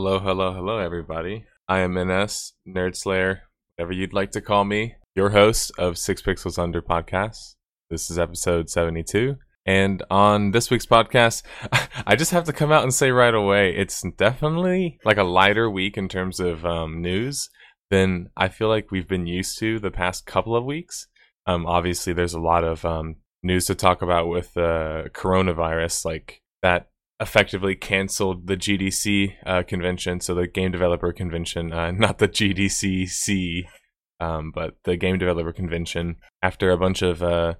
Hello, hello, hello, everybody. I am NS, Nerd Slayer, whatever you'd like to call me, your host of Six Pixels Under podcast. This is episode 72. And on this week's podcast, I just have to come out and say right away, it's definitely like a lighter week in terms of um, news than I feel like we've been used to the past couple of weeks. Um, obviously, there's a lot of um, news to talk about with uh, coronavirus, like that effectively canceled the GDC uh, convention, so the Game Developer Convention, uh, not the GDCC, um, but the Game Developer Convention, after a bunch of uh,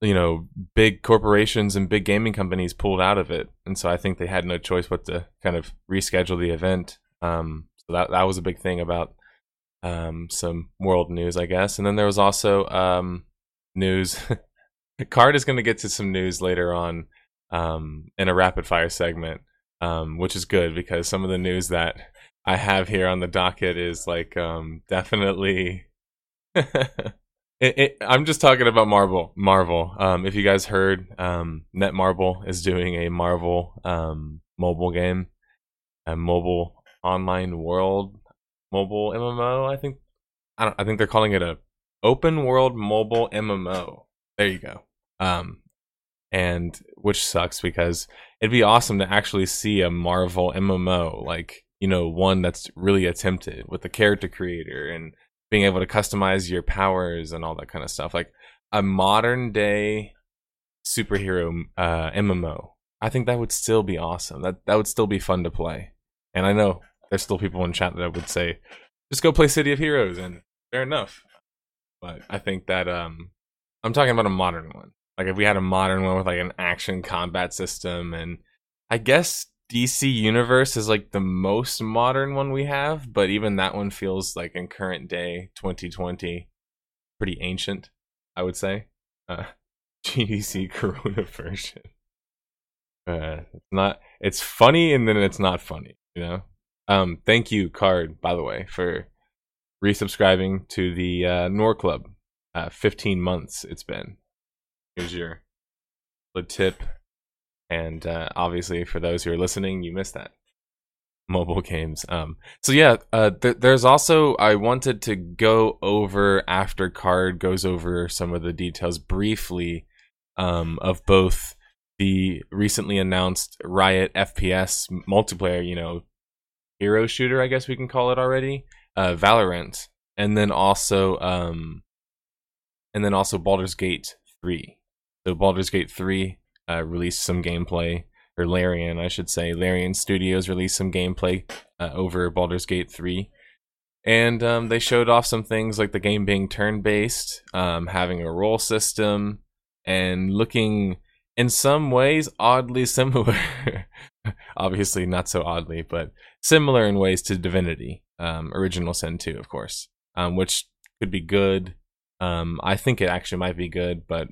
you know big corporations and big gaming companies pulled out of it, and so I think they had no choice but to kind of reschedule the event. Um, so that that was a big thing about um, some world news, I guess. And then there was also um, news. Card is going to get to some news later on um, in a rapid fire segment, um, which is good because some of the news that I have here on the docket is like um, definitely. it, it, I'm just talking about Marvel. Marvel. Um, if you guys heard, um, Netmarble is doing a Marvel mobile game, a mobile online world mobile MMO. I think I don't. I think they're calling it a open world mobile MMO. There you go. Um, and which sucks because it'd be awesome to actually see a Marvel MMO, like you know, one that's really attempted with the character creator and being able to customize your powers and all that kind of stuff. Like a modern day superhero uh, MMO. I think that would still be awesome. That that would still be fun to play. And I know there's still people in chat that would say, just go play City of Heroes, and fair enough. But I think that um, I'm talking about a modern one. Like if we had a modern one with like an action combat system, and I guess DC Universe is like the most modern one we have, but even that one feels like in current day 2020 pretty ancient, I would say. Uh, GDC Corona version. Uh, it's not. It's funny, and then it's not funny. You know. Um, thank you, Card, by the way, for resubscribing to the uh, Nor Club. Uh, 15 months it's been. Here's your the tip. And uh, obviously, for those who are listening, you missed that. Mobile games. Um, so yeah, uh, th- there's also I wanted to go over after Card goes over some of the details briefly um, of both the recently announced Riot FPS multiplayer, you know, hero shooter, I guess we can call it already, uh, Valorant, and then also um, and then also Baldur's Gate three. So Baldur's Gate three uh, released some gameplay, or Larian, I should say. Larian Studios released some gameplay uh, over Baldur's Gate three. And um, they showed off some things like the game being turn based, um, having a role system, and looking in some ways oddly similar. Obviously, not so oddly, but similar in ways to Divinity, um, Original Sin 2, of course, um, which could be good. Um, I think it actually might be good, but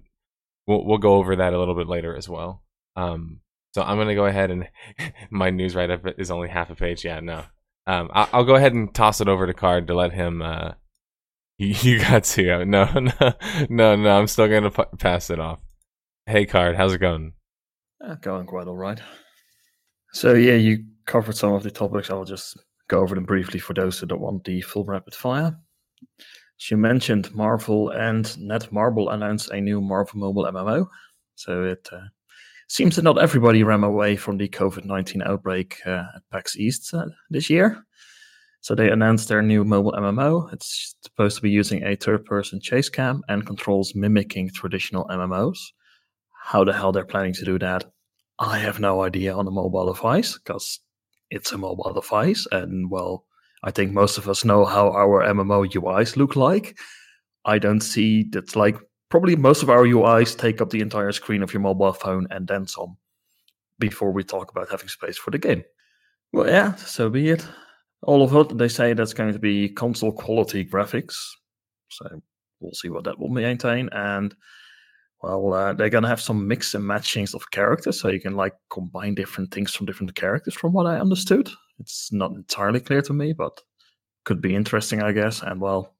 we'll, we'll go over that a little bit later as well. Um, so I'm going to go ahead and my news write up is only half a page. Yeah, no. Um, I, will go ahead and toss it over to Card to let him. Uh, you, you got to. No, no, no, no. I'm still going to p- pass it off. Hey, Card, how's it going? Uh, going quite all right. So, yeah, you covered some of the topics. I'll just go over them briefly for those who don't want the full rapid fire. She mentioned Marvel and Netmarble announced a new Marvel mobile MMO. So it uh, seems that not everybody ran away from the COVID 19 outbreak uh, at PAX East uh, this year. So they announced their new mobile MMO. It's supposed to be using a third person chase cam and controls mimicking traditional MMOs. How the hell they're planning to do that, I have no idea on a mobile device because it's a mobile device, and well, I think most of us know how our MMO UIs look like. I don't see that like probably most of our UIs take up the entire screen of your mobile phone and then some before we talk about having space for the game. Well, yeah, so be it. All of it, they say that's going to be console quality graphics. So we'll see what that will maintain. And well, uh, they're gonna have some mix and matchings of characters, so you can like combine different things from different characters. From what I understood, it's not entirely clear to me, but could be interesting, I guess. And well,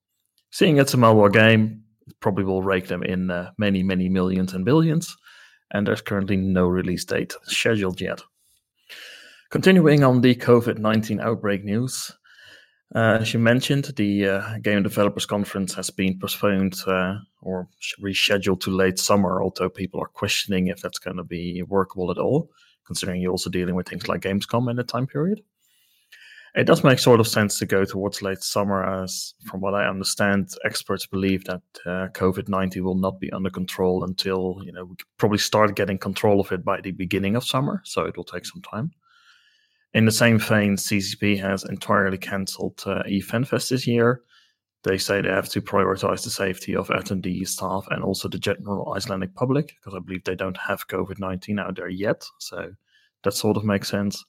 seeing it's a mobile game, probably will rake them in uh, many, many millions and billions. And there's currently no release date scheduled yet. Continuing on the COVID 19 outbreak news, uh, as you mentioned, the uh, Game Developers Conference has been postponed uh, or rescheduled to late summer, although people are questioning if that's going to be workable at all, considering you're also dealing with things like Gamescom in the time period. It does make sort of sense to go towards late summer, as from what I understand, experts believe that uh, COVID 19 will not be under control until, you know, we probably start getting control of it by the beginning of summer, so it will take some time. In the same vein, CCP has entirely cancelled uh, EVE Fanfest this year. They say they have to prioritize the safety of attendees, staff, and also the general Icelandic public, because I believe they don't have COVID 19 out there yet. So that sort of makes sense.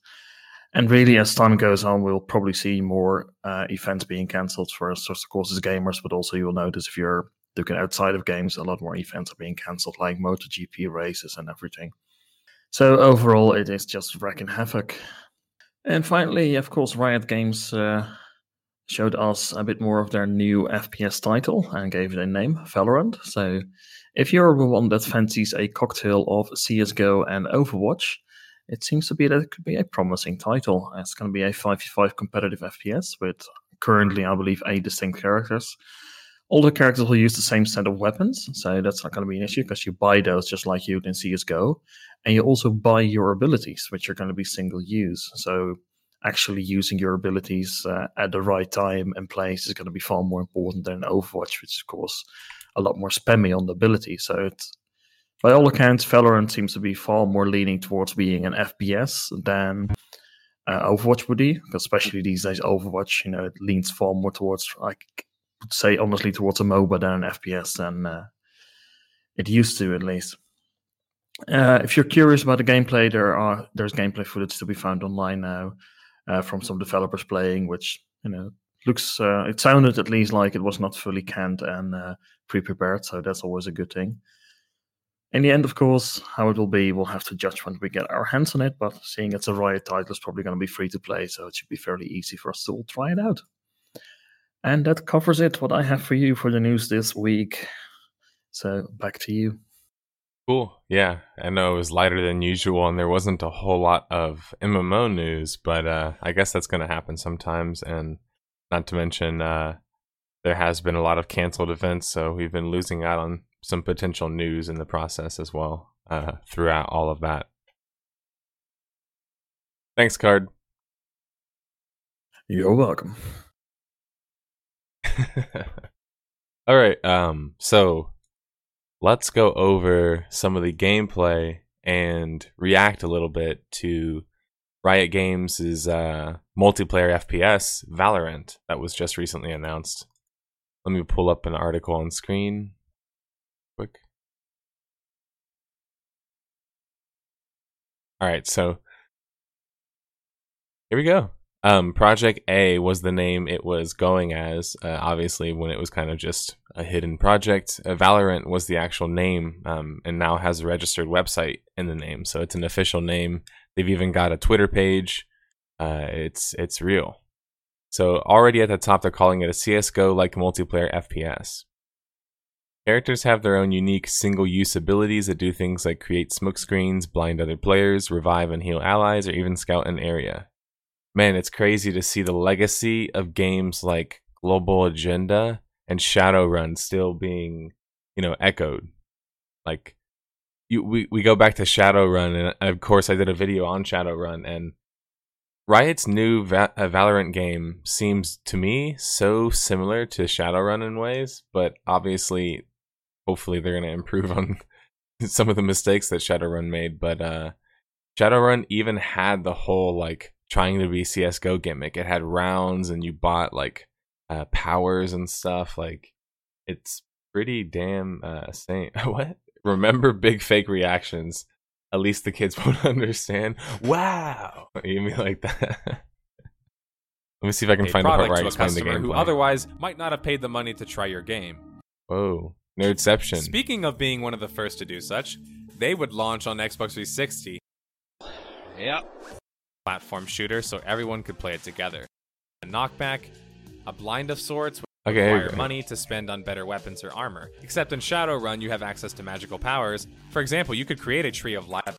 And really, as time goes on, we'll probably see more uh, events being cancelled for us, of course, as gamers, but also you'll notice if you're looking outside of games, a lot more events are being cancelled, like MotoGP races and everything. So overall, it is just wrecking havoc. And finally, of course, Riot Games uh, showed us a bit more of their new FPS title and gave it a name, Valorant. So, if you're the one that fancies a cocktail of CS:GO and Overwatch, it seems to be that it could be a promising title. It's going to be a 5v5 competitive FPS with currently, I believe, eight distinct characters. All the characters will use the same set of weapons, so that's not going to be an issue because you buy those just like you would in CSGO. And you also buy your abilities, which are going to be single use. So actually using your abilities uh, at the right time and place is going to be far more important than Overwatch, which is, of course, a lot more spammy on the ability. So it's, by all accounts, Valorant seems to be far more leaning towards being an FPS than uh, Overwatch would be, especially these days, Overwatch, you know, it leans far more towards like would say honestly towards a MOBA than an FPS than uh, it used to at least. Uh, if you're curious about the gameplay, there are there's gameplay footage to be found online now uh, from some developers playing, which you know looks uh, it sounded at least like it was not fully canned and uh, pre-prepared, so that's always a good thing. In the end, of course, how it will be, we'll have to judge when we get our hands on it. But seeing it's a Riot title, it's probably going to be free to play, so it should be fairly easy for us to all try it out. And that covers it, what I have for you for the news this week. So back to you. Cool. Yeah. I know it was lighter than usual and there wasn't a whole lot of MMO news, but uh, I guess that's going to happen sometimes. And not to mention, uh, there has been a lot of canceled events, so we've been losing out on some potential news in the process as well uh, throughout all of that. Thanks, Card. You're welcome. All right. Um. So let's go over some of the gameplay and react a little bit to Riot Games' uh, multiplayer FPS, Valorant, that was just recently announced. Let me pull up an article on screen. Quick. All right, so here we go. Um, Project A was the name it was going as. Uh, obviously, when it was kind of just a hidden project, uh, Valorant was the actual name, um, and now has a registered website in the name, so it's an official name. They've even got a Twitter page. Uh, it's it's real. So already at the top, they're calling it a CS:GO like multiplayer FPS. Characters have their own unique single-use abilities that do things like create smoke screens, blind other players, revive and heal allies, or even scout an area man, it's crazy to see the legacy of games like Global Agenda and Shadowrun still being, you know, echoed. Like, you, we, we go back to Shadowrun, and of course, I did a video on Shadowrun, and Riot's new Va- uh, Valorant game seems to me so similar to Shadowrun in ways, but obviously, hopefully, they're going to improve on some of the mistakes that Shadowrun made. But uh, Shadowrun even had the whole like trying to be CS:GO gimmick. It had rounds, and you bought like uh, powers and stuff. Like it's pretty damn uh, sane. what? Remember big fake reactions. At least the kids won't understand. Wow, you mean like that? Let me see if I can a find the part where I explain the game. Who otherwise might not have paid the money to try your game. Whoa, nerdception. Speaking of being one of the first to do such, they would launch on Xbox 360. Yep platform shooter so everyone could play it together. A knockback, a blind of sorts okay, require money to spend on better weapons or armor. Except in Shadowrun, you have access to magical powers. For example, you could create a tree of life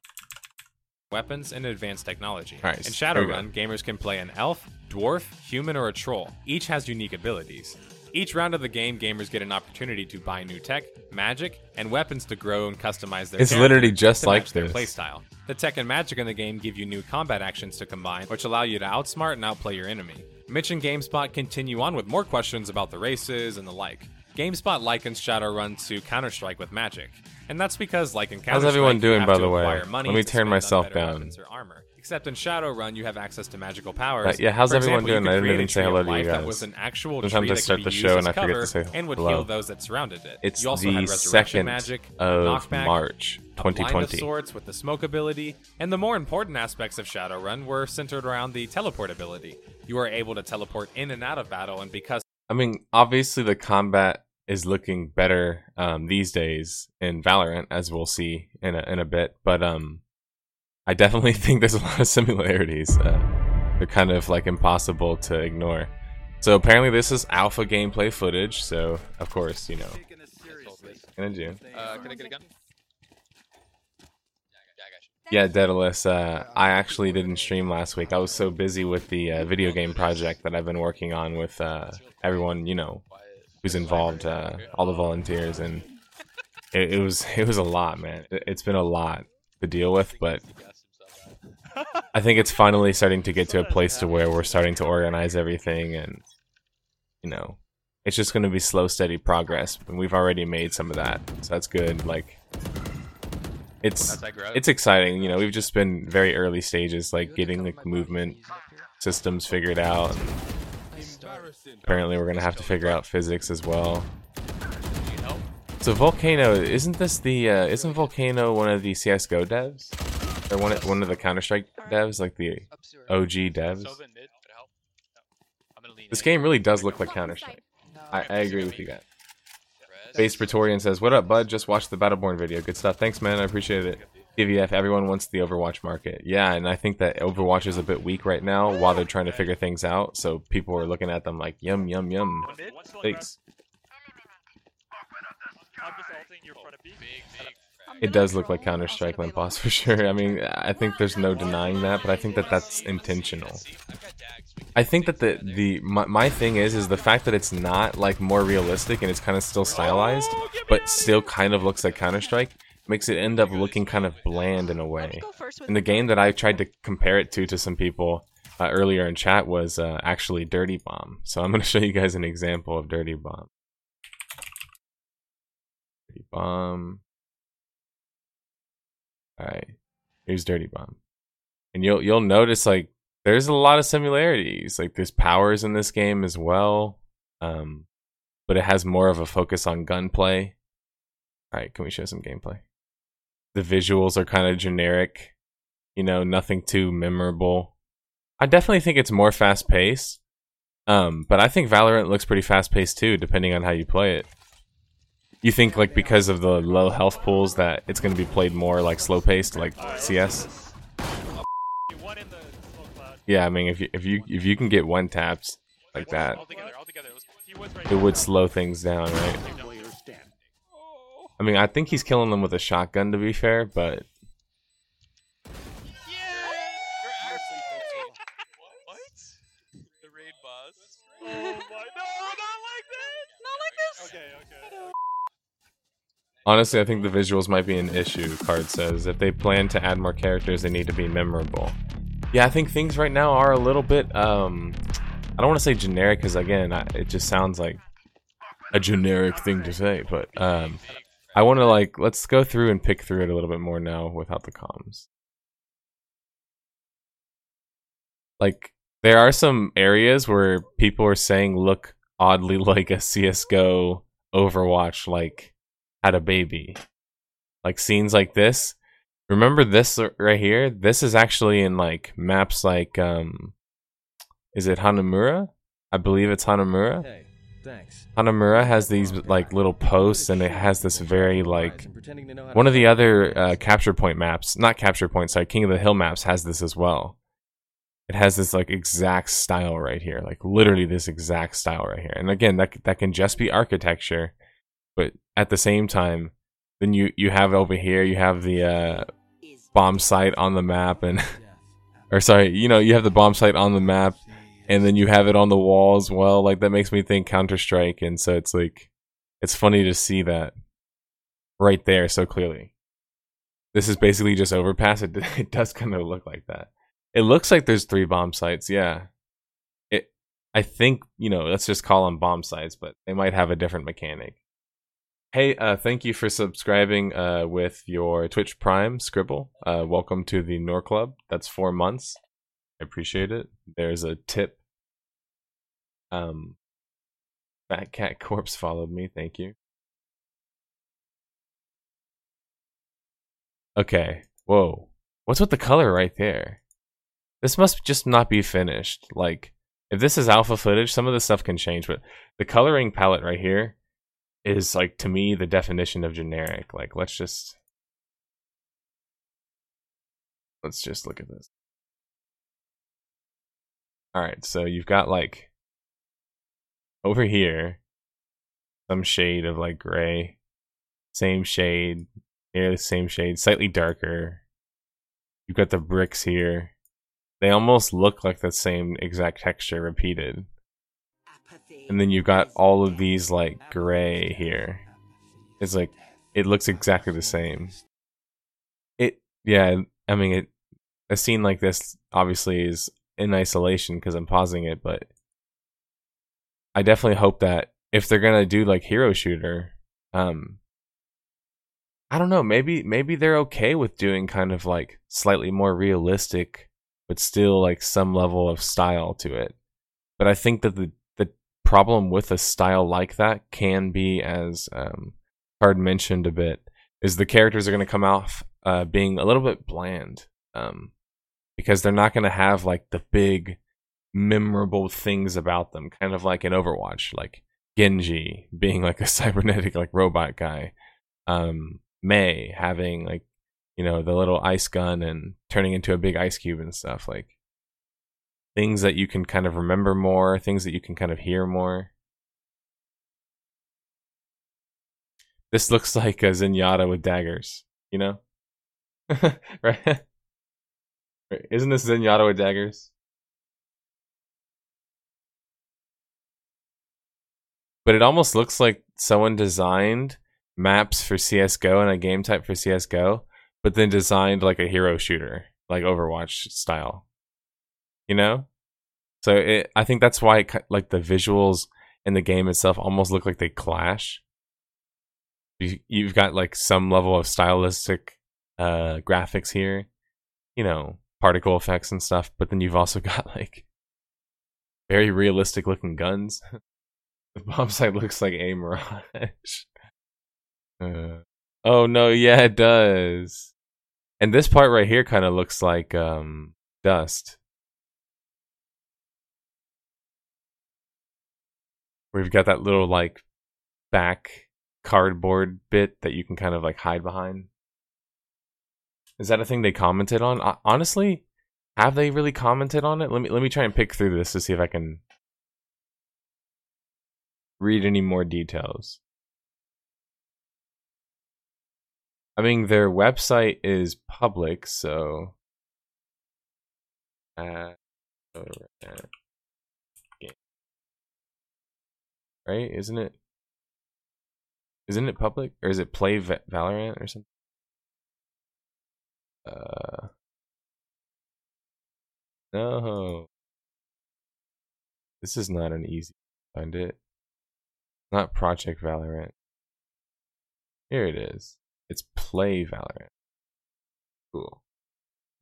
weapons, and advanced technology. In there we go. Shadowrun, gamers can play an elf, dwarf, human, or a troll. Each has unique abilities. Each round of the game, gamers get an opportunity to buy new tech, magic, and weapons to grow and customize their It's literally just like their playstyle. The tech and magic in the game give you new combat actions to combine, which allow you to outsmart and outplay your enemy. Mitch and GameSpot continue on with more questions about the races and the like. GameSpot likens Shadowrun to Counter Strike with magic, and that's because, like in Counter Strike, everyone doing, by the way? Let me turn myself down. or armor. Except in Shadowrun, you have access to magical powers. Uh, yeah, how's For everyone example, doing? I didn't even say hello to you life That guys. was an actual Sometimes I start the show and I forget to say and would hello. heal those that surrounded it. It's you also the had resurrection 2nd magic, of knockback, March, a blind of 2020. sorts with the smoke ability, and the more important aspects of Shadowrun were centered around the teleport ability. You are able to teleport in and out of battle, and because I mean, obviously the combat is looking better um, these days in Valorant, as we'll see in a, in a bit. But um, I definitely think there's a lot of similarities. Uh, they're kind of like impossible to ignore. So apparently this is alpha gameplay footage. So of course, you know, gonna do. Uh, can I get a gun? Yeah, Daedalus. Uh, I actually didn't stream last week. I was so busy with the uh, video game project that I've been working on with uh, everyone, you know, who's involved, uh, all the volunteers, and it, it was it was a lot, man. It, it's been a lot to deal with, but I think it's finally starting to get to a place to where we're starting to organize everything, and you know, it's just going to be slow, steady progress. And we've already made some of that, so that's good. Like, it's That's like growth. it's exciting. You know, we've just been very early stages, like getting the movement systems figured out. Apparently, we're gonna have to figure out physics as well. Need help? So Volcano, isn't this the uh, isn't Volcano one of the CS:GO devs, or one of, one of the Counter Strike devs, like the OG devs? Sova in mid, could help. No. I'm gonna lean This game really does look like Counter Strike. I, I agree with you guys. Base Praetorian says, "What up, bud? Just watched the Battleborn video. Good stuff. Thanks, man. I appreciate it." DVF, everyone wants the Overwatch market. Yeah, and I think that Overwatch is a bit weak right now while they're trying to figure things out. So people are looking at them like, yum, yum, yum. Mid, one's going Thanks. I'm just ulting your front of B. Big, big. It does look like Counter Strike Limpos for sure. I mean, I think there's no denying that, but I think that that's intentional. I've got dags. We can I think that the the my, my thing is is the fact that it's not like more realistic and it's kind of still stylized, but still kind of looks like Counter Strike makes it end up looking kind of bland in a way. And the game that I tried to compare it to to some people uh, earlier in chat was uh, actually Dirty Bomb. So I'm going to show you guys an example of Dirty Bomb. Dirty Bomb. All right, here's Dirty Bomb, and you'll you'll notice like there's a lot of similarities. Like there's powers in this game as well, um, but it has more of a focus on gunplay. All right, can we show some gameplay? The visuals are kind of generic, you know, nothing too memorable. I definitely think it's more fast paced, um, but I think Valorant looks pretty fast paced too, depending on how you play it. You think like because of the low health pools that it's going to be played more like slow paced, like CS? Yeah, I mean if you if you if you can get one taps like that, it would slow things down, right? I mean, I think he's killing them with a shotgun to be fair, but What? The raid boss. Oh my, no, not like that! Not like this! Okay, okay. Honestly, I think the visuals might be an issue. Card says if they plan to add more characters, they need to be memorable. Yeah, I think things right now are a little bit. um I don't want to say generic because again, I, it just sounds like a generic thing to say. But um I want to like let's go through and pick through it a little bit more now without the comms. Like there are some areas where people are saying look oddly like a CS:GO Overwatch like had a baby. Like scenes like this. Remember this right here? This is actually in like maps like um is it Hanamura? I believe it's Hanamura. Hey, thanks. Hanamura has these like little posts and it has this very like one of the other uh, capture point maps, not capture point, sorry, King of the Hill maps has this as well. It has this like exact style right here, like literally this exact style right here. And again, that that can just be architecture, but at the same time, then you you have over here you have the uh, bomb site on the map and or sorry, you know, you have the bomb site on the map and then you have it on the wall as well. Like that makes me think Counter Strike, and so it's like it's funny to see that right there so clearly. This is basically just overpass. It it does kind of look like that. It looks like there's three bomb sites. Yeah. It. I think you know. Let's just call them bomb sites, but they might have a different mechanic. Hey, uh, thank you for subscribing uh, with your Twitch Prime Scribble. Uh, welcome to the Nor Club. That's four months. I appreciate it. There's a tip. Um, Fat Cat Corpse followed me. Thank you. Okay. Whoa. What's with the color right there? This must just not be finished. Like, if this is alpha footage, some of the stuff can change, but the coloring palette right here is like to me the definition of generic. Like let's just let's just look at this. All right, so you've got like over here some shade of like gray, same shade, here the same shade, slightly darker. You've got the bricks here. They almost look like the same exact texture repeated. And then you've got all of these like gray here. It's like it looks exactly the same. It yeah, I mean it a scene like this obviously is in isolation because I'm pausing it, but I definitely hope that if they're gonna do like hero shooter, um I don't know, maybe maybe they're okay with doing kind of like slightly more realistic but still like some level of style to it. But I think that the problem with a style like that can be, as um, Card mentioned a bit, is the characters are going to come off uh, being a little bit bland um, because they're not going to have like the big, memorable things about them, kind of like in Overwatch, like Genji being like a cybernetic like robot guy, um, Mei having like you know the little ice gun and turning into a big ice cube and stuff like things that you can kind of remember more, things that you can kind of hear more. This looks like a Zenyatta with daggers, you know? right? Isn't this Zenyatta with daggers? But it almost looks like someone designed maps for CSGO and a game type for CSGO, but then designed like a hero shooter, like Overwatch style you know so it, i think that's why it, like the visuals in the game itself almost look like they clash. You, you've got like some level of stylistic uh graphics here you know particle effects and stuff but then you've also got like very realistic looking guns. The bomb site looks like a mirage. Uh, oh no yeah it does. And this part right here kind of looks like um dust We've got that little like back cardboard bit that you can kind of like hide behind. Is that a thing they commented on? honestly, have they really commented on it? Let me let me try and pick through this to see if I can read any more details. I mean, their website is public, so. Uh, right? Isn't it? Isn't it public or is it play Va- Valorant or something? Uh, no. This is not an easy find it. Not Project Valorant. Here it is. It's Play Valorant. Cool.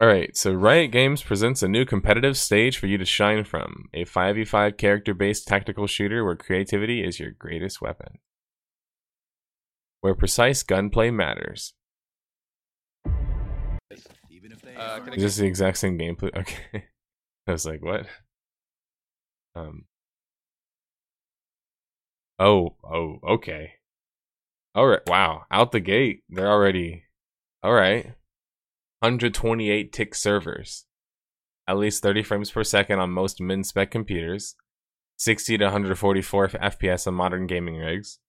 Alright, so Riot Games presents a new competitive stage for you to shine from. A 5v5 character based tactical shooter where creativity is your greatest weapon. Where precise gunplay matters. Uh, is this the exact same gameplay? Okay. I was like, what? Um. Oh, oh, okay. Alright, wow. Out the gate. They're already. Alright. 128 tick servers, at least 30 frames per second on most min spec computers, 60 to 144 FPS on modern gaming rigs,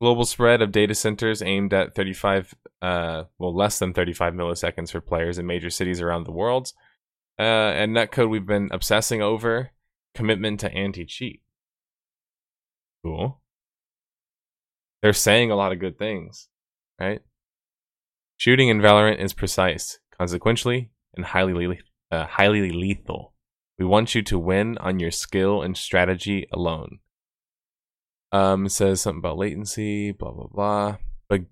Global spread of data centers aimed at 35, uh, well, less than 35 milliseconds for players in major cities around the world. Uh, and netcode we've been obsessing over commitment to anti cheat. Cool. They're saying a lot of good things, right? Shooting in Valorant is precise, consequentially, and highly le- uh, highly lethal. We want you to win on your skill and strategy alone. Um, says something about latency, blah blah blah. But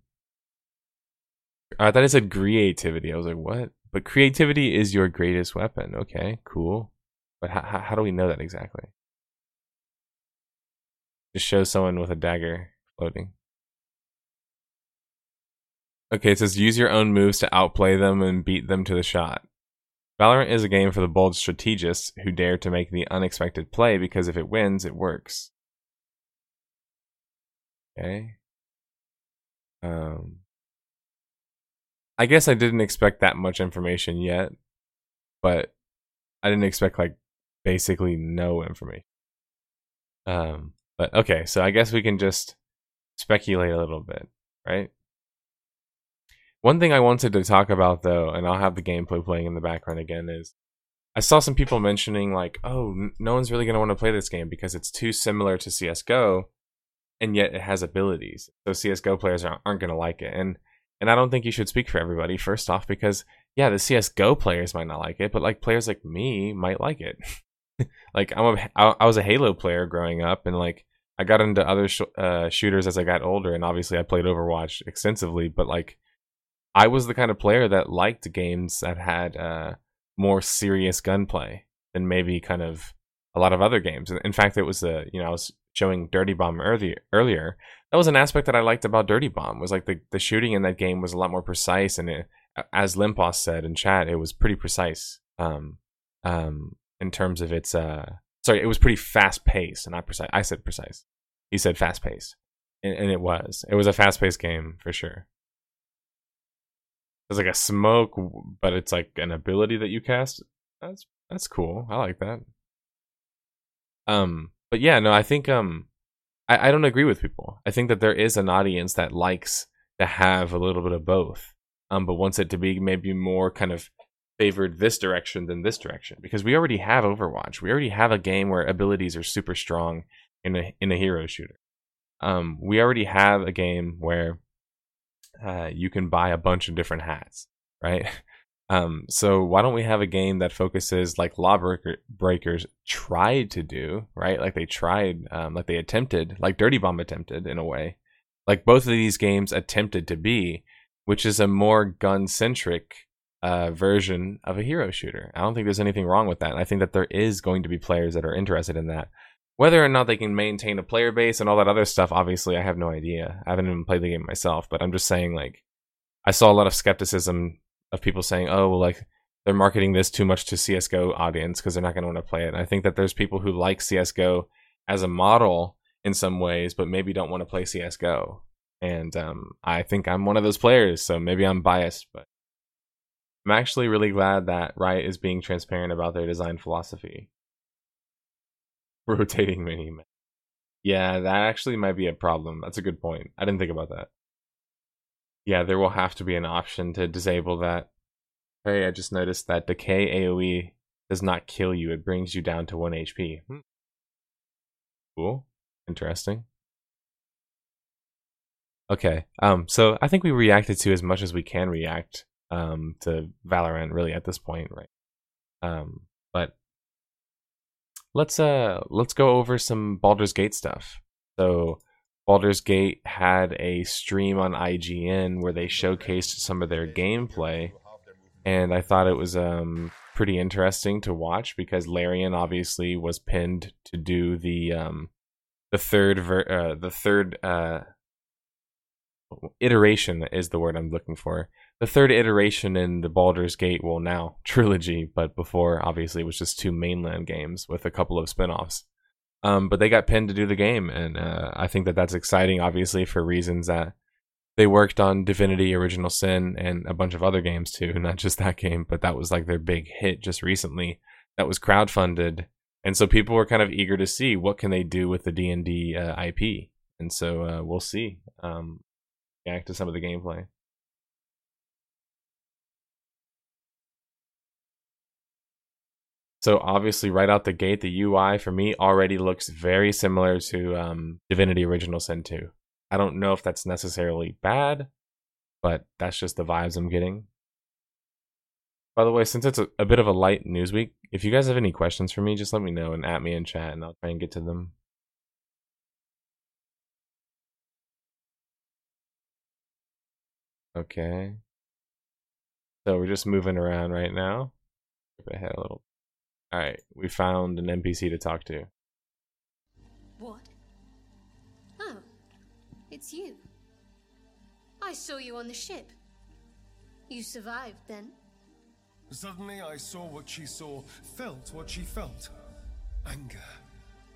I thought it said creativity. I was like, what? But creativity is your greatest weapon. Okay, cool. But how how, how do we know that exactly? Just show someone with a dagger floating. Okay, it says use your own moves to outplay them and beat them to the shot. Valorant is a game for the bold strategists who dare to make the unexpected play because if it wins, it works. Okay. Um I guess I didn't expect that much information yet, but I didn't expect like basically no information. Um but okay, so I guess we can just speculate a little bit, right? One thing I wanted to talk about though, and I'll have the gameplay playing in the background again, is I saw some people mentioning like, "Oh, no one's really going to want to play this game because it's too similar to CS:GO, and yet it has abilities. So CS:GO players aren't, aren't going to like it." And and I don't think you should speak for everybody. First off, because yeah, the CS:GO players might not like it, but like players like me might like it. like I'm a I, I was a Halo player growing up, and like I got into other sh- uh, shooters as I got older, and obviously I played Overwatch extensively, but like I was the kind of player that liked games that had uh, more serious gunplay than maybe kind of a lot of other games. In fact, it was the you know I was showing Dirty Bomb earlier. Earlier, that was an aspect that I liked about Dirty Bomb was like the the shooting in that game was a lot more precise, and it, as Limpos said in chat, it was pretty precise. Um, um, in terms of its uh, sorry, it was pretty fast paced and not precise. I said precise. He said fast paced, and, and it was. It was a fast paced game for sure. It's like a smoke, but it's like an ability that you cast. That's that's cool. I like that. Um, but yeah, no, I think um, I, I don't agree with people. I think that there is an audience that likes to have a little bit of both. Um, but wants it to be maybe more kind of favored this direction than this direction because we already have Overwatch. We already have a game where abilities are super strong in a in a hero shooter. Um, we already have a game where uh, you can buy a bunch of different hats, right? Um, so why don't we have a game that focuses like Lawbreaker Breakers tried to do, right? Like they tried, um, like they attempted, like Dirty Bomb attempted in a way, like both of these games attempted to be, which is a more gun centric uh, version of a hero shooter. I don't think there's anything wrong with that. And I think that there is going to be players that are interested in that. Whether or not they can maintain a player base and all that other stuff, obviously, I have no idea. I haven't even played the game myself, but I'm just saying, like, I saw a lot of skepticism of people saying, oh, well, like, they're marketing this too much to CSGO audience because they're not going to want to play it. And I think that there's people who like CSGO as a model in some ways, but maybe don't want to play CSGO. And um, I think I'm one of those players, so maybe I'm biased, but I'm actually really glad that Riot is being transparent about their design philosophy. Rotating mini. map. Yeah, that actually might be a problem. That's a good point. I didn't think about that. Yeah, there will have to be an option to disable that. Hey, I just noticed that decay AoE does not kill you. It brings you down to 1 HP. Hmm. Cool. Interesting. Okay. Um so I think we reacted to as much as we can react um to Valorant really at this point, right? Um let's uh let's go over some Baldur's Gate stuff. So Baldur's Gate had a stream on IGN where they showcased some of their gameplay and I thought it was um pretty interesting to watch because Larian obviously was pinned to do the um the third ver- uh, the third uh iteration is the word I'm looking for. The third iteration in the Baldur's Gate, well now trilogy, but before obviously it was just two mainland games with a couple of spin-offs. Um, but they got pinned to do the game, and uh, I think that that's exciting, obviously for reasons that they worked on Divinity: Original Sin and a bunch of other games too, not just that game, but that was like their big hit just recently. That was crowdfunded, and so people were kind of eager to see what can they do with the D and D uh, IP and so uh, we'll see. Um, react to some of the gameplay. So obviously, right out the gate, the UI for me already looks very similar to um, Divinity Original Sin 2. I don't know if that's necessarily bad, but that's just the vibes I'm getting. By the way, since it's a, a bit of a light news week, if you guys have any questions for me, just let me know and at me in chat, and I'll try and get to them. Okay. So we're just moving around right now. Skip ahead a little. All right, we found an NPC to talk to. What? Oh, it's you. I saw you on the ship. You survived then? Suddenly I saw what she saw, felt what she felt. Anger,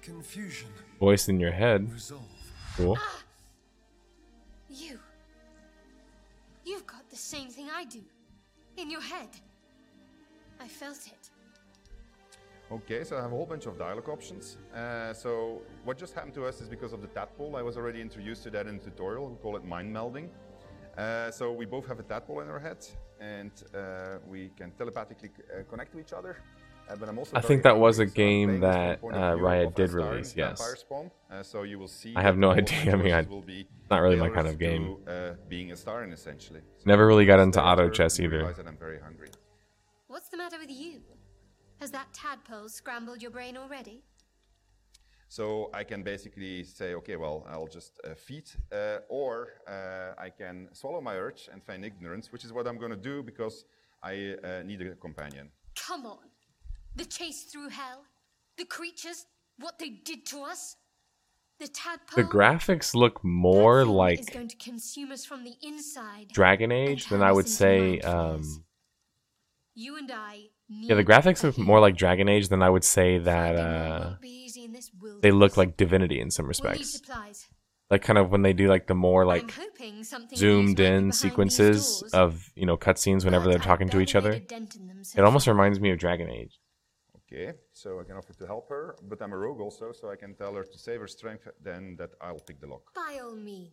confusion, Voice in your head. resolve. Cool. Ah! You. You've got the same thing I do. In your head. I felt it. Okay, so I have a whole bunch of dialogue options. Uh, so what just happened to us is because of the tadpole. I was already introduced to that in the tutorial. We call it mind melding. Uh, so we both have a tadpole in our head, and uh, we can telepathically uh, connect to each other. Uh, but I'm also I think that was a so game playing this from that, the point of uh, Riot did release, yes. Spawn. Uh, so you will see I have no idea. I mean, I- choices will be not really my kind of game. To, uh, being a Astarion, essentially. So Never really got into auto chess either. that I'm very hungry. What's the matter with you? Has that tadpole scrambled your brain already? So I can basically say, okay, well, I'll just uh, feed, uh, or uh, I can swallow my urge and feign ignorance, which is what I'm going to do because I uh, need a companion. Come on. The chase through hell? The creatures? What they did to us? The tadpole? The graphics look more thing like is going to consume us from the inside. Dragon Age than I would say. Listen to my Um, You and I yeah, the graphics a look more like Dragon Age than I would say that uh, won't be easy in this they look like Divinity in some respects. Like kind of when they do like the more like hoping something of use zoomed in sequences of you know cutscenes whenever they're talking to each other. made a dent in them so It almost reminds me of Dragon Age. Okay, so I can offer to help her, but I'm a rogue also, so I can tell her to save her strength, then that I'll pick the lock. By all means.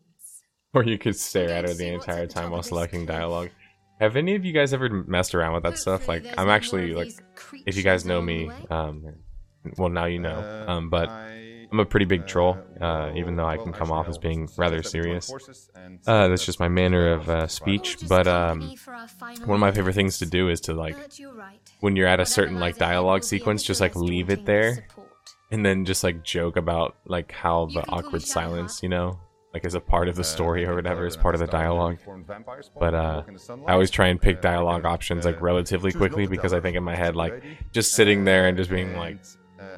Or you could stare at her the entire time while of selecting dialogue. Have any of you guys ever messed around with that stuff? Like, I'm actually like, if you guys know me, um, well now you know. Uh, Um, but I, I'm a pretty big troll, uh, uh, even though I can come off as being rather that we join serious. Uh, that's just my manner of uh, speech. But um, for our final one of my favorite things to do is to like But you're right. when you're at a certain like dialogue sequence, just like leave it there, and then just like joke about like how the can call me awkward silence, you know, like as a part of the Uh, story or whatever, as part of the dialogue. reformed vampire spawn, But I uh, walk in the sunlight, I always try and pick uh, dialogue options like uh, relatively quickly because I think in my head like just sitting there and just being like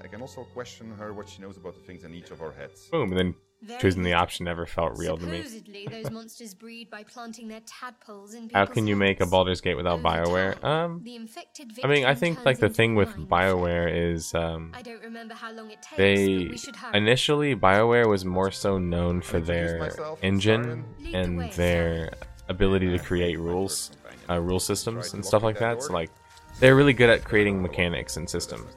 I can also question her what she knows about the things in each of our heads. boom, and then choosing the option never felt real to me. Those monsters breed by planting their tadpoles in How can you make a heads. Baldur's Gate without Bioware? Um, the infected I mean, I think like the thing with Bioware is um, I don't remember how long it takes, but they we should initially Bioware was more so known for their engine Starion. The and way, their ability to create rules, uh, rule systems and stuff like that that. So like, they're really good at creating mechanics and systems.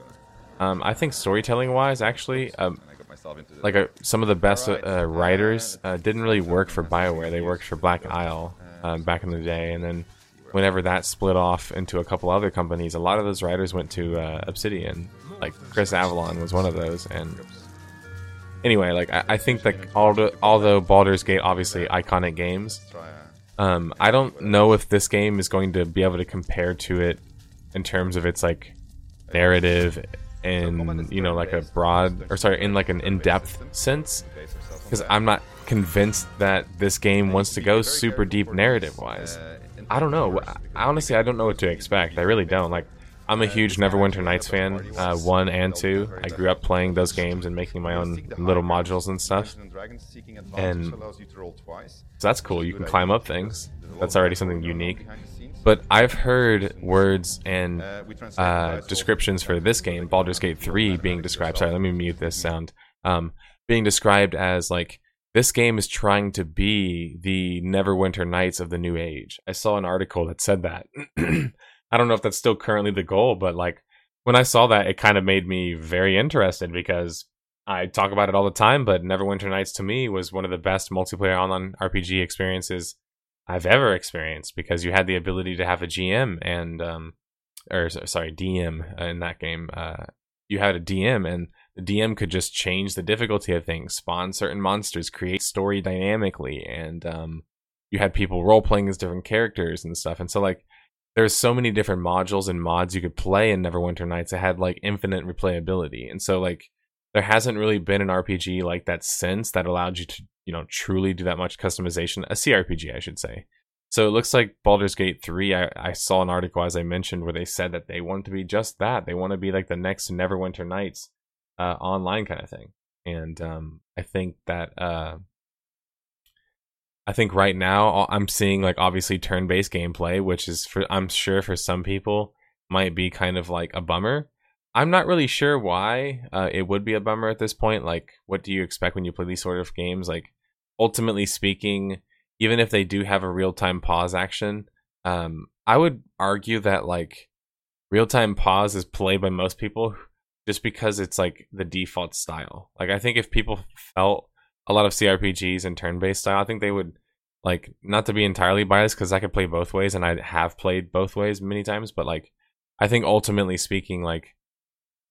Um, I think storytelling wise, actually, um, And I got myself into the like uh some of the best uh, Alright, uh, writers uh, didn't really work for Bioware. They worked for Black go. Isle uh, back in the day, and then whenever that split off into a couple other companies, a lot of those writers went to uh, Obsidian. Like Chris Avellone was one of those, and anyway, like I, I think that although although Baldur's Gate obviously iconic games, um, I don't know if this game is going to be able to compare to it in terms of its like narrative and you know like a broad or sorry in like an in-depth sense base ourselves on because. I'm not convinced that this game wants to go super deep narrative wise. I don't know. Honestly, I don't know what to expect. I really don't. Like, I'm a huge Neverwinter Nights fan, uh, one and two. I grew up playing those games and making my own little modules and stuff. And- So that's cool. You can climb up things. That's already something unique. But I've heard words and uh, descriptions for this game, Baldur's Gate 3, being described. Sorry, let me mute this sound. Um, being described as like this game is trying to be the Neverwinter Nights of the New Age. I saw an article that said that. I don't know if that's still currently the goal, but like when I saw that, it kind of made me very interested because I talk about it all the time, but Neverwinter Nights to me was one of the best multiplayer online RPG experiences I've ever experienced because you had the ability to have a GM and um, or sorry DM in that game. Uh, you had a DM and the DM could just change the difficulty of things, spawn certain monsters, create story dynamically, and um, you had people role playing as different characters and stuff. And so like there's so many different modules and mods you could play in Neverwinter Nights. It had like infinite replayability, and so like there hasn't really been an RPG like that since that allowed you to you know truly do that much customization. A CRPG, I should say. So it looks like Baldur's Gate 3, I, I saw an article, as I mentioned, where they said that they want to be just that. They want to be like the next Neverwinter Nights uh, online kind of thing. And um, I think that, uh, I think right now I'm seeing like obviously turn based gameplay, which is for, I'm sure for some people might be kind of like a bummer. I'm not really sure why uh, it would be a bummer at this point. Like, what do you expect when you play these sort of games? Like, ultimately speaking, even if they do have a real time pause action, um, I would argue that like real time pause is played by most people just because it's like the default style. Like I think if people felt a lot of CRPGs and turn based style, I think they would like not to be entirely biased because I could play both ways and I have played both ways many times, but like I think ultimately speaking, like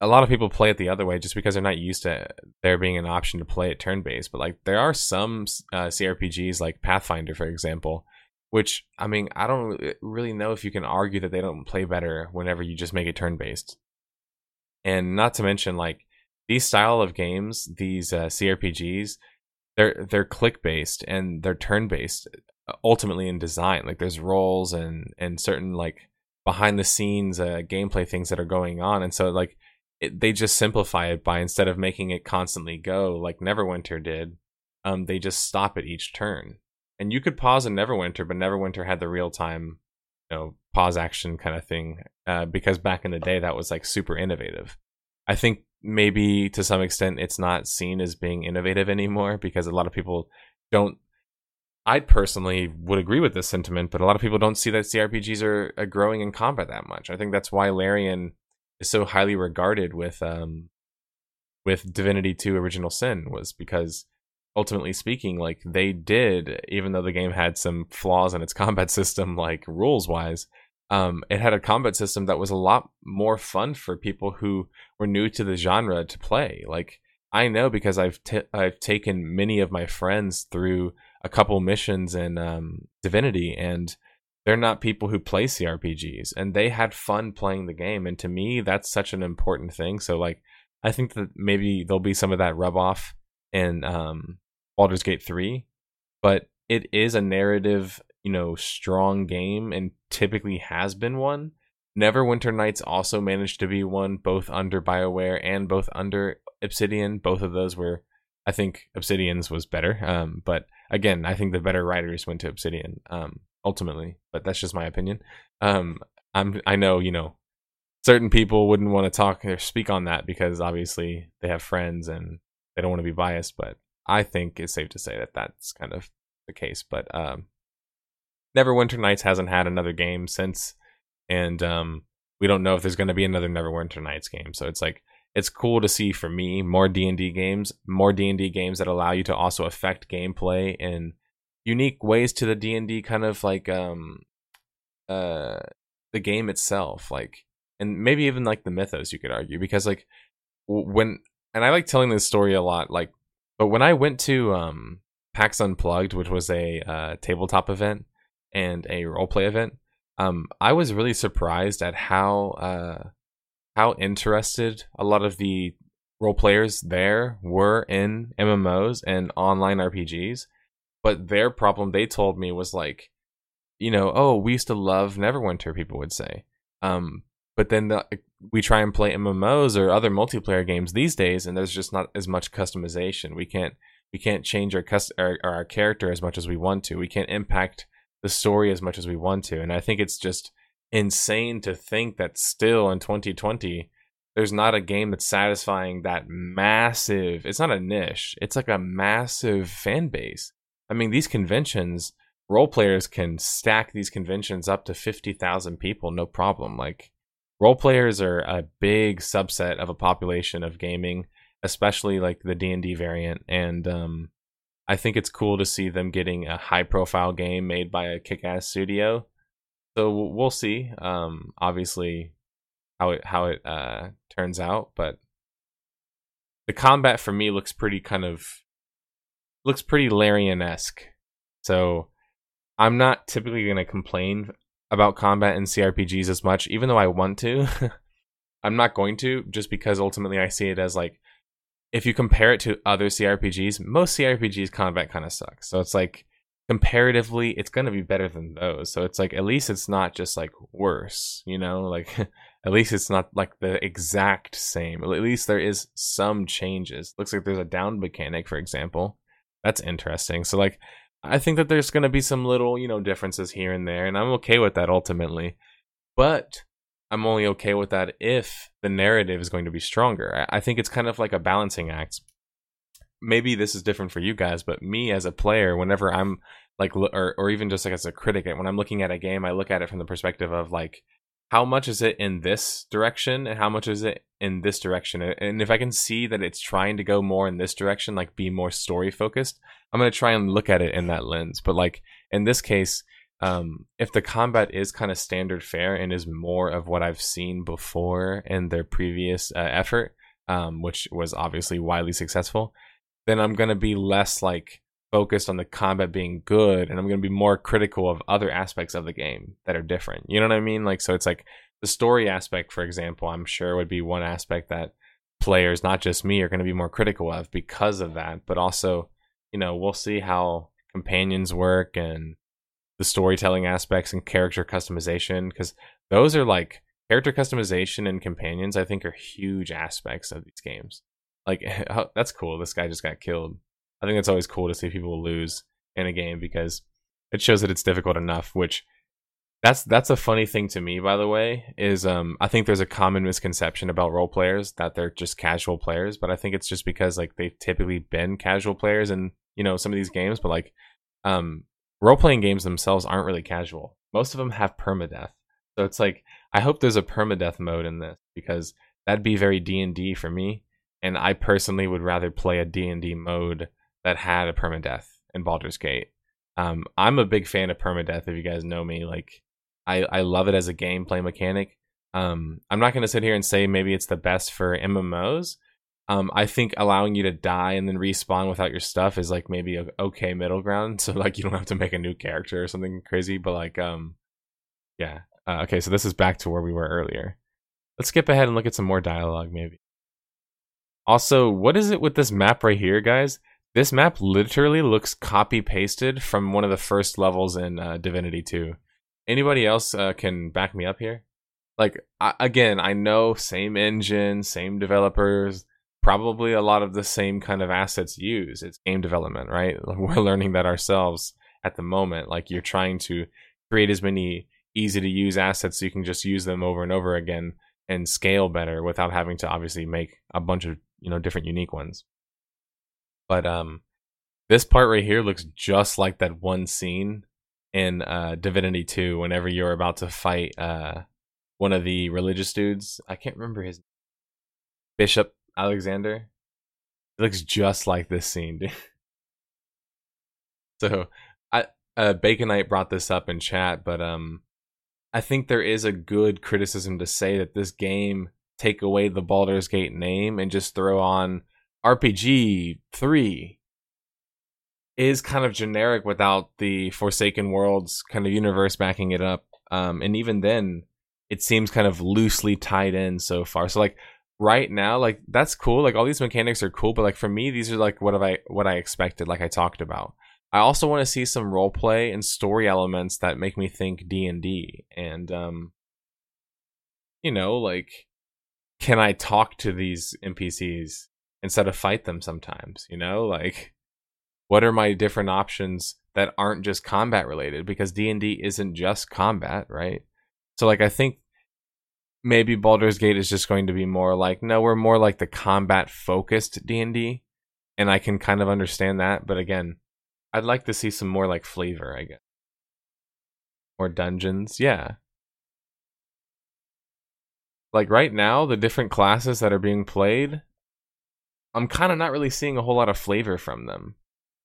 a lot of people play it the other way just because they're not used to there being an option to play it turn based. But like there are some uh, CRPGs like Pathfinder, for example, which I mean I don't really know if you can argue that they don't play better whenever you just make it turn based. And not to mention like these style of games, these uh, CRPGs, they're they're click based and they're turn based uh, ultimately in design. Like there's roles and and certain like behind the scenes uh, gameplay things that are going on, and so like it, they just simplify it by instead of making it constantly go like Neverwinter did, um, they just stop at each turn. And you could pause in Neverwinter, but Neverwinter had the real time, you know, pause action kind of thing, uh, because back in the day that was like super innovative. I think maybe to some extent it's not seen as being innovative anymore because a lot of people don't. I personally would agree with this sentiment, but a lot of people don't see that CRPGs are, are growing in combat that much. I think that's why Larian is so highly regarded with um with Divinity 2 Original Sin was because ultimately speaking like they did even though the game had some flaws in its combat system like rules wise um it had a combat system that was a lot more fun for people who were new to the genre to play. Like I know because I've t- I've taken many of my friends through a couple missions in um, Divinity and they're not people who play CRPGs and they had fun playing the game. And to me, that's such an important thing. So like, I think that maybe there'll be some of that rub off in um, Baldur's Gate 3, but it is a narrative, you know, strong game and typically has been one. Neverwinter Nights also managed to be one, both under BioWare and both under Obsidian. Both of those were, I think, Obsidian's was better. Um, but again, I think the better writers went to Obsidian. Um, ultimately, but that's just my opinion. Um, I'm I know you know certain people wouldn't want to talk or speak on that because obviously they have friends and they don't want to be biased, but I think it's safe to say that that's kind of the case. But um, Neverwinter Nights hasn't had another game since, and um, we don't know if there's going to be another Neverwinter Nights game. So it's like it's cool to see for me more D and D games, more D and D games that allow you to also affect gameplay in unique ways to the D&D kind of like um uh the game itself like and maybe even like the mythos you could argue because like when and I like telling this story a lot like but when I went to um PAX Unplugged which was a uh, tabletop event and a roleplay event um I was really surprised at how uh how interested a lot of the role players there were in MMOs and online RPGs but their problem, they told me, was like, you know, oh, we used to love Neverwinter. People would say, um, but then the, we try and play MMOs or other multiplayer games these days, and there's just not as much customization. We can't we can't change our cust- our, our character as much as we want to. We can't impact the story as much as we want to. And I think it's just insane to think that still in 2020 there's not a game that's satisfying that massive it's not a niche it's like a massive fan base I mean, these conventions, role players can stack these conventions up to 50,000 people, no problem. Like, role players are a big subset of a population of gaming. especially like the D&D variant and um I think it's cool to see them getting a high profile game made by a kick-ass studio. So we'll we'll see um obviously how it how it uh turns out, but the combat for me looks pretty kind of looks pretty Larian-esque. So I'm not typically going to complain about combat in CRPGs as much, even though I want to. I'm not going to, just because ultimately I see it as like, if you compare it to other CRPGs, most CRPGs combat kind of sucks. So it's like, comparatively, it's going to be better than those. So it's like, at least it's not just like worse, you know? Like, at least it's not like the exact same. At least there is some changes. Looks like there's a down mechanic, for example. That's interesting. So, like, I think that there's going to be some little, you know, differences here and there, and I'm okay with that ultimately. But I'm only okay with that if the narrative is going to be stronger. I think it's kind of like a balancing act. Maybe this is different for you guys, but me as a player, whenever I'm like, or, or even just like as a critic, when I'm looking at a game, I look at it from the perspective of like, how much is it in this direction and how much is it in this direction? And if i can see that it's trying to go more in this direction like be more story focused i'm going to try and look at it in that lens. But like in this case um, if the combat is kind of standard fare and is more of what i've seen before in their previous uh, effort um, which was obviously widely successful then i'm going to be less like focused on the combat being good and I'm going to be more critical of other aspects of the game that are different. You know what I mean? Like so it's like the story aspect for example, I'm sure would be one aspect that players, not just me, are going to be more critical of because of that, but also, you know, we'll see how companions work and the storytelling aspects and character customization because those are like character customization and companions I think are huge aspects of these games. Like that's cool. This guy just got killed. I think it's always cool to see people lose in a game because it shows that it's difficult enough. Which that's that's a funny thing to me, by the way. Is um I think there's a common misconception about role players that they're just casual players, but I think it's just because like they've typically been casual players in you know some of these games, but like um role playing games themselves aren't really casual. Most of them have permadeath, so it's like I hope there's a permadeath mode in this because that'd be very D and D for me, and I personally would rather play a D and D mode that had a permadeath in Baldur's Gate. Um, I'm a big fan of permadeath. If you guys know me, like I, I love it as a gameplay mechanic. Um, I'm not going to sit here and say maybe it's the best for MMOs. Um, I think allowing you to die and then respawn without your stuff is like maybe a okay middle ground. So like you don't have to make a new character or something crazy. But like um, yeah. Uh, okay, so this is back to where we were earlier. Let's skip ahead and look at some more dialogue, maybe. Also, what is it with this map right here, guys? This map literally looks copy pasted from one of the first levels in uh, Divinity 2. Anybody else uh, can back me up here? Like, I, again, I know same engine, same developers, probably a lot of the same kind of assets used. It's game development, right? We're learning that ourselves at the moment. Like, you're trying to create as many easy to use assets so you can just use them over and over again and scale better without having to obviously make a bunch of you know different unique ones but um, this part right here looks just like that one scene in uh, Divinity 2 whenever you're about to fight uh, one of the religious dudes. I can't remember his Bishop Alexander. It looks just like this scene, dude. so I uh Baconite brought this up in chat, but um I think there is a good criticism to say that this game take away the Baldur's Gate name and just throw on RPG 3 is kind of generic without the Forsaken Worlds kind of universe backing it up. Um, and even then, it seems kind of loosely tied in so far. So like right now, like that's cool. Like all these mechanics are cool, but like for me, these are like what have I what I expected, like I talked about. I also want to see some role play and story elements that make me think D and D, and um, you know, like can I talk to these NPCs? Instead of fight them sometimes, you know? Like what are my different options that aren't just combat related because D&D isn't just combat, right? So like I think maybe Baldur's Gate is just going to be more like no, we're more like the combat focused D&D and I can kind of understand that, but again, I'd like to see some more like flavor, I guess. More dungeons, yeah. Like right now, the different classes that are being played I'm kind of not really seeing a whole lot of flavor from them.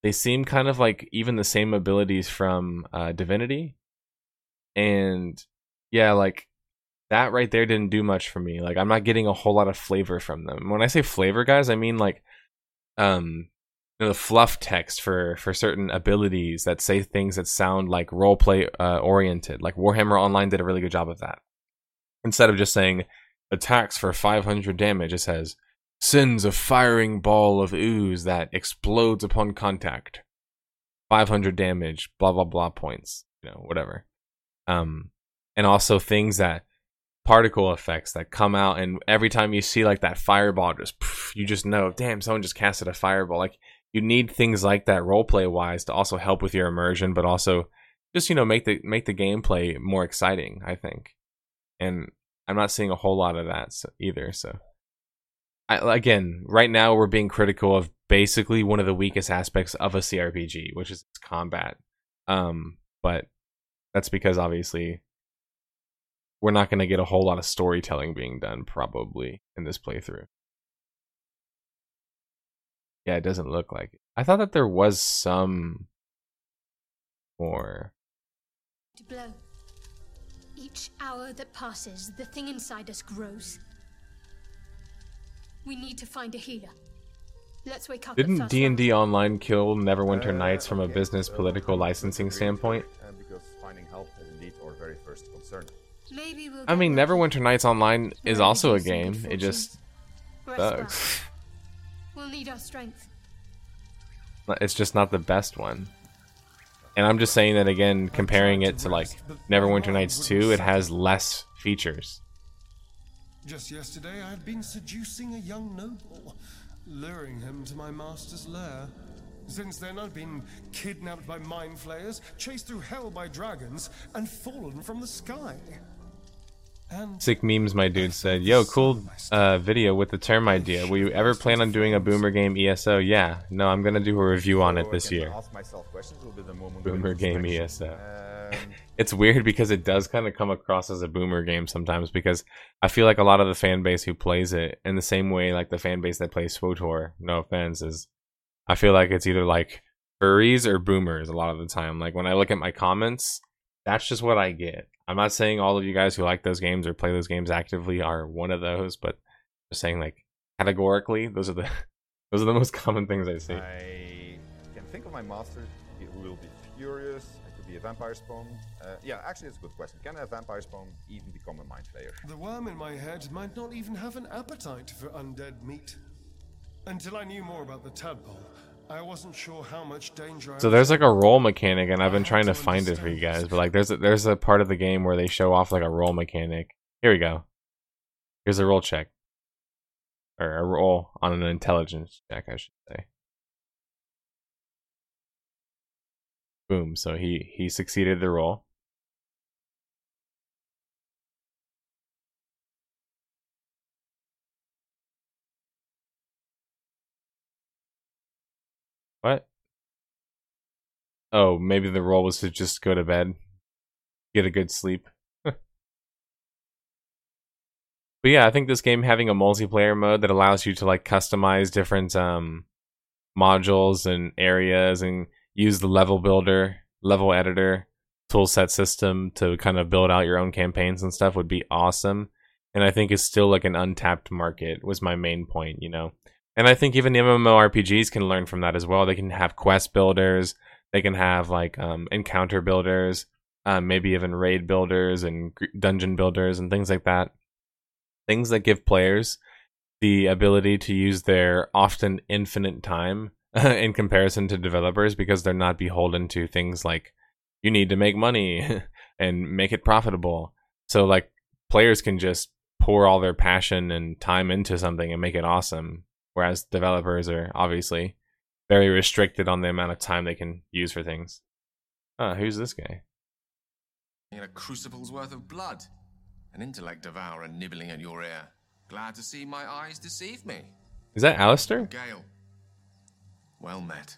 They seem kind of like even the same abilities from uh, Divinity, and yeah, like that right there didn't do much for me. Like I'm not getting a whole lot of flavor from them. When I say flavor, guys, I mean like um you know, the fluff text for for certain abilities that say things that sound like role play uh, oriented. Like Warhammer Online did a really good job of that. Instead of just saying attacks for 500 damage, it says sends a firing ball of ooze that explodes upon contact. 500 damage, blah blah blah points, you know, whatever. Um and also things that particle effects that come out and every time you see like that fireball just poof, you just know damn someone just casted a fireball like you need things like that roleplay wise to also help with your immersion but also just you know make the make the gameplay more exciting i think and i'm not seeing a whole lot of that either so I, again right now we're being critical of basically one of the weakest aspects of a crpg which is combat um but that's because obviously we're not going to get a whole lot of storytelling being done probably in this playthrough. Yeah, it doesn't look like it. I thought that there was some more. To blow. Each hour that passes, the thing inside us grows. We need to find a healer. Let's wake up. Didn't D and D Online kill Neverwinter Nights from a business political licensing standpoint? Uh, because finding help is indeed our very first concern. Maybe we'll I mean, Neverwinter Nights Online is also a do some good game. It just sucks. We'll need our strength. It's just not the best one. And I'm just saying that again, comparing it to like Neverwinter Nights 2, it has less features. Just yesterday, I had been seducing a young noble, luring him to my master's lair. Since then, I've been kidnapped by mind flayers, chased through hell by dragons, and fallen from the sky. And Sick memes, my dude said, "Yo, cool uh, video with the term idea. Will you ever plan on doing a Boomer Game ESO? Yeah, no, I'm gonna do a review on it this year. Ask myself questions will be the moment Boomer Game introspection. ESO. It's weird because it does kind of come across as a boomer game sometimes because I feel like a lot of the fan base who plays it in the same way like the fan base that plays SWTOR, no offense, is I feel like it's either like furries or boomers a lot of the time. Like when I look at my comments, that's just what I get. I'm not saying all of you guys who like those games or play those games actively are one of those, but just saying like categorically, those are the those are the most common things I see. I can think of my master who will be furious. I be a vampire spawn. Uh, yeah, actually, it's a good question. Can a vampire spawn even become a mind flayer? the worm in my head might not even have an appetite for undead meat. Until I knew more about the tadpole, I wasn't sure how much danger I So there's like a roll mechanic, and I've been trying to find it for you guys. But like, there's a, there's a part of the game where they show off like a roll mechanic. Here we go. Here's a roll check, or a roll on an intelligence check, I should say. Boom. So he he succeeded the role What? Oh, maybe the role was to just go to bed, get a good sleep. but yeah, I think this game having a multiplayer mode that allows you to like customize different um modules and areas and use the level builder, level editor, toolset system to kind of build out your own campaigns and stuff would be awesome. And I think it's still like an untapped market was my main point, you know. And I think even the MMORPGs can learn from that as well. They can have quest builders, they can have like um, encounter builders, um, maybe even raid builders and dungeon builders and things like that. Things that give players the ability to use their often infinite time in comparison to developers because they're not beholden to things like you need to make money and make it profitable. So like players can just pour all their passion and time into something and make it awesome whereas developers are obviously very restricted on the amount of time they can use for things. Uh, who's this guy? In a crucible's worth of blood. An intellect devourer nibbling at your ear. Glad to see my eyes deceive me. Is that Alistair? Gale. Well met.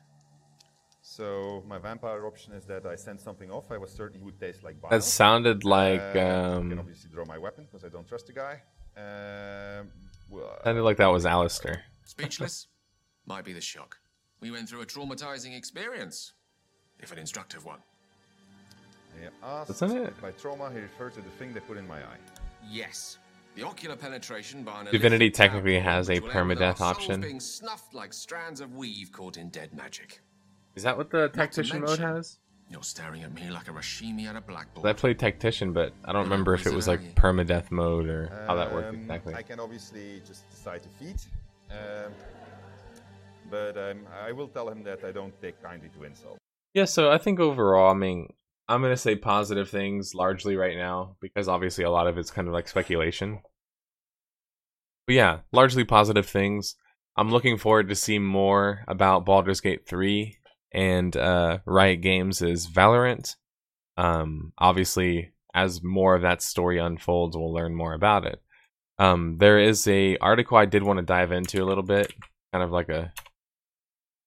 So my vampire option is that I send something off. I was certain he would taste like bile. That sounded like Uh, I can um obviously draw my weapon because I don't trust the guy. Um, well, sounded like that was Alistair. Speechless? might be the shock. We went through a traumatizing experience, if an instructive one. He asked That's not it. by trauma he referred to the thing they put in my eye. Yes. The ocular penetration by an Divinity technically has a which will end with our permadeath option. being snuffed like strands of weave caught in dead magic. Is that what the to tactician mode has? You're staring at me like a Rashimi at a blackboard. I played tactician, but I don't remember if it was like Wizard permadeath mode or how that worked Um, exactly. I can obviously just decide to feed. Um, but um, I will tell him that I don't take kindly to insult. Yeah, so I think overall, I mean, I'm gonna say positive things largely right now because obviously a lot of it's kind of like speculation. But yeah, largely positive things. I'm looking forward to see more about Baldur's Gate 3 and uh, Riot Games' is Valorant. Um, obviously, as more of that story unfolds, we'll learn more about it. Um, there is a article I did want to dive into a little bit, kind of like a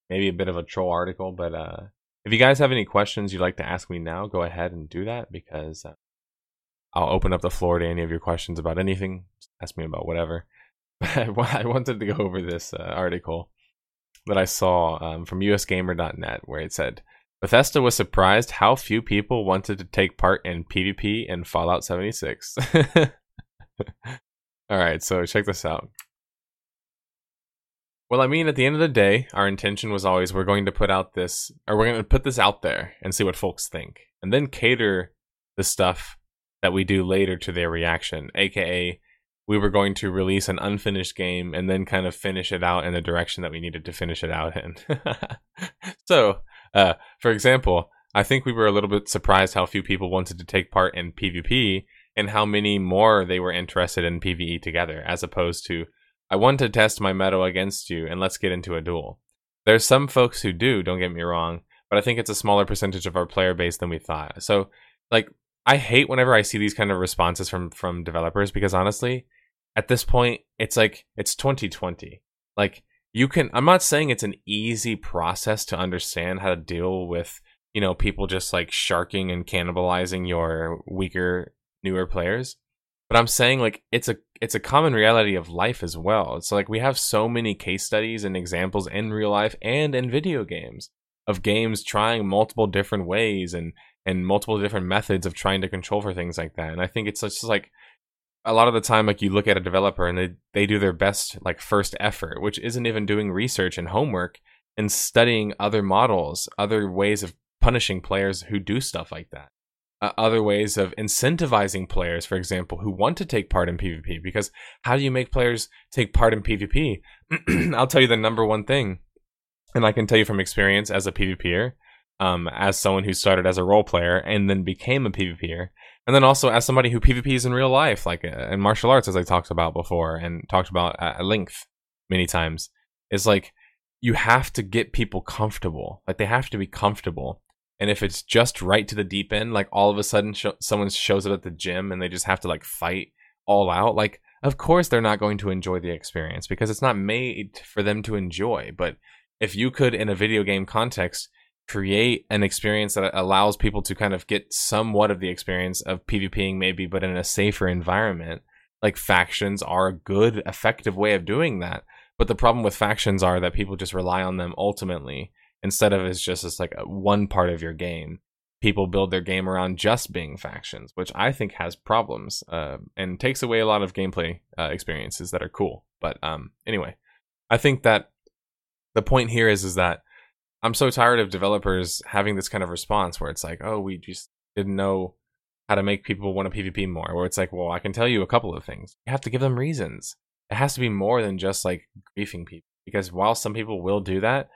maybe a bit of a troll article, but uh, if you guys have any questions you'd like to ask me now, go ahead and do that because uh, I'll open up the floor to any of your questions about anything. Just ask me about whatever. I wanted to go over this uh, article that I saw um, from usgamer.net where it said Bethesda was surprised how few people wanted to take part in PvP in Fallout 76. All right, so check this out. Well, I mean, at the end of the day, our intention was always we're going to put out this, or we're going to put this out there and see what folks think, and then cater the stuff that we do later to their reaction. AKA, we were going to release an unfinished game and then kind of finish it out in the direction that we needed to finish it out in. so, uh, for example, I think we were a little bit surprised how few people wanted to take part in PvP and how many more they were interested in PvE together, as opposed to I want to test my metal against you and let's get into a duel. There's some folks who do, don't get me wrong, but I think it's a smaller percentage of our player base than we thought. So, like, I hate whenever I see these kind of responses from from developers because honestly, at this point, it's like it's 2020. Like, you can. I'm not saying it's an easy process to understand how to deal with, you know, people just like sharking and cannibalizing your weaker, newer players but I'm saying like it's a it's a common reality of life as well. It's like we have so many case studies and examples in real life and in video games of games trying multiple different ways and and multiple different methods of trying to control for things like that. And I think it's just like a lot of the time like you look at a developer and they they do their best like first effort, which isn't even doing research and homework and studying other models, other ways of punishing players who do stuff like that uh, other ways of incentivizing players, for example, who want to take part in PvP. Because how do you make players take part in PvP? I'll tell you the number one thing, and I can tell you from experience as a PvPer, um, as someone who started as a role player and then became a PvPer, and then also as somebody who PvPs in real life, like uh, in martial arts, as I talked about before and talked about at length many times, is like you have to get people comfortable. Like they have to be comfortable and if it's just right to the deep end like all of a sudden sh- someone shows up at the gym and they just have to like fight all out like of course they're not going to enjoy the experience because it's not made for them to enjoy. But if you could in a video game context create an experience that allows people to kind of get somewhat of the experience of PvPing maybe but in a safer environment like factions are a good effective way of doing that. But the problem with factions are that people just rely on them ultimately instead of it's just as like a, one part of your game people build their game around just being factions which i think has problems uh, and takes away a lot of gameplay uh, experiences that are cool. But um, anyway i think that the point here is is that i'm so tired of developers having this kind of response where it's like oh we just didn't know how to make people want to pvp more where it's like well i can tell you a couple of things. You have to give them reasons. It has to be more than just like griefing people because while some people will do that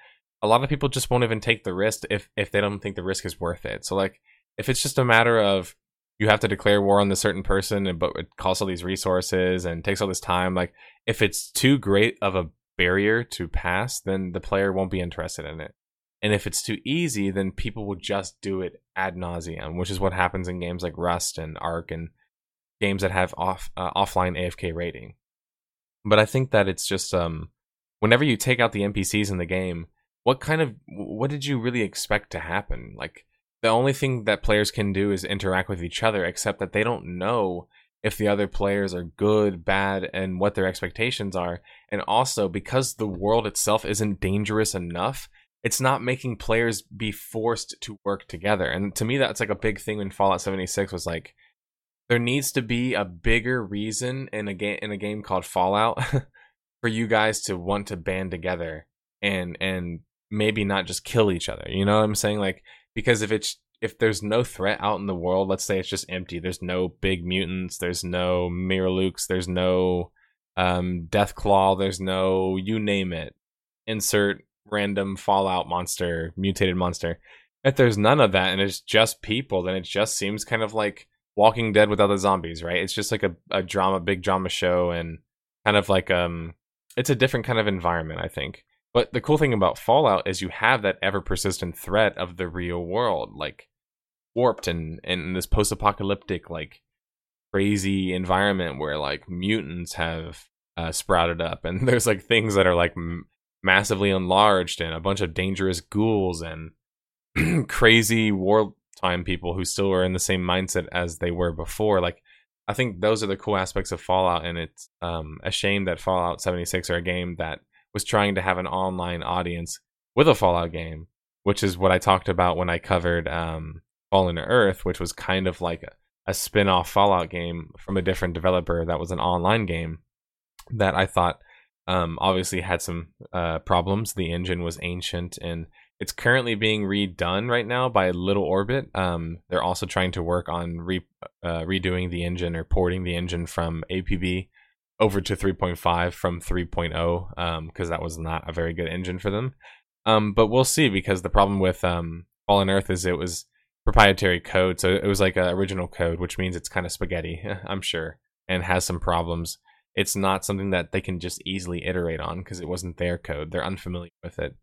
a lot of people just won't even take the risk if if they don't think the risk is worth it. So like if it's just a matter of you have to declare war on the certain person and but it costs all these resources and takes all this time, like if it's too great of a barrier to pass, then the player won't be interested in it. And if it's too easy, then people will just do it ad nauseum, which is what happens in games like Rust and Ark and games that have off uh, offline AFK rating. But I think that it's just um whenever you take out the NPCs in the game, what kind of what did you really expect to happen like the only thing that players can do is interact with each other except that they don't know if the other players are good, bad, and what their expectations are. And also because the world itself isn't dangerous enough, it's not making players be forced to work together. And to me, that's like a big thing in Fallout 76 was like, there needs to be a bigger reason in a game in a game called Fallout for you guys to want to band together and and maybe not just kill each other. You know what I'm saying? Like because if it's if there's no threat out in the world, let's say it's just empty. There's no big mutants. There's no Mirelurks. There's no um, Deathclaw. There's no you name it. Insert random Fallout monster, mutated monster. If there's none of that and it's just people, then it just seems kind of like Walking Dead without the zombies, right? It's just like a, a drama, big drama show, and kind of like um, it's a different kind of environment, I think. But the cool thing about Fallout is you have that ever persistent threat of the real world, like warped and and this post apocalyptic like crazy environment where like mutants have uh, sprouted up, and there's like things that are like m- massively enlarged, and a bunch of dangerous ghouls and crazy wartime people who still are in the same mindset as they were before. Like I think those are the cool aspects of Fallout, and it's um, a shame that Fallout 76 are a game that was trying to have an online audience with a Fallout game, which is what I talked about when I covered um, Fallen Earth, which was kind of like a, a spin off Fallout game from a different developer that was an online game that I thought um, obviously had some uh, problems. The engine was ancient and it's currently being redone right now by Little Orbit. Um, they're also trying to work on re- uh, redoing the engine or porting the engine from APB over to 3.5 from 3.0 because um, that was not a very good engine for them. Um, but we'll see because the problem with um, Fallen Earth is it was proprietary code, so it was like a original code, which means it's kind of spaghetti, I'm sure, and has some problems. It's not something that they can just easily iterate on because it wasn't their code. They're unfamiliar with it.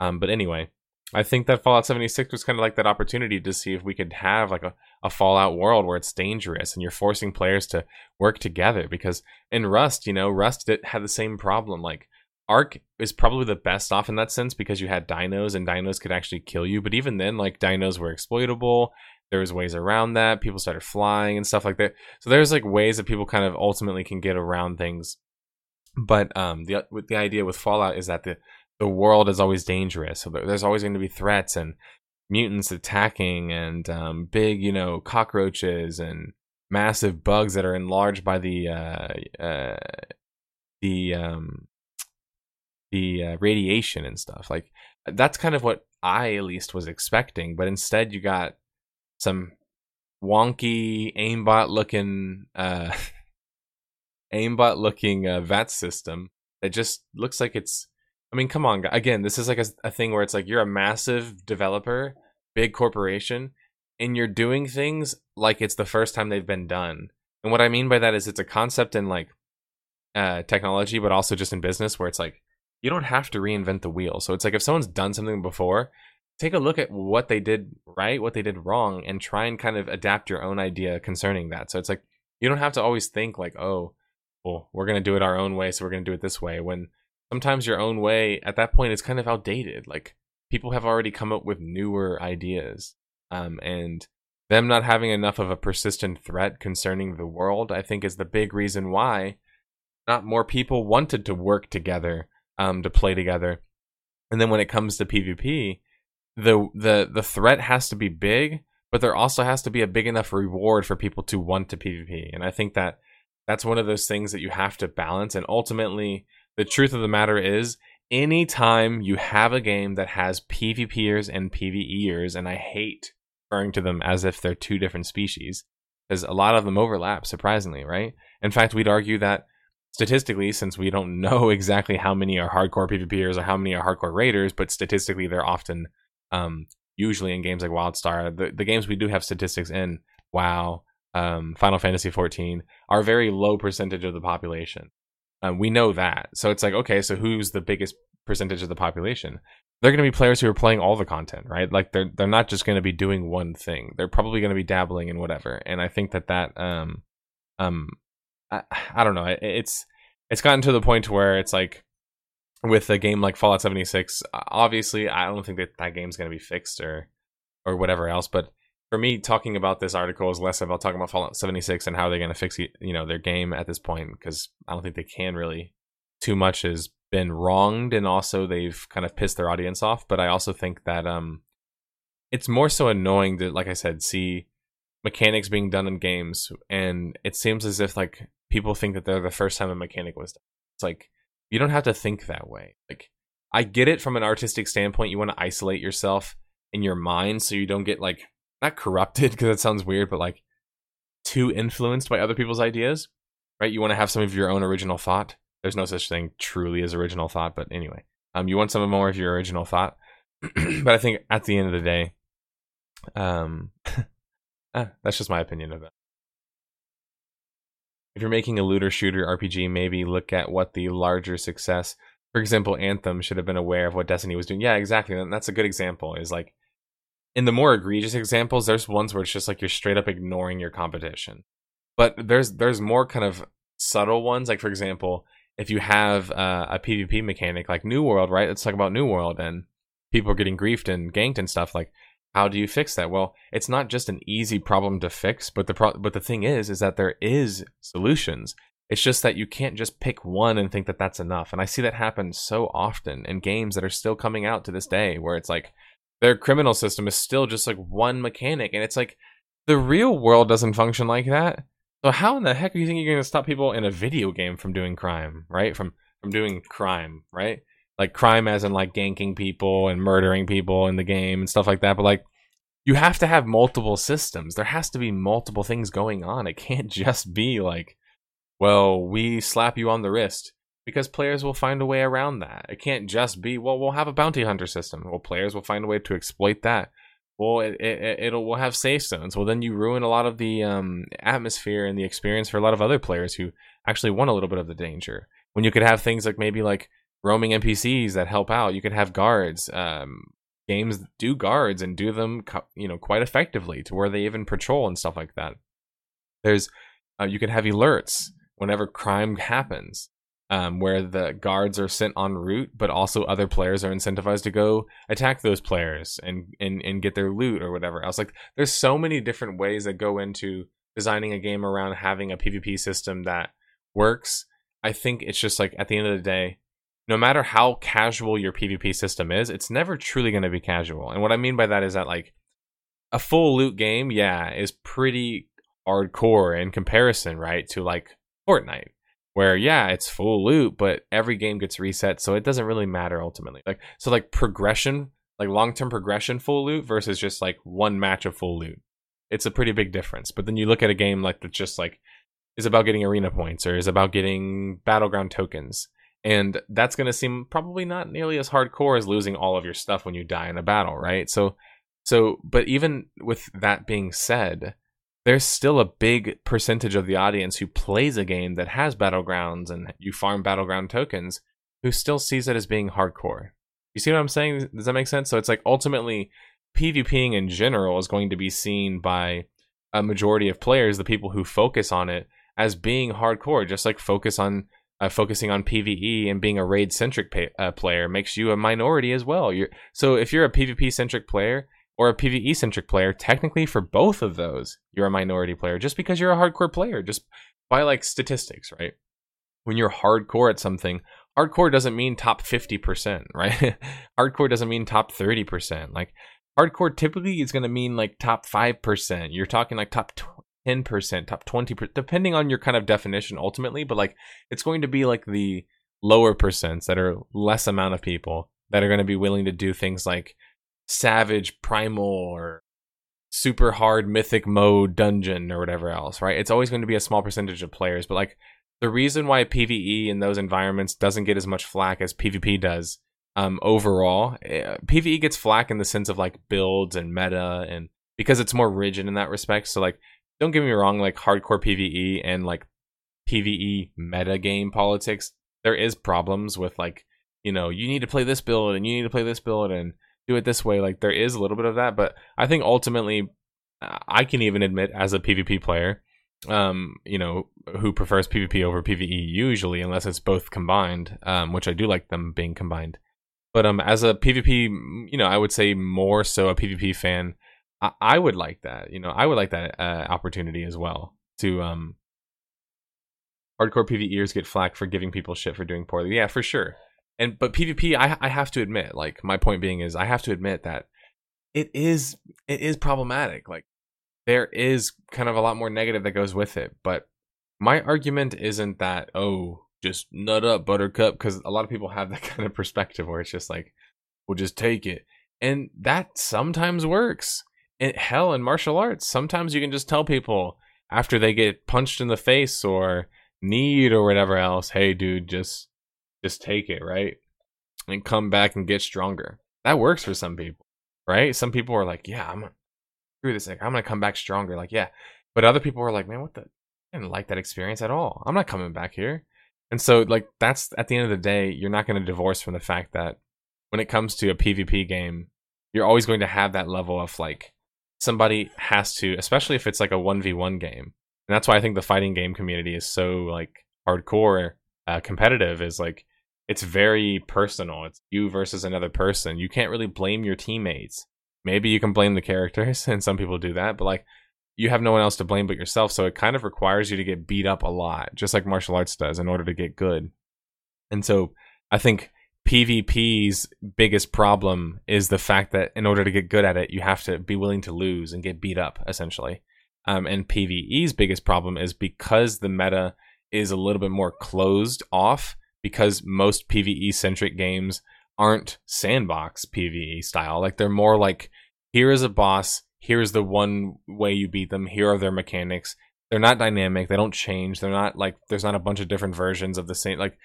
Um, but anyway, I think that Fallout 76 was kind of like that opportunity to see if we could have like a, a Fallout world where it's dangerous and you're forcing players to work together. Because in Rust, you know, Rust had the same problem. Like Ark is probably the best off in that sense because you had dinos and dinos could actually kill you. But even then, like dinos were exploitable. There was ways around that. People started flying and stuff like that. So there's like ways that people kind of ultimately can get around things. But um, the the idea with Fallout is that the the world is always dangerous. So there's always going to be threats and mutants attacking and um, big, you know, cockroaches and massive bugs that are enlarged by the uh, uh, the um, the uh, radiation and stuff. Like that's kind of what I at least was expecting, but instead you got some wonky aimbot looking uh aimbot looking uh, VAT system that just looks like it's I mean, come on. Again, this is like a, a thing where it's like you're a massive developer, big corporation, and you're doing things like it's the first time they've been done. And what I mean by that is it's a concept in like uh, technology, but also just in business where it's like you don't have to reinvent the wheel. So it's like if someone's done something before, take a look at what they did right, what they did wrong, and try and kind of adapt your own idea concerning that. So it's like you don't have to always think like, oh, well, we're gonna do it our own way, so we're gonna do it this way. When sometimes your own way at that point is kind of outdated. Like people have already come up with newer ideas, um, and them not having enough of a persistent threat concerning the world, I think, is the big reason why not more people wanted to work together, um, to play together. And then when it comes to PvP, the the the threat has to be big, but there also has to be a big enough reward for people to want to PvP. And I think that that's one of those things that you have to balance. And ultimately, the truth of the matter is, anytime you have a game that has PvPers and PvEers, and I hate referring to them as if they're two different species, because a lot of them overlap, surprisingly, right? In fact, we'd argue that statistically, since we don't know exactly how many are hardcore PvPers or how many are hardcore raiders, but statistically, they're often, um, usually in games like WildStar, the, the games we do have statistics in, WoW, um, Final Fantasy 14, are very low percentage of the population. Um, we know that. So it's like, okay, so who's the biggest percentage of the population? They're going to be players who are playing all the content, right? Like they're they're not just going to be doing one thing. They're probably going to be dabbling in whatever. And I think that that um um I, I don't know. It, it's it's gotten to the point where it's like with a game like Fallout 76, obviously I don't think that that game's going to be fixed or or whatever else, but for me, talking about this article is less about talking about Fallout 76 and how they're going to fix you know their game at this point because I don't think they can really. Too much has been wronged, and also they've kind of pissed their audience off. But I also think that um, it's more so annoying to, like I said, see mechanics being done in games, and it seems as if like people think that they're the first time a mechanic was done. It's like you don't have to think that way. Like I get it from an artistic standpoint. You want to isolate yourself in your mind so you don't get like not corrupted because that sounds weird, but like too influenced by other people's ideas, right? You want to have some of your own original thought. There's no such thing truly as original thought, but anyway, um, you want some more of your original thought. but I think at the end of the day, um, eh, that's just my opinion of it. If you're making a looter shooter RPG, maybe look at what the larger success. For example, Anthem should have been aware of what Destiny was doing. Yeah, exactly. And that's a good example. Is like in the more egregious examples, there's ones where it's just like you're straight up ignoring your competition. But there's there's more kind of subtle ones. Like for example, if you have uh, a PvP mechanic like New World, right? Let's talk about New World, and people are getting griefed and ganked and stuff. Like, how do you fix that? Well, it's not just an easy problem to fix, but the pro- but the thing is, is that there is solutions. It's just that you can't just pick one and think that that's enough. And I see that happen so often in games that are still coming out to this day, where it's like their criminal system is still just like one mechanic, and it's like the real world doesn't function like that. So how in the heck are you think you're going to stop people in a video game from doing crime, right? From from doing crime, right? Like crime as in like ganking people and murdering people in the game and stuff like that. But like you have to have multiple systems. There has to be multiple things going on. It can't just be like, well, we slap you on the wrist because players will find a way around that. It can't just be, well, we'll have a bounty hunter system. Well, players will find a way to exploit that. Well, it, it will have safe zones. Well, then you ruin a lot of the um, atmosphere and the experience for a lot of other players who actually want a little bit of the danger. When you could have things like maybe like roaming NPCs that help out, you could have guards. Um, games do guards and do them, you know, quite effectively to where they even patrol and stuff like that. There's, uh, you can have alerts whenever crime happens um, where the guards are sent en route, but also other players are incentivized to go attack those players and, and, and get their loot or whatever else. Like, there's so many different ways that go into designing a game around having a PvP system that works. I think it's just like at the end of the day, no matter how casual your PvP system is, it's never truly going to be casual. And what I mean by that is that, like, a full loot game, yeah, is pretty hardcore in comparison, right, to like Fortnite where yeah it's full loot but every game gets reset so it doesn't really matter ultimately. Like so like progression like long-term progression full loot versus just like one match of full loot it's a pretty big difference but then you look at a game like that just like is about getting arena points or is about getting battleground tokens and that's going to seem probably not nearly as hardcore as losing all of your stuff when you die in a battle right? So so but even with that being said there's still a big percentage of the audience who plays a game that has battlegrounds and you farm battleground tokens who still sees it as being hardcore. You see what I'm saying? Does that make sense? So it's like ultimately PvPing in general is going to be seen by a majority of players, the people who focus on it, as being hardcore. Just like focus on uh, focusing on PVE and being a raid centric uh, player makes you a minority as well. You're, so if you're a PvP centric player, or a PvE centric player, technically for both of those, you're a minority player just because you're a hardcore player, just by like statistics, right? When you're hardcore at something, hardcore doesn't mean top 50%, right? hardcore doesn't mean top 30%. Like hardcore typically is going to mean like top 5%. You're talking like top 10%, top 20%, depending on your kind of definition ultimately, but like it's going to be like the lower percents that are less amount of people that are going to be willing to do things like savage primal or super hard mythic mode dungeon or whatever else, right? It's always going to be a small percentage of players, but like the reason why PvE in those environments doesn't get as much flack as PvP does um, overall, eh, PvE gets flack in the sense of like builds and meta and because it's more rigid in that respect. So like, don't get me wrong, like hardcore PvE and like PvE meta game politics, there is problems with like, you know, you need to play this build and you need to play this build and do it this way. Like there is a little bit of that, but I think ultimately, I can even admit as a PvP player, um, you know, who prefers PvP over PvE usually, unless it's both combined, um, which I do like them being combined. But um, as a PvP, you know, I would say more so a PvP fan. I, I would like that. You know, I would like that uh, opportunity as well to um hardcore PvEers get flack for giving people shit for doing poorly. Yeah, for sure. And but PvP, I I have to admit, like my point being is I have to admit that it is it is problematic. Like there is kind of a lot more negative that goes with it. But my argument isn't that oh just nut up buttercup because a lot of people have that kind of perspective where it's just like we'll just take it and that sometimes works in hell in martial arts sometimes you can just tell people after they get punched in the face or kneed or whatever else hey dude just just take it right and come back and get stronger that works for some people right some people are like yeah i'm screw this like, i'm gonna come back stronger like yeah but other people are like man what the I didn't like that experience at all. I'm not coming back here. And so, like, that's at the end of the day, you're not going to divorce from the fact that when it comes to a PvP game, you're always going to have that level of like somebody has to, especially if it's like a 1v1 game. And that's why I think the fighting game community is so like hardcore uh, competitive, is like it's very personal. It's you versus another person. You can't really blame your teammates. Maybe you can blame the characters, and some people do that, but like you have no one else to blame but yourself. So it kind of requires you to get beat up a lot, just like martial arts does, in order to get good. And so I think PvP's biggest problem is the fact that in order to get good at it, you have to be willing to lose and get beat up, essentially. Um, and PvE's biggest problem is because the meta is a little bit more closed off, because most PvE centric games aren't sandbox PvE style. Like they're more like, here is a boss, here's the one way you beat them here are their mechanics they're not dynamic they don't change they're not like there's not a bunch of different versions of the same like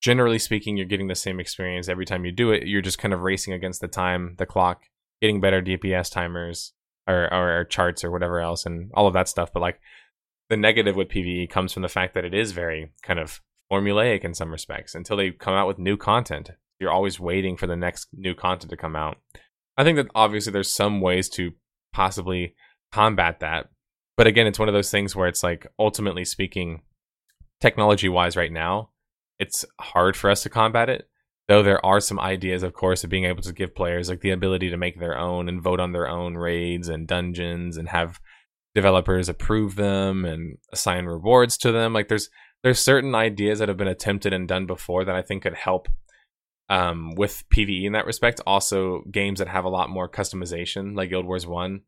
generally speaking you're getting the same experience every time you do it you're just kind of racing against the time the clock getting better dps timers or, or, or charts or whatever else and all of that stuff but like the negative with pve comes from the fact that it is very kind of formulaic in some respects until they come out with new content you're always waiting for the next new content to come out i think that obviously there's some ways to possibly combat that. But again, it's one of those things where it's like, ultimately speaking, technology wise, right now, it's hard for us to combat it. Though there are some ideas, of course, of being able to give players like the ability to make their own and vote on their own raids and dungeons and have developers approve them and assign rewards to them. Like there's there's certain ideas that have been attempted and done before that I think could help um, with PVE in that respect. Also, games that have a lot more customization, like Guild Wars One,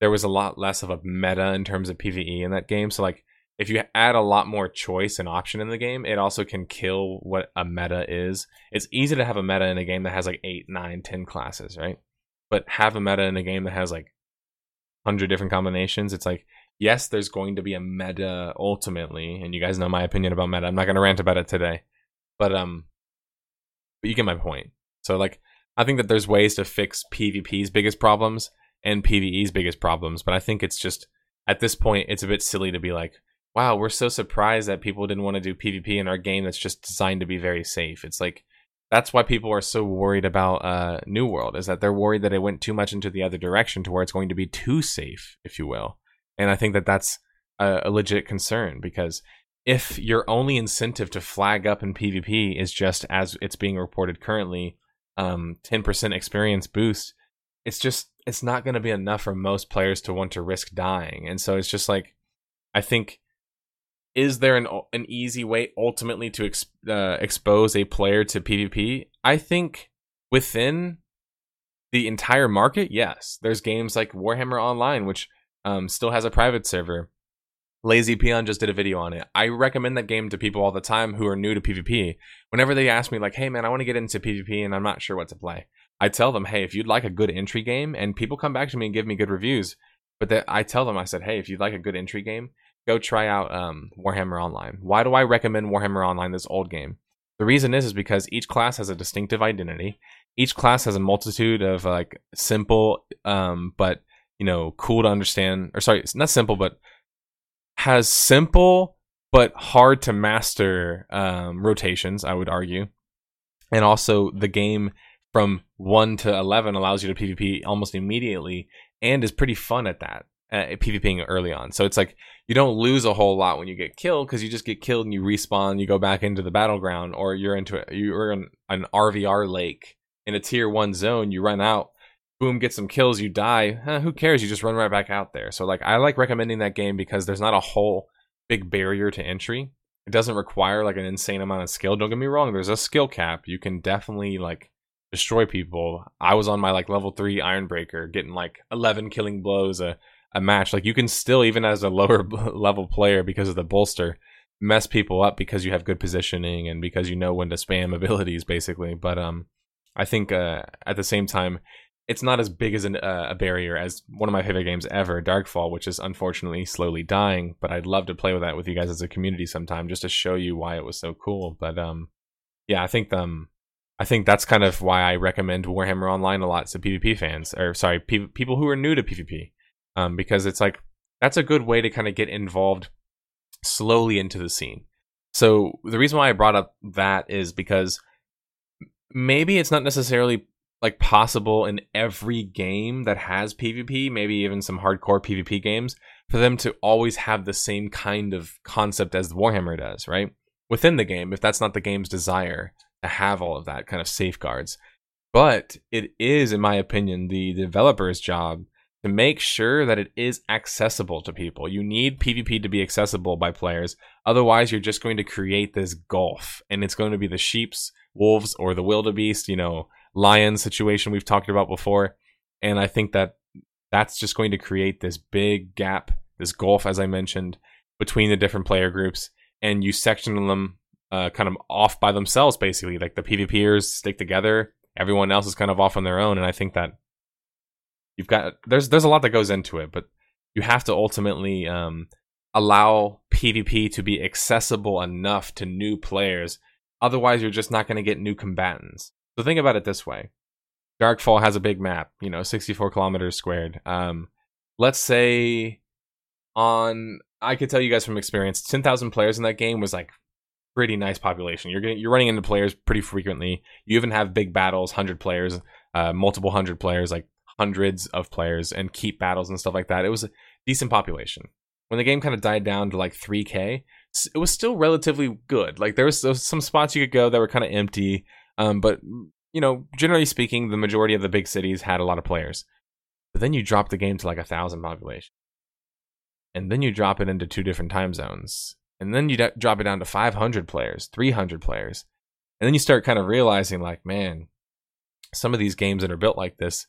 there was a lot less of a meta in terms of PVE in that game. So, like, if you add a lot more choice and option in the game, it also can kill what a meta is. It's easy to have a meta in a game that has like eight, nine, ten classes, right? But have a meta in a game that has like hundred different combinations. It's like yes, there's going to be a meta ultimately, and you guys know my opinion about meta. I'm not going to rant about it today, but um, but you get my point. So like I think that there's ways to fix PvP's biggest problems and PvE's biggest problems, but I think it's just at this point it's a bit silly to be like, wow, we're so surprised that people didn't want to do PvP in our game that's just designed to be very safe. It's like that's why people are so worried about uh, New World is that they're worried that it went too much into the other direction to where it's going to be too safe, if you will. And I think that that's a, a legit concern because if your only incentive to flag up in PvP is just as it's being reported currently, um, 10% experience boost, it's just it's not going to be enough for most players to want to risk dying. And so it's just like I think is there an an easy way ultimately to uh, expose a player to PvP? I think within the entire market, yes. There's games like Warhammer Online, which um, still has a private server. Lazy Peon just did a video on it. I recommend that game to people all the time who are new to PvP. Whenever they ask me, like, hey man, I want to get into PvP and I'm not sure what to play, I tell them, hey, if you'd like a good entry game, and people come back to me and give me good reviews, but that I tell them, I said, hey, if you'd like a good entry game, go try out um, Warhammer Online. Why do I recommend Warhammer Online, this old game? The reason is is because each class has a distinctive identity. Each class has a multitude of like simple, um, but you know, cool to understand. Or sorry, it's not simple, but has simple but hard to master um, rotations, I would argue. And also, the game from 1 to 11 allows you to PvP almost immediately and is pretty fun at that, uh, PvPing early on. So it's like you don't lose a whole lot when you get killed because you just get killed and you respawn, you go back into the battleground, or you're into you're in an RVR lake in a tier 1 zone, you run out boom, get some kills, you die. Eh, who cares? You just run right back out there. So like I like recommending that game because there's not a whole big barrier to entry. It doesn't require like an insane amount of skill. Don't get me wrong, there's a skill cap. You can definitely like destroy people. I was on my like level 3 Ironbreaker getting like 11 killing blows a a match. Like you can still even as a lower level player because of the bolster mess people up because you have good positioning and because you know when to spam abilities basically. But um I think uh, at the same time it's not as big as an, uh, a barrier as one of my favorite games ever, Darkfall, which is unfortunately slowly dying. But I'd love to play with that with you guys as a community sometime, just to show you why it was so cool. But um, yeah, I think um, I think that's kind of why I recommend Warhammer Online a lot to PvP fans, or sorry, people who are new to PvP, um, because it's like that's a good way to kind of get involved slowly into the scene. So the reason why I brought up that is because maybe it's not necessarily like possible in every game that has PvP, maybe even some hardcore PvP games, for them to always have the same kind of concept as Warhammer does, right? Within the game, if that's not the game's desire to have all of that kind of safeguards. But it is, in my opinion, the developer's job to make sure that it is accessible to people. You need PvP to be accessible by players. Otherwise, you're just going to create this gulf, and it's going to be the sheep's, wolves, or the wildebeest, you know, lion situation we've talked about before. And I think that that's just going to create this big gap, this gulf, as I mentioned, between the different player groups. And you section them uh, kind of off by themselves, basically. Like the PvPers stick together, everyone else is kind of off on their own. And I think that you've got there's there's a lot that goes into it, but you have to ultimately um, allow PvP to be accessible enough to new players. Otherwise, you're just not going to get new combatants. So think about it this way: Darkfall has a big map, you know, 64 kilometers squared. Um, let's say on I could tell you guys from experience, 10,000 players in that game was like pretty nice population. You're getting, you're running into players pretty frequently. You even have big battles, 100 players, uh, multiple hundred players, like hundreds of players, and keep battles and stuff like that. It was a decent population. When the game kind of died down to like 3k, it was still relatively good. Like there was some spots you could go that were kind of empty. Um, but you know, generally speaking, the majority of the big cities had a lot of players. But then you drop the game to like a thousand population, and then you drop it into two different time zones, and then you d- drop it down to 500 players, 300 players, and then you start kind of realizing, like, man, some of these games that are built like this,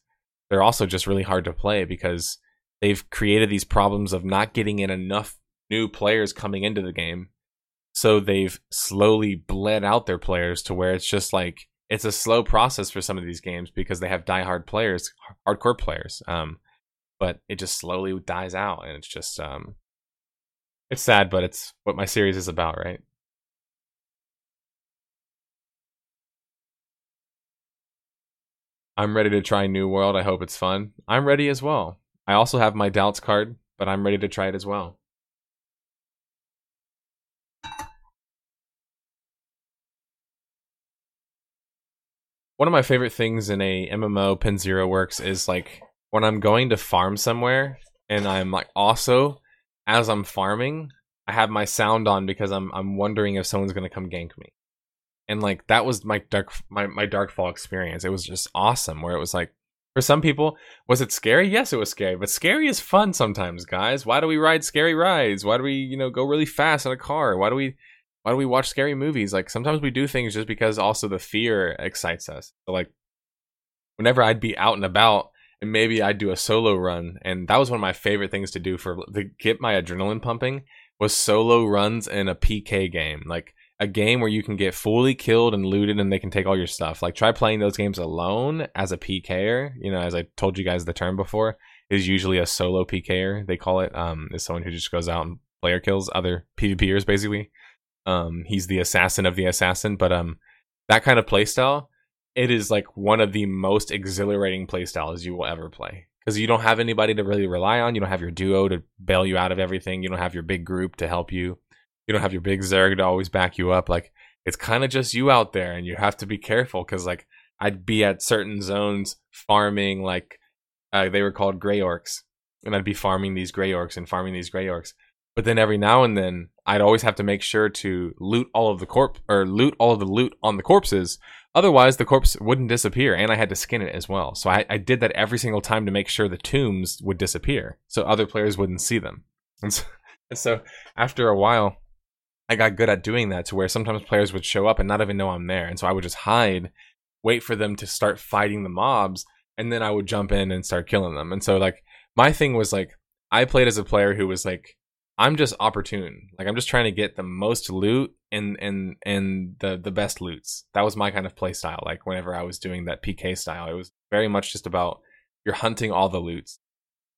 they're also just really hard to play because they've created these problems of not getting in enough new players coming into the game so they've slowly bled out their players to where it's just like it's a slow process for some of these games because they have diehard players, hardcore players. Um, but it just slowly dies out, and it's just um, it's sad, but it's what my series is about, right? I'm ready to try New World. I hope it's fun. I'm ready as well. I also have my doubts card, but I'm ready to try it as well. One of my favorite things in a MMO Pen Zero works is like when I'm going to farm somewhere and I'm like also as I'm farming, I have my sound on because I'm I'm wondering if someone's gonna come gank me. And like that was my dark my, my Darkfall experience. It was just awesome where it was like for some people, was it scary? Yes, it was scary, but scary is fun sometimes, guys. Why do we ride scary rides? Why do we, you know, go really fast in a car? Why do we why do we watch scary movies? Like sometimes we do things just because also the fear excites us. So like whenever I'd be out and about and maybe I'd do a solo run and that was one of my favorite things to do for to get my adrenaline pumping was solo runs in a PK game. Like a game where you can get fully killed and looted and they can take all your stuff. Like try playing those games alone as a PKer, you know, as I told you guys the term before, is usually a solo PKer, they call it. Um is someone who just goes out and player kills other PvPers basically. Um, he's the assassin of the assassin, but um, that kind of playstyle, it is like one of the most exhilarating playstyles you will ever play because you don't have anybody to really rely on. You don't have your duo to bail you out of everything. You don't have your big group to help you. You don't have your big Zerg to always back you up. Like it's kind of just you out there, and you have to be careful because like I'd be at certain zones farming like uh, they were called gray orcs, and I'd be farming these gray orcs and farming these gray orcs. But then every now and then, I'd always have to make sure to loot all of the corp or loot all of the loot on the corpses Otherwise, the corpse wouldn't disappear, and I had to skin it as well. So I, I did that every single time to make sure the tombs would disappear, so other players wouldn't see them. And so, and so after a while, I got good at doing that to where sometimes players would show up and not even know I'm there, and so I would just hide, wait for them to start fighting the mobs, and then I would jump in and start killing them. And so like my thing was like I played as a player who was like I'm just opportune. Like I'm just trying to get the most loot and and and the the best loots. That was my kind of play style. Like whenever I was doing that PK style, it was very much just about you're hunting all the loots.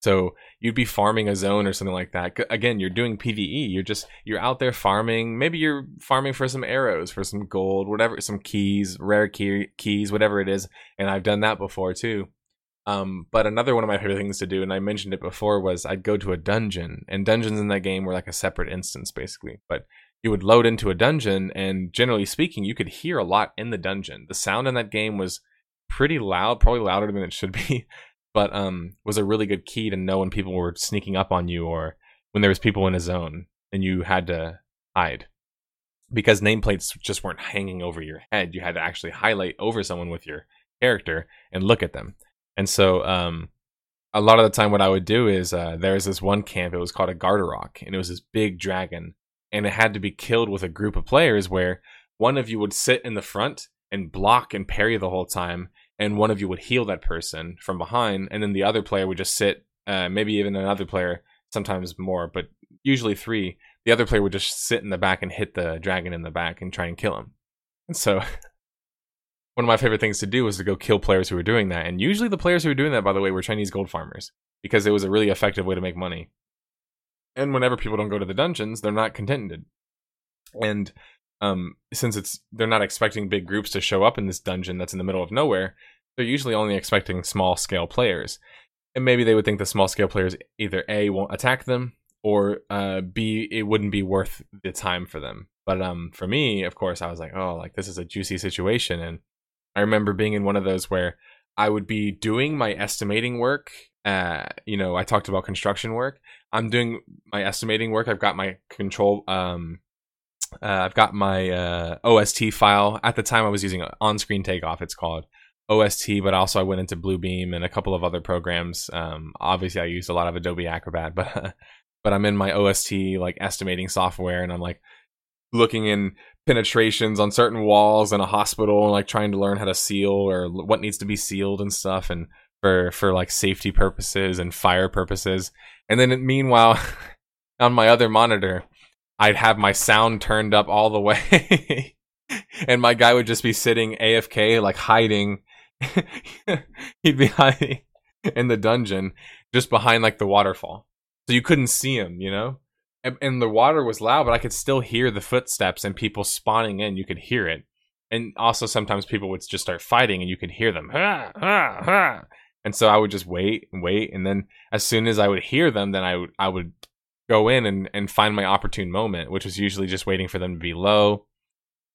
So you'd be farming a zone or something like that. Again, you're doing PVE. You're just you're out there farming. Maybe you're farming for some arrows, for some gold, whatever, some keys, rare key, keys, whatever it is. And I've done that before too. Um, but another one of my favorite things to do, and I mentioned it before, was I'd go to a dungeon, and dungeons in that game were like a separate instance, basically. But you would load into a dungeon, and generally speaking, you could hear a lot in the dungeon. The sound in that game was pretty loud, probably louder than it should be, but um, was a really good key to know when people were sneaking up on you or when there was people in a zone and you had to hide. Because nameplates just weren't hanging over your head, you had to actually highlight over someone with your character and look at them. And so, um, a lot of the time, what I would do is uh, there's this one camp. It was called a Gardarok, and it was this big dragon, and it had to be killed with a group of players where one of you would sit in the front and block and parry the whole time, and one of you would heal that person from behind, and then the other player would just sit, uh, maybe even another player, sometimes more, but usually three. The other player would just sit in the back and hit the dragon in the back and try and kill him. And so one of my favorite things to do was to go kill players who were doing that. And usually the players who were doing that, by the way, were Chinese gold farmers because it was a really effective way to make money. And whenever people don't go to the dungeons, they're not contented. And um, since it's they're not expecting big groups to show up in this dungeon that's in the middle of nowhere, they're usually only expecting small scale players. And maybe they would think the small scale players either A won't attack them or uh, B it wouldn't be worth the time for them. But um, for me, of course, I was like, oh, like this is a juicy situation, and I remember being in one of those where I would be doing my estimating work. Uh, you know, I talked about construction work. I'm doing my estimating work. I've got my control. Um, uh, I've got my uh, OST file. At the time, I was using on-screen takeoff. It's called OST, but also I went into Bluebeam and a couple of other programs. Um, obviously, I used a lot of Adobe Acrobat, but but I'm in my OST like estimating software, and I'm like looking in penetrations on certain walls in a hospital and like trying to learn how to seal or what needs to be sealed and stuff and for for like safety purposes and fire purposes. And then meanwhile on my other monitor i'd have my sound turned up all the way and my guy would just be sitting afk like hiding. He'd be hiding in the dungeon just behind like the waterfall. So you couldn't see him you know and, the water was loud, but I could still hear the footsteps and people spawning in. You could hear it, and also sometimes people would just start fighting, and you could hear them. And so I would just wait and wait, and then as soon as I would hear them, then I would I would go in and, and find my opportune moment, which was usually just waiting for them to be low,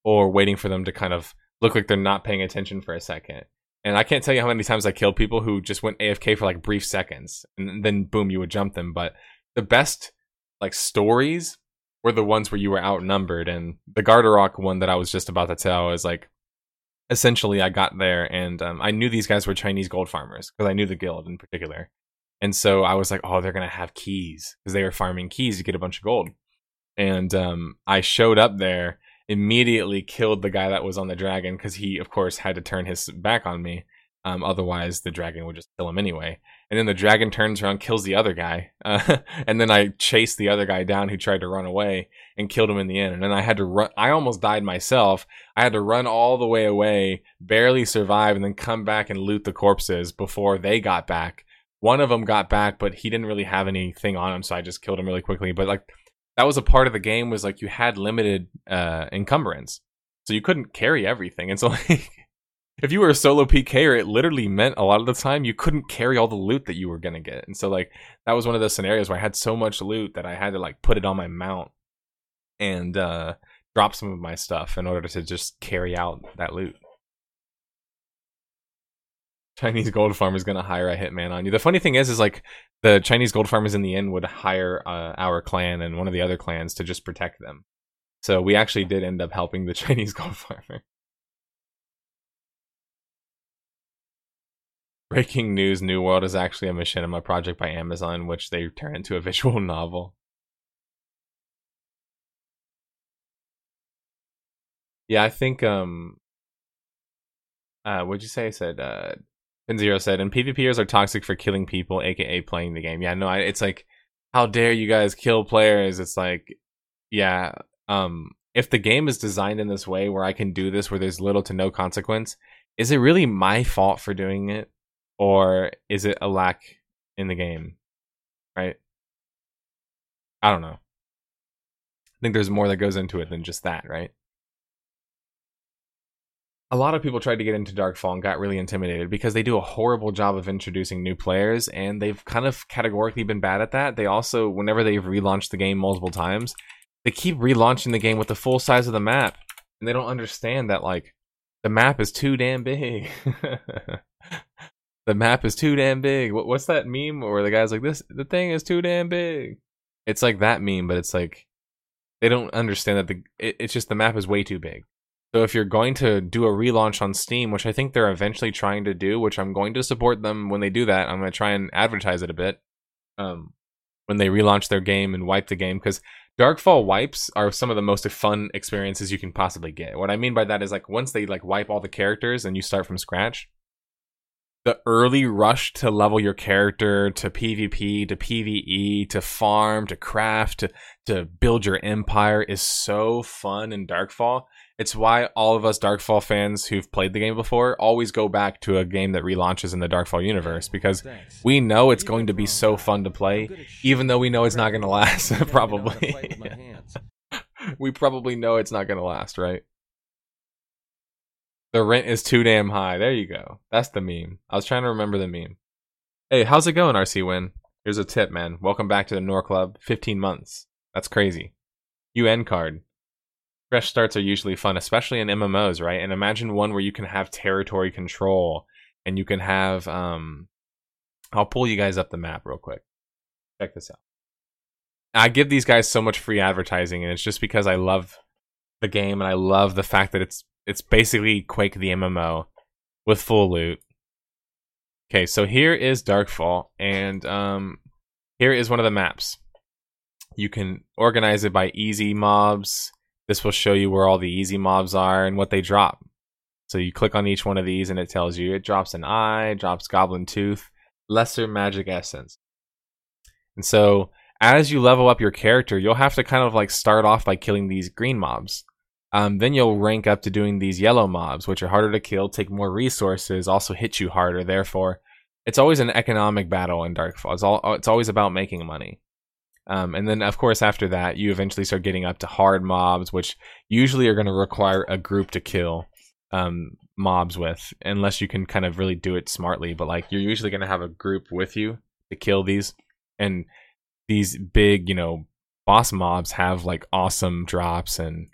or waiting for them to kind of look like they're not paying attention for a second. And I can't tell you how many times I killed people who just went AFK for like brief seconds, and then boom, you would jump them. But the best like stories were the ones where you were outnumbered. And the Gardarok one that I was just about to tell is like essentially I got there and um, I knew these guys were Chinese gold farmers because I knew the guild in particular. And so I was like, oh, they're gonna have keys because they were farming keys to get a bunch of gold. And um, I showed up there, immediately killed the guy that was on the dragon because he, of course, had to turn his back on me. Um, otherwise, the dragon would just kill him anyway. And then the dragon turns around, kills the other guy, uh, and then I chased the other guy down who tried to run away and killed him in the end. And then I had to run. I almost died myself. I had to run all the way away, barely survive, and then come back and loot the corpses before they got back. One of them got back, but he didn't really have anything on him, so I just killed him really quickly. But like that was a part of the game was like you had limited uh, encumbrance, so you couldn't carry everything, and so like if you were a solo PKer, it literally meant a lot of the time you couldn't carry all the loot that you were gonna get. And so like that was one of those scenarios where I had so much loot that I had to like put it on my mount and uh drop some of my stuff in order to just carry out that loot. Chinese gold farmer is gonna hire a hitman on you. The funny thing is, is like the Chinese gold farmers in the end would hire uh, our clan and one of the other clans to just protect them. So we actually did end up helping the Chinese gold farmer. Breaking news: New World is actually a machinima project by Amazon, which they turn into a visual novel. Yeah, I think um uh what'd you say? I said uh Zero said, and PvPers are toxic for killing people, aka playing the game. Yeah, no, I, it's like, how dare you guys kill players? It's like, yeah, um, if the game is designed in this way where I can do this where there's little to no consequence, is it really my fault for doing it? Or is it a lack in the game? Right? I don't know. I think there's more that goes into it than just that, right? a lot of people tried to get into Darkfall and got really intimidated because they do a horrible job of introducing new players and they've kind of categorically been bad at that. They also, whenever they've relaunched the game multiple times, they keep relaunching the game with the full size of the map. And they don't understand that, like, the map is too damn big. the map is too damn big. What, what's that meme where the guy's like, this, the thing is too damn big? It's like that meme, but it's like, they don't understand that the, it, it's just the map is way too big. So if you're going to do a relaunch on Steam, which I think they're eventually trying to do, which I'm going to support them when they do that, I'm going to try and advertise it a bit. Um, when they relaunch their game and wipe the game, because Darkfall wipes are some of the most fun experiences you can possibly get. What I mean by that is like once they like wipe all the characters and you start from scratch, the early rush to level your character to PvP to PvE to farm to craft to to build your empire is so fun in Darkfall it's why all of us Darkfall fans who've played the game before always go back to a game that relaunches in the Darkfall universe because we know it's going to be so fun to play, even though we know it's not going to last. probably, we probably know it's not going to last, right? The rent is too damn high. There you go. That's the meme. I was trying to remember the meme. Hey, how's it going, RC Win? Here's a tip, man. Welcome back to the Nor Club. 15 months. That's crazy. UN card fresh starts are usually fun, especially in MMOs, right? And imagine one where you can have territory control and you can have um I'll pull you guys up the map real quick. Check this out. I give these guys so much free advertising and it's just because I love the game and I love the fact that it's it's basically Quake the MMO with full loot. Okay, so here is Darkfall and um here is one of the maps. You can organize it by easy mobs, this will show you where all the easy mobs are and what they drop. So you click on each one of these and it tells you it drops an eye, drops goblin tooth, lesser magic essence. And so as you level up your character, you'll have to kind of like start off by killing these green mobs. Um, then you'll rank up to doing these yellow mobs, which are harder to kill, take more resources, also hit you harder. Therefore, it's always an economic battle in Darkfall. It's all it's always about making money. Um, and then, of course, after that, you eventually start getting up to hard mobs, which usually are going to require a group to kill um, mobs with, unless you can kind of really do it smartly. But like, you're usually going to have a group with you to kill these, and these big, you know, boss mobs have like awesome drops and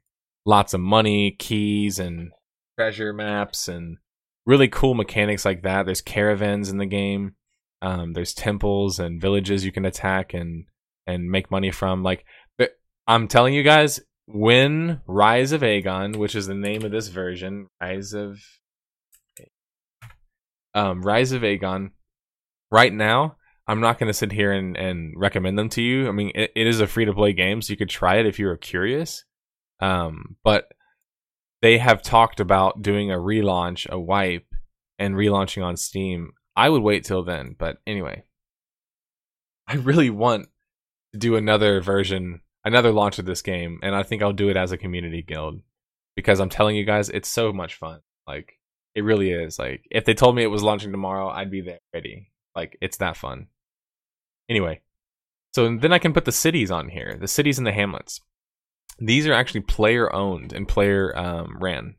lots of money, keys, and treasure maps, and really cool mechanics like that. There's caravans in the game. Um, there's temples and villages you can attack, and and make money from. Like, I'm telling you guys, when Rise of Agon, which is the name of this version, Rise of um, Rise of Agon, right now, I'm not going to sit here and, and recommend them to you. I mean, it, it is a free to play game, so you could try it if you were curious. Um, but they have talked about doing a relaunch, a wipe, and relaunching on Steam. I would wait till then, but anyway, I really want to do another version, another launch of this game, and I think I'll do it as a community guild because I'm telling you guys, it's so much fun. Like it really is. Like if they told me it was launching tomorrow, I'd be there ready. Like it's that fun. Anyway, so then I can put the cities on here, the cities and the hamlets. These are actually player owned and player um, ran.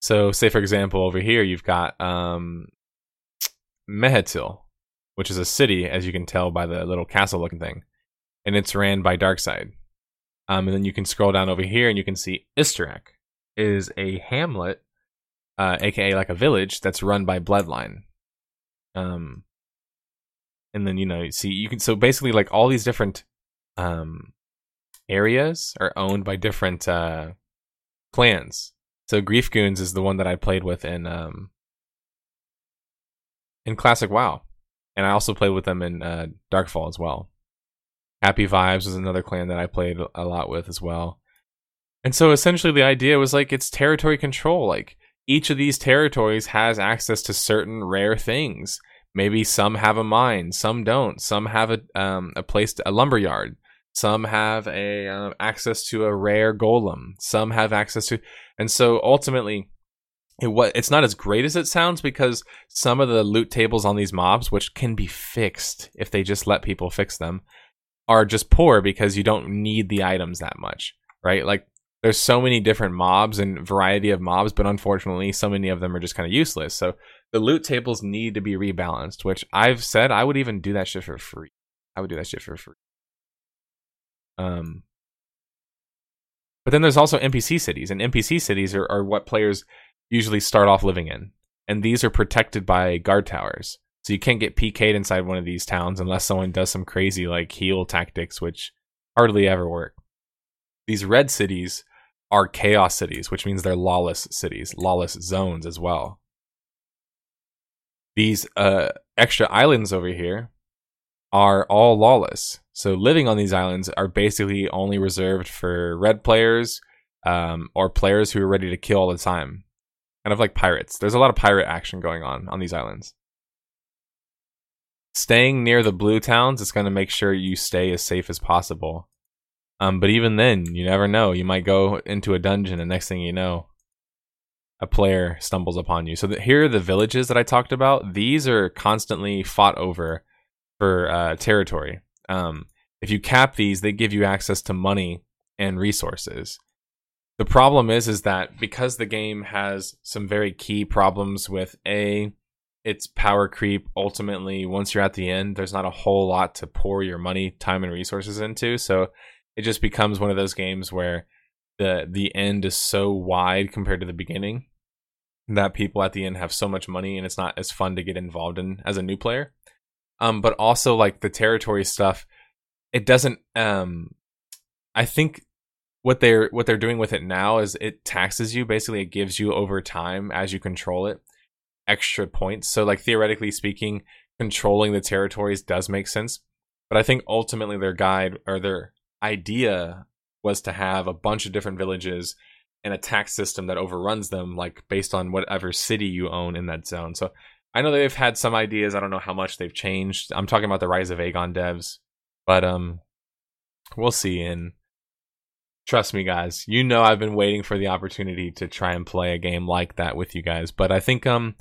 So, say for example, over here you've got um, Mehetil, which is a city, as you can tell by the little castle looking thing. And it's ran by Darkside. Um, and then you can scroll down over here and you can see Istorak is a hamlet, uh, aka like a village that's run by Bloodline. Um, and then you know, you see, you can so basically like all these different um areas are owned by different uh clans. So Grief Goons is the one that I played with in um in Classic WoW, and I also played with them in uh, Darkfall as well. Happy Vibes was another clan that I played a lot with as well. And so essentially the idea was like it's territory control. Like each of these territories has access to certain rare things. Maybe some have a mine, some don't. Some have a um, a place, to, a lumberyard. Some have a uh, access to a rare golem. Some have access to, and so ultimately, it it's not as great as it sounds because some of the loot tables on these mobs, which can be fixed if they just let people fix them, are just poor because you don't need the items that much, right? Like there's so many different mobs and variety of mobs, but unfortunately, so many of them are just kind of useless. So the loot tables need to be rebalanced, which I've said I would even do that shit for free. I would do that shit for free. Um, but then there's also NPC cities, and NPC cities are, are what players usually start off living in, and these are protected by guard towers. So you can't get PK'd inside one of these towns unless someone does some crazy like heal tactics, which hardly ever work. These red cities are chaos cities, which means they're lawless cities, lawless zones as well. These uh, extra islands over here are all lawless. So living on these islands are basically only reserved for red players um, or players who are ready to kill all the time. Kind of like pirates. There's a lot of pirate action going on on these islands. Staying near the blue towns is going to make sure you stay as safe as possible. Um, but even then, you never know. You might go into a dungeon, and next thing you know, a player stumbles upon you. So the, here are the villages that I talked about. These are constantly fought over for uh, territory. Um, if you cap these, they give you access to money and resources. The problem is, is that because the game has some very key problems with a its power creep. Ultimately, once you're at the end, there's not a whole lot to pour your money, time, and resources into. So it just becomes one of those games where the the end is so wide compared to the beginning that people at the end have so much money and it's not as fun to get involved in as a new player. Um, but also like the territory stuff, it doesn't. Um, I think what they're what they're doing with it now is it taxes you. Basically, it gives you over time as you control it extra points. So like theoretically speaking, controlling the territories does make sense. But I think ultimately their guide or their idea was to have a bunch of different villages and a tax system that overruns them, like based on whatever city you own in that zone. So I know they've had some ideas. I don't know how much they've changed. I'm talking about the Rise of Agon devs, but um, we'll see. And trust me, guys, you know I've been waiting for the opportunity to try and play a game like that with you guys. But I think um,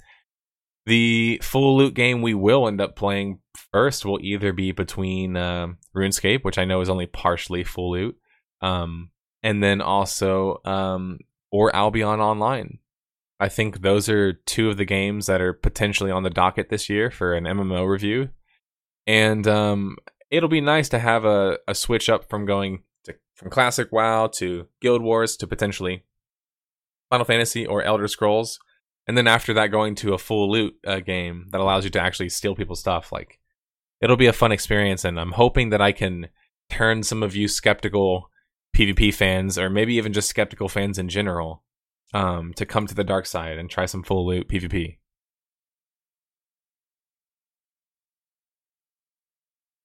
the full loot game we will end up playing first will either be between uh, RuneScape, which I know is only partially full loot, um, and then also um, or Albion Online. I think those are two of the games that are potentially on the docket this year for an MMO review, and um, it'll be nice to have a, a switch up from going to, from classic WoW to Guild Wars to potentially Final Fantasy or Elder Scrolls. And then after that going to a full loot uh, game that allows you to actually steal people's stuff. Like it'll be a fun experience and i'm hoping that i can turn some of you skeptical pvp fans or maybe even just skeptical fans in general um, to come to the dark side and try some full loot pvp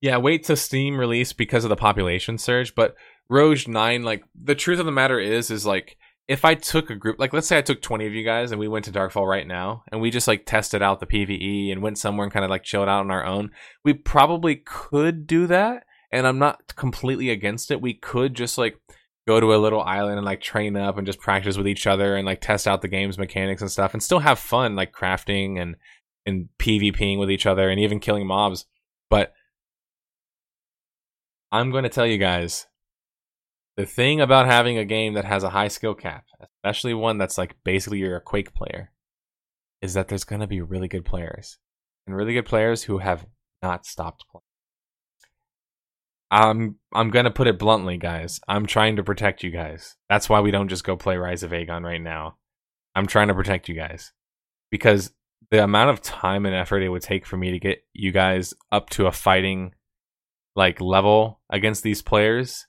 yeah wait to steam release because of the population surge but rogue 9 like the truth of the matter is is like if I took a group, like let's say I took 20 of you guys and we went to Darkfall right now and we just like tested out the PvE and went somewhere and kind of like chilled out on our own, we probably could do that. And I'm not completely against it. We could just like go to a little island and like train up and just practice with each other and like test out the game's mechanics and stuff and still have fun like crafting and and PvPing with each other and even killing mobs. But I'm going to tell you guys the thing about having a game that has a high skill cap, especially one that's like basically you're a Quake player, is that there's going to be really good players and really good players who have not stopped playing. I'm I'm gonna put it bluntly, guys. I'm trying to protect you guys. That's why we don't just go play Rise of Agon right now. I'm trying to protect you guys because the amount of time and effort it would take for me to get you guys up to a fighting like level against these players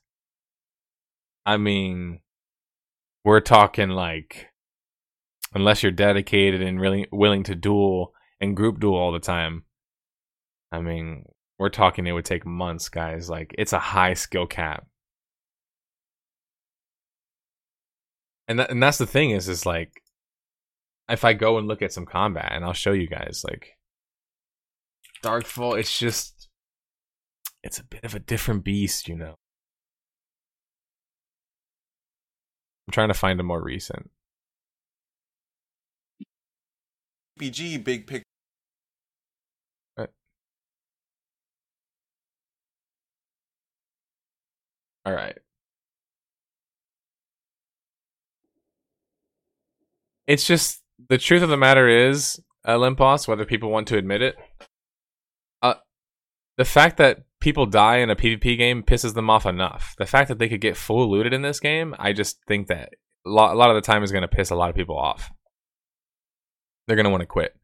I mean, we're talking like unless you're dedicated and really willing to duel and group duel all the time. I mean, we're talking it would take months, guys. Like it's a high skill cap. And and that's the thing is is like if I go and look at some combat and I'll show you guys like Darkfall, it's just it's a bit of a different beast, you know. I'm trying to find a more recent. PG big pic. All right. It's just the truth of the matter is, uh, Limpos, whether people want to admit it, uh, the fact that people die in a PvP game pisses them off enough. The fact that they could get full looted in this game, I just think that a lot, a lot of the time is going to piss a lot of people off. They're going to want to quit.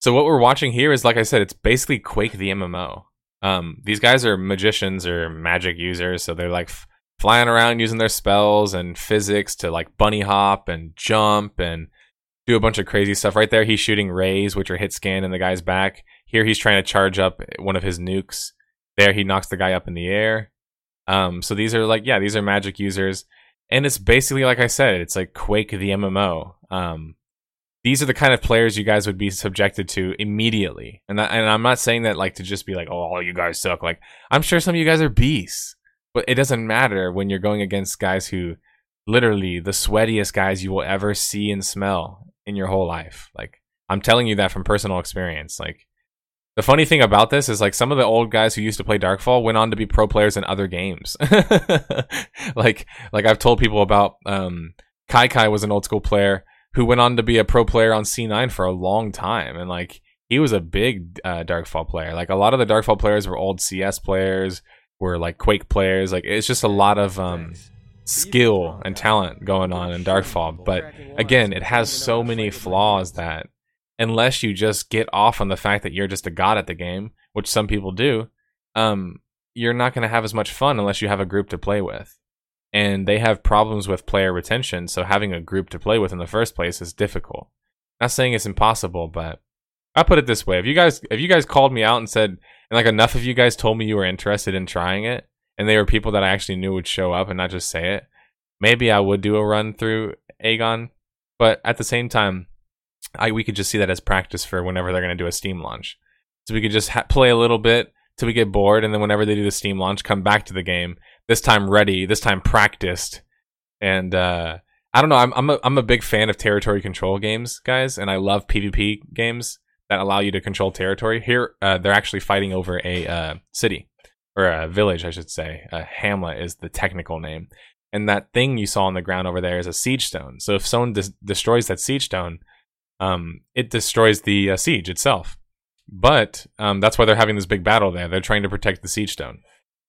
So what we're watching here is, like I said, it's basically Quake the MMO. Um, these guys are magicians or magic users, so they're like f- flying around using their spells and physics to like bunny hop and jump and do a bunch of crazy stuff. Right there, he's shooting rays, which are hit scan in the guy's back. Here, he's trying to charge up one of his nukes. There, he knocks the guy up in the air. Um, so these are like, yeah, these are magic users, and it's basically like I said, it's like Quake the MMO. Um, these are the kind of players you guys would be subjected to immediately. And that, and I'm not saying that like to just be like, oh, all you guys suck. Like I'm sure some of you guys are beasts, but it doesn't matter when you're going against guys who literally the sweatiest guys you will ever see and smell in your whole life. Like I'm telling you that from personal experience. Like the funny thing about this is like some of the old guys who used to play Darkfall went on to be pro players in other games. like like I've told people about um Kai Kai was an old school player who went on to be a pro player on C9 for a long time. And like he was a big uh, Darkfall player. Like a lot of the Darkfall players were old CS players, were like Quake players. Like it's just a lot of um, skill and talent going on in Darkfall. But again, it has so many flaws that unless you just get off on the fact that you're just a god at the game, which some people do, um, you're not going to have as much fun unless you have a group to play with and they have problems with player retention. So having a group to play with in the first place is difficult. Not saying it's impossible, but I put it this way: if you guys if you guys called me out and said, and like enough of you guys told me you were interested in trying it, and they were people that I actually knew would show up and not just say it, maybe I would do a run through Agon. But at the same time, I we could just see that as practice for whenever they're going to do a Steam launch. So we could just ha- play a little bit till we get bored, and then whenever they do the Steam launch, come back to the game this time ready, this time practiced, and uh, I don't know. I'm I'm a, I'm a big fan of territory control games, guys, and I love PvP games that allow you to control territory. Here, uh, they're actually fighting over a uh, city or a village, I should say. A hamlet is the technical name, and that thing you saw on the ground over there is a siege stone. So if someone des- destroys that siege stone, um, it destroys the uh, siege itself. But um, that's why they're having this big battle there. They're trying to protect the siege stone.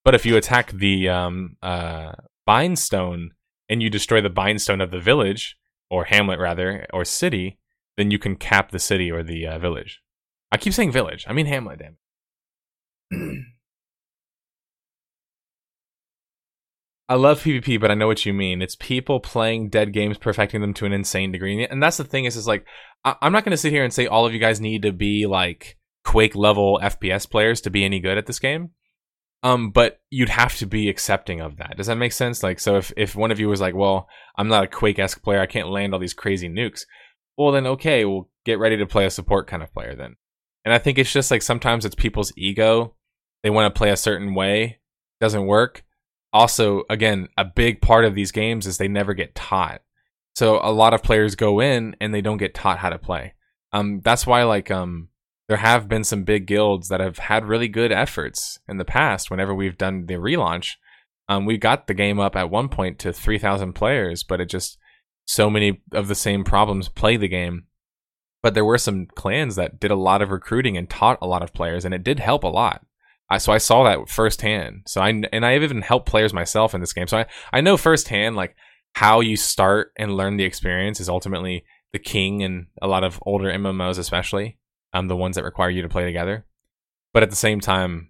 But if you attack the um, uh, Bindstone and you destroy the Bindstone of the village, or hamlet rather, or city, then you can cap the city or the uh, village. I keep saying village. I mean hamlet, damn. I love PvP, but I know what you mean. It's people playing dead games, perfecting them to an insane degree, and that's the thing. Is is like I- I'm not going to sit here and say all of you guys need to be like Quake level FPS players to be any good at this game. Um, but you'd have to be accepting of that. Does that make sense? Like, so if if one of you was like, "Well, I'm not a Quake esque player. I can't land all these crazy nukes," well, then okay, we'll get ready to play a support kind of player then. And I think it's just like sometimes it's people's ego. They want to play a certain way, doesn't work. Also, again, a big part of these games is they never get taught. So a lot of players go in and they don't get taught how to play. Um, that's why like um there have been some big guilds that have had really good efforts in the past. Whenever we've done the relaunch, um, we got the game up at one point to 3,000 players, but it just so many of the same problems play the game. But there were some clans that did a lot of recruiting and taught a lot of players, and it did help a lot. I, so I saw that firsthand. So I and I've even helped players myself in this game. So I, I know firsthand like how you start and learn the experience is ultimately the king and a lot of older MMOs, especially um, the ones that require you to play together. But at the same time,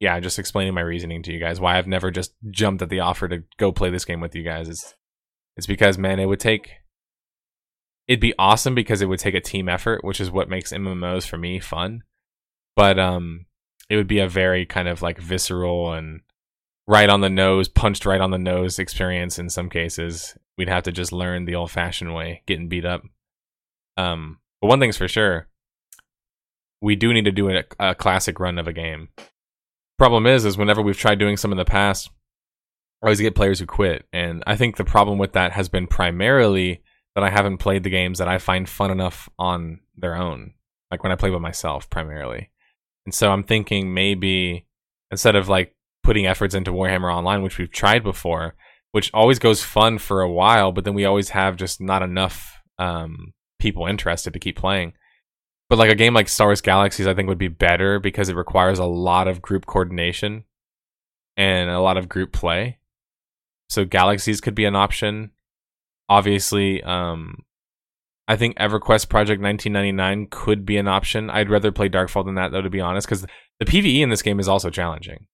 yeah, just explaining my reasoning to you guys why I've never just jumped at the offer to go play this game with you guys is it's because man, it would take it'd be awesome because it would take a team effort, which is what makes MMOs for me fun. But um, it would be a very kind of like visceral and right on the nose, punched right on the nose experience in some cases. We'd have to just learn the old fashioned way, getting beat up. Um, but one thing's for sure, we do need to do a, a classic run of a game. Problem is, is whenever we've tried doing some in the past, I always get players who quit, and I think the problem with that has been primarily that I haven't played the games that I find fun enough on their own, like when I play with myself primarily. And so I'm thinking maybe instead of like putting efforts into Warhammer Online, which we've tried before, which always goes fun for a while, but then we always have just not enough um, people interested to keep playing. But like a game like Star Wars Galaxies, I think would be better because it requires a lot of group coordination and a lot of group play. So Galaxies could be an option. Obviously, um, I think EverQuest Project 1999 could be an option. I'd rather play Darkfall than that, though, to be honest, because the PVE in this game is also challenging.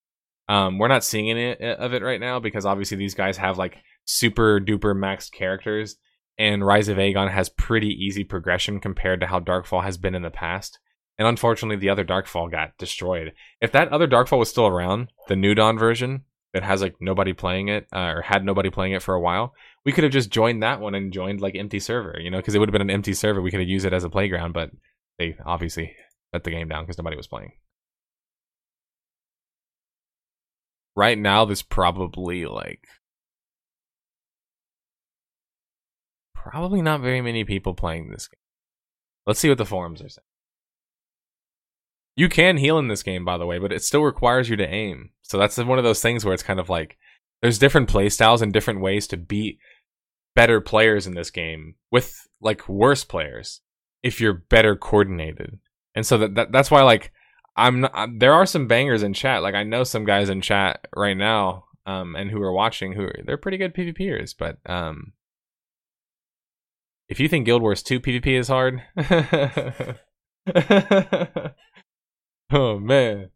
Um, we're not seeing any of it right now because obviously these guys have like super duper maxed characters, and Rise of Agon has pretty easy progression compared to how Darkfall has been in the past. And unfortunately, the other Darkfall got destroyed. If that other Darkfall was still around, the New Dawn version that has like nobody playing it uh, or had nobody playing it for a while, we could have just joined that one and joined like empty server, you know, because it would have been an empty server. We could have used it as a playground, but they obviously let the game down because nobody was playing. Right now, there's probably like probably not very many people playing this game. Let's see what the forums are saying. You can heal in this game, by the way, but it still requires you to aim. So that's one of those things where it's kind of like there's different playstyles and different ways to beat better players in this game with like worse players if you're better coordinated. And so that, that that's why like I'm not, I'm, there are some bangers in chat. Like I know some guys in chat right now um and who are watching who are, they're pretty good PvPers, but um if you think Guild Wars 2 PvP is hard, oh man.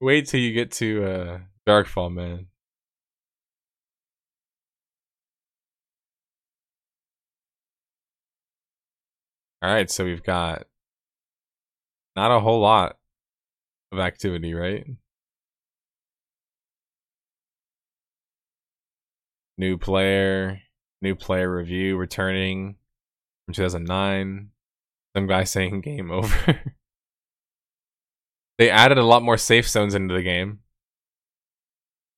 Wait till you get to uh Darkfall, man. All right, so we've got not a whole lot of activity, right? New player, new player review returning from 2009. Some guy saying game over. they added a lot more safe zones into the game.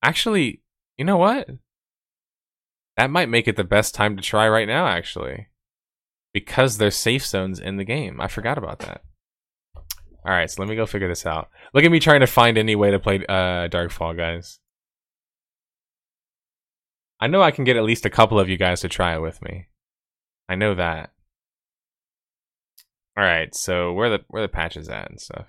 Actually, you know what? That might make it the best time to try right now, actually because there's safe zones in the game. I forgot about that. All right, so let me go figure this out. Look at me trying to find any way to play uh, Darkfall, guys. I know I can get at least a couple of you guys to try it with me. I know that. All right, so where the where the patches at and stuff.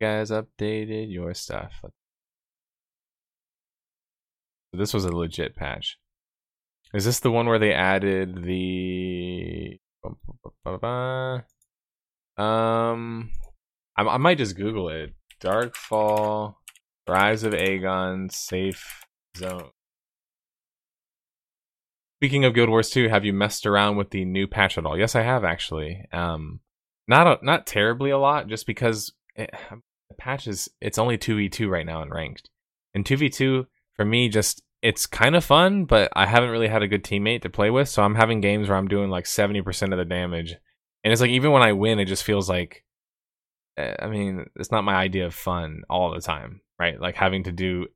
Guys updated your stuff. This was a legit patch. Is this the one where they added the um I, I might just google it. Darkfall Rise of Agon Safe Zone. Speaking of Guild Wars 2, have you messed around with the new patch at all? Yes, I have actually. Um not a, not terribly a lot just because it, the patch is it's only 2v2 right now in ranked. In 2v2 for me, just it's kind of fun, but I haven't really had a good teammate to play with. So I'm having games where I'm doing like 70% of the damage. And it's like, even when I win, it just feels like, eh, I mean, it's not my idea of fun all the time, right? Like having to do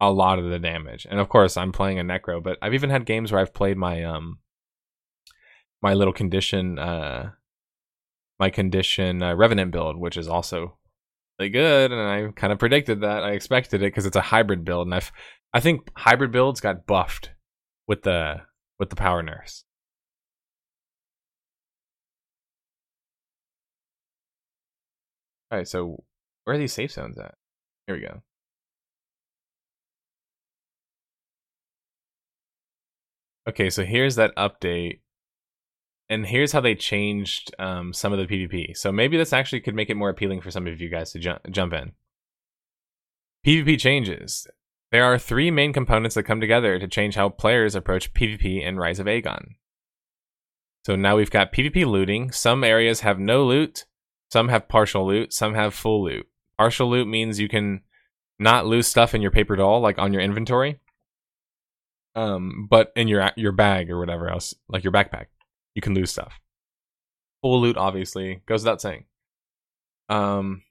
a lot of the damage. And of course, I'm playing a Necro, but I've even had games where I've played my, um, my little condition, uh, my condition uh, Revenant build, which is also really good. And I kind of predicted that. I expected it because it's a hybrid build. And I've, I think hybrid builds got buffed with the with the power nerfs. All right, so where are these safe zones at? Here we go. Okay, so here's that update. And here's how they changed um, some of the PvP. So maybe this actually could make it more appealing for some of you guys to ju- jump in. PvP changes. There are three main components that come together to change how players approach PvP in Rise of Agon. So now we've got PvP looting. Some areas have no loot, some have partial loot, some have full loot. Partial loot means you can not lose stuff in your paper doll, like on your inventory, um, but in your your bag or whatever else, like your backpack, you can lose stuff. Full loot, obviously, goes without saying. Um,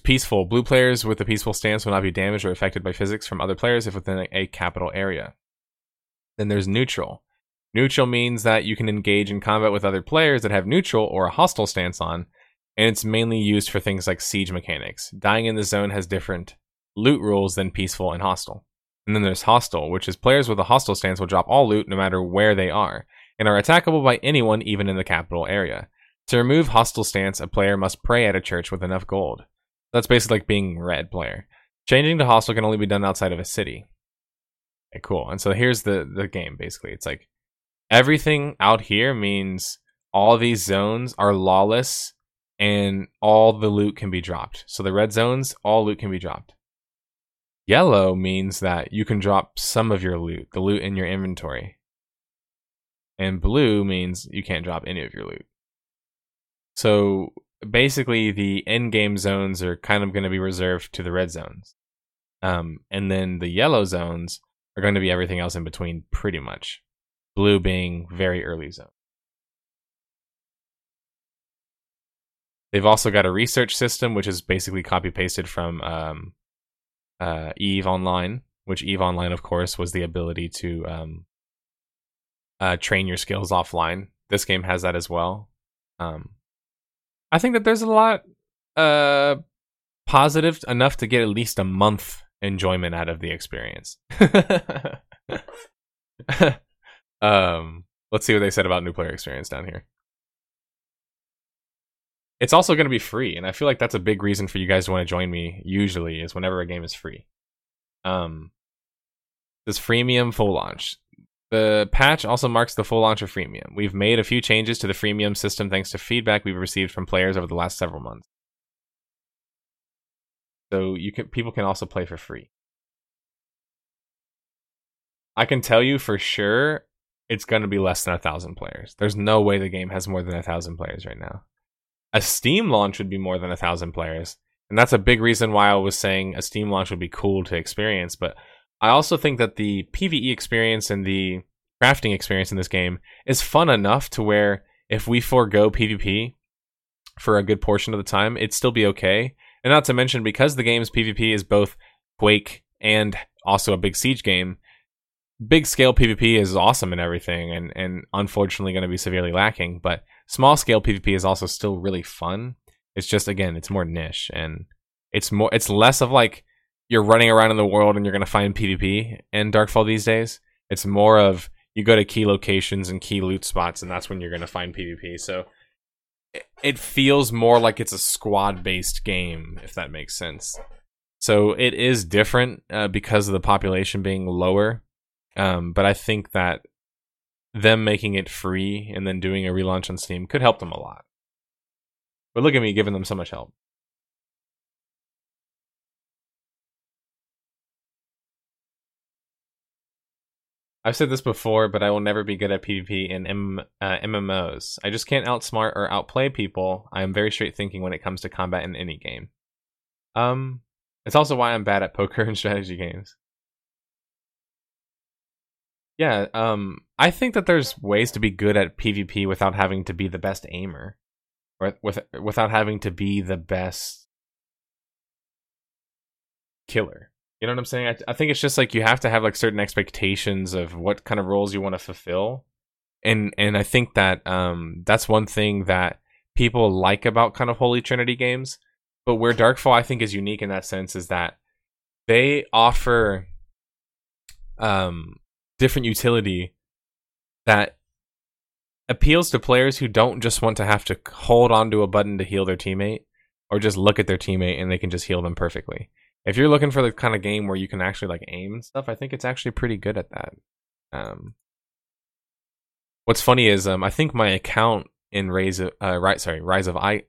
peaceful. Blue players with a peaceful stance will not be damaged or affected by physics from other players if within a capital area. Then there's neutral. Neutral means that you can engage in combat with other players that have neutral or a hostile stance on, and it's mainly used for things like siege mechanics. Dying in the zone has different loot rules than peaceful and hostile. And then there's hostile, which is players with a hostile stance will drop all loot no matter where they are, and are attackable by anyone even in the capital area. To remove hostile stance, a player must pray at a church with enough gold. That's basically like being red player. Changing to hostile can only be done outside of a city. Okay, cool. And so here's the the game basically. It's like everything out here means all these zones are lawless and all the loot can be dropped. So the red zones, all loot can be dropped. Yellow means that you can drop some of your loot, the loot in your inventory. And blue means you can't drop any of your loot. So basically, the end game zones are kind of going to be reserved to the red zones. Um, and then the yellow zones are going to be everything else in between, pretty much. Blue being very early zone. They've also got a research system, which is basically copy pasted from um, uh, Eve Online, which Eve Online, of course, was the ability to um, uh, train your skills offline. This game has that as well. Um, I think that there's a lot uh, positive enough to get at least a month enjoyment out of the experience. um, let's see what they said about new player experience down here. It's also going to be free, and I feel like that's a big reason for you guys to want to join me. Usually, is whenever a game is free. Um, this freemium full launch. The patch also marks the full launch of freemium. We've made a few changes to the freemium system thanks to feedback we've received from players over the last several months. So you can people can also play for free. I can tell you for sure it's going to be less than a thousand players. There's no way the game has more than a thousand players right now a Steam launch would be more than a thousand players. And that's a big reason why I was saying a Steam launch would be cool to experience. But I also think that the PvE experience and the crafting experience in this game is fun enough to where if we forego PvP for a good portion of the time, it'd still be okay. And not to mention, because the game's PvP is both Quake and also a big siege game, big scale PvP is awesome and everything, and, and unfortunately going to be severely lacking. But small scale PvP is also still really fun. It's just again, it's more niche and it's more it's less of like you're running around in the world and you're gonna find PvP in Darkfall these days. It's more of you go to key locations and key loot spots and that's when you're gonna find PvP. So it feels more like it's a squad based game, if that makes sense. So it is different uh, because of the population being lower. Um, but I think that them making it free and then doing a relaunch on Steam could help them a lot. But look at me giving them so much help. I've said this before, but I will never be good at PvP in M- uh, MMOs. I just can't outsmart or outplay people. I am very straight thinking when it comes to combat in any game. Um, it's also why I'm bad at poker and strategy games. Yeah, um, I think that there's ways to be good at PvP without having to be the best aimer, or with without having to be the best killer. You know what I'm saying? I, I think it's just like you have to have like certain expectations of what kind of roles you want to fulfill, and and I think that um that's one thing that people like about kind of Holy Trinity games. But where Darkfall I think is unique in that sense is that they offer um different utility that appeals to players who don't just want to have to hold onto a button to heal their teammate or just look at their teammate and they can just heal them perfectly. If you're looking for the kind of game where you can actually like aim and stuff, I think it's actually pretty good at that. Um, what's funny is um, I think my account in Rise of, uh, right, sorry, Rise of I,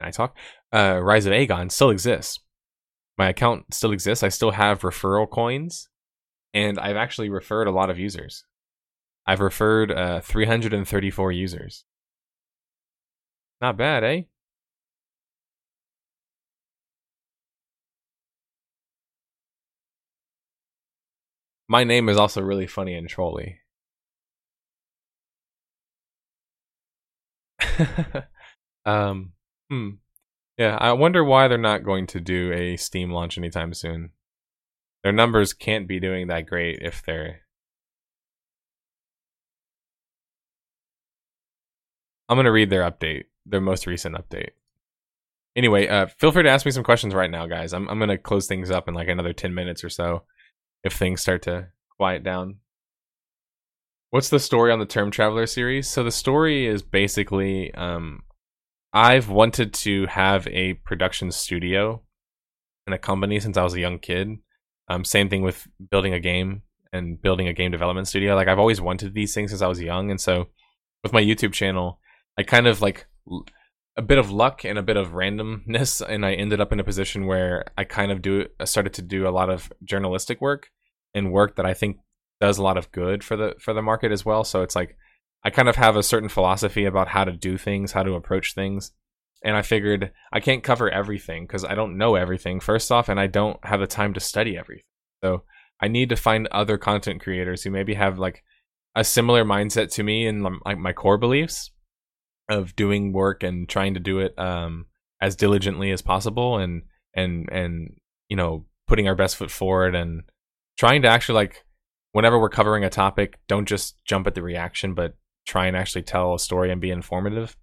I talk, uh, Rise of Agon still exists. my account still exists. I still have referral coins, and I've actually referred a lot of users. I've referred uh, 334 users. Not bad, eh? My name is also really funny and trolly. um, hmm. Yeah, I wonder why they're not going to do a Steam launch anytime soon. Their numbers can't be doing that great if they're. I'm gonna read their update, their most recent update. Anyway, uh, feel free to ask me some questions right now, guys. I'm I'm gonna close things up in like another ten minutes or so, if things start to quiet down. What's the story on the Term Traveler series? So the story is basically um, I've wanted to have a production studio and a company since I was a young kid. Um, same thing with building a game and building a game development studio. Like I've always wanted these things since I was young, and so with my YouTube channel, I kind of like a bit of luck and a bit of randomness, and I ended up in a position where I kind of do started to do a lot of journalistic work and work that I think does a lot of good for the for the market as well. So it's like I kind of have a certain philosophy about how to do things, how to approach things. And I figured I can't cover everything because I don't know everything, first off, and I don't have the time to study everything. So I need to find other content creators who maybe have like a similar mindset to me and like my core beliefs of doing work and trying to do it um, as diligently as possible and and and you know putting our best foot forward and trying to actually like whenever we're covering a topic don't just jump at the reaction but try and actually tell a story and be informative.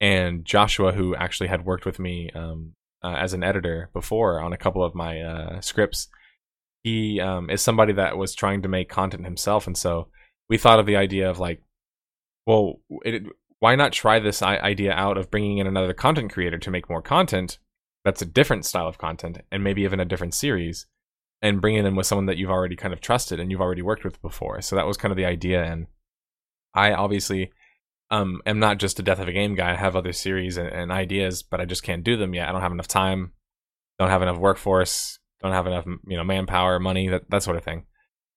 And Joshua, who actually had worked with me um, uh, as an editor before on a couple of my uh, scripts, he um, is somebody that was trying to make content himself. And so we thought of the idea of like, well, it, why not try this idea out of bringing in another content creator to make more content that's a different style of content and maybe even a different series and bringing in with someone that you've already kind of trusted and you've already worked with before. So that was kind of the idea. And I obviously um am not just a death of a game guy. I have other series and, and ideas, but I just can't do them yet. I don't have enough time, don't have enough workforce, don't have enough you know manpower, money, that that sort of thing.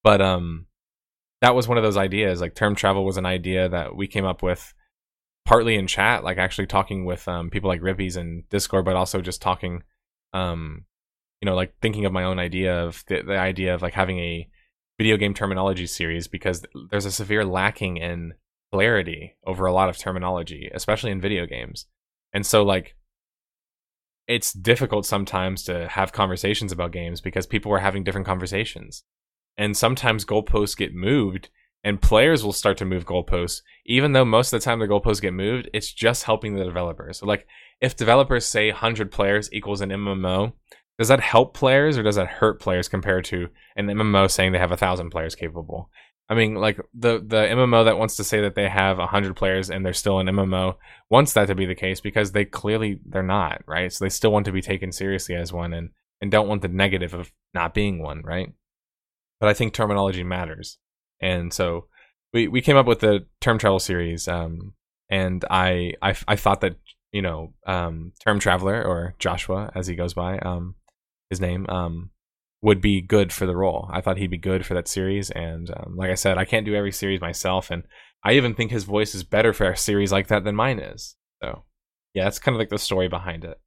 But um, that was one of those ideas. Like term travel was an idea that we came up with partly in chat, like actually talking with um, people like Rippies and Discord, but also just talking, um, you know, like thinking of my own idea of the, the idea of like having a video game terminology series because there's a severe lacking in clarity over a lot of terminology, especially in video games. And so like it's difficult sometimes to have conversations about games because people are having different conversations. And sometimes goalposts get moved and players will start to move goalposts even though most of the time the goalposts get moved it's just helping the developers so like if developers say 100 players equals an mmo does that help players or does that hurt players compared to an MMO saying they have a thousand players capable? I mean, like the the MMO that wants to say that they have hundred players and they're still an MMO wants that to be the case because they clearly they're not right. So they still want to be taken seriously as one and and don't want the negative of not being one, right? But I think terminology matters, and so we we came up with the term travel series. Um, and I I I thought that you know um term traveler or Joshua as he goes by um his name, um, would be good for the role. I thought he'd be good for that series, and um, like I said, I can't do every series myself, and I even think his voice is better for a series like that than mine is. So, yeah, that's kind of like the story behind it.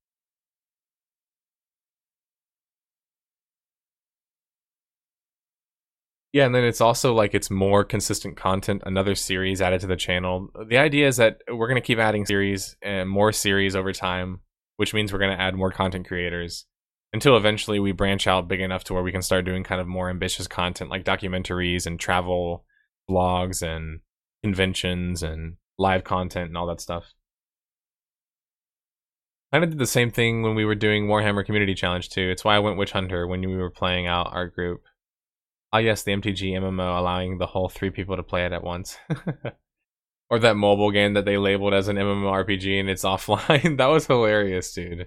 Yeah, and then it's also like it's more consistent content, another series added to the channel. The idea is that we're going to keep adding series and more series over time, which means we're going to add more content creators until eventually we branch out big enough to where we can start doing kind of more ambitious content like documentaries and travel blogs and conventions and live content and all that stuff. I kind of did the same thing when we were doing Warhammer Community Challenge too. It's why I went Witch Hunter when we were playing out our group. Ah, yes, the MTG MMO allowing the whole three people to play it at once. or that mobile game that they labeled as an MMORPG and it's offline. that was hilarious, dude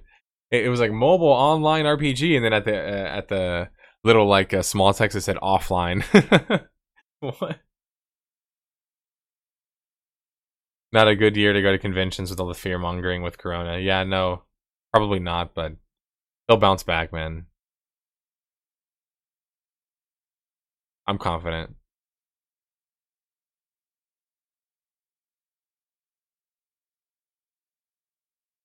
it, it was like mobile online RPG, and then at the uh, at the little like uh, small text it said offline. what? Not a good year to go to conventions with all the fear mongering with Corona. Yeah, no, probably not. But They'll bounce back, man. I'm confident.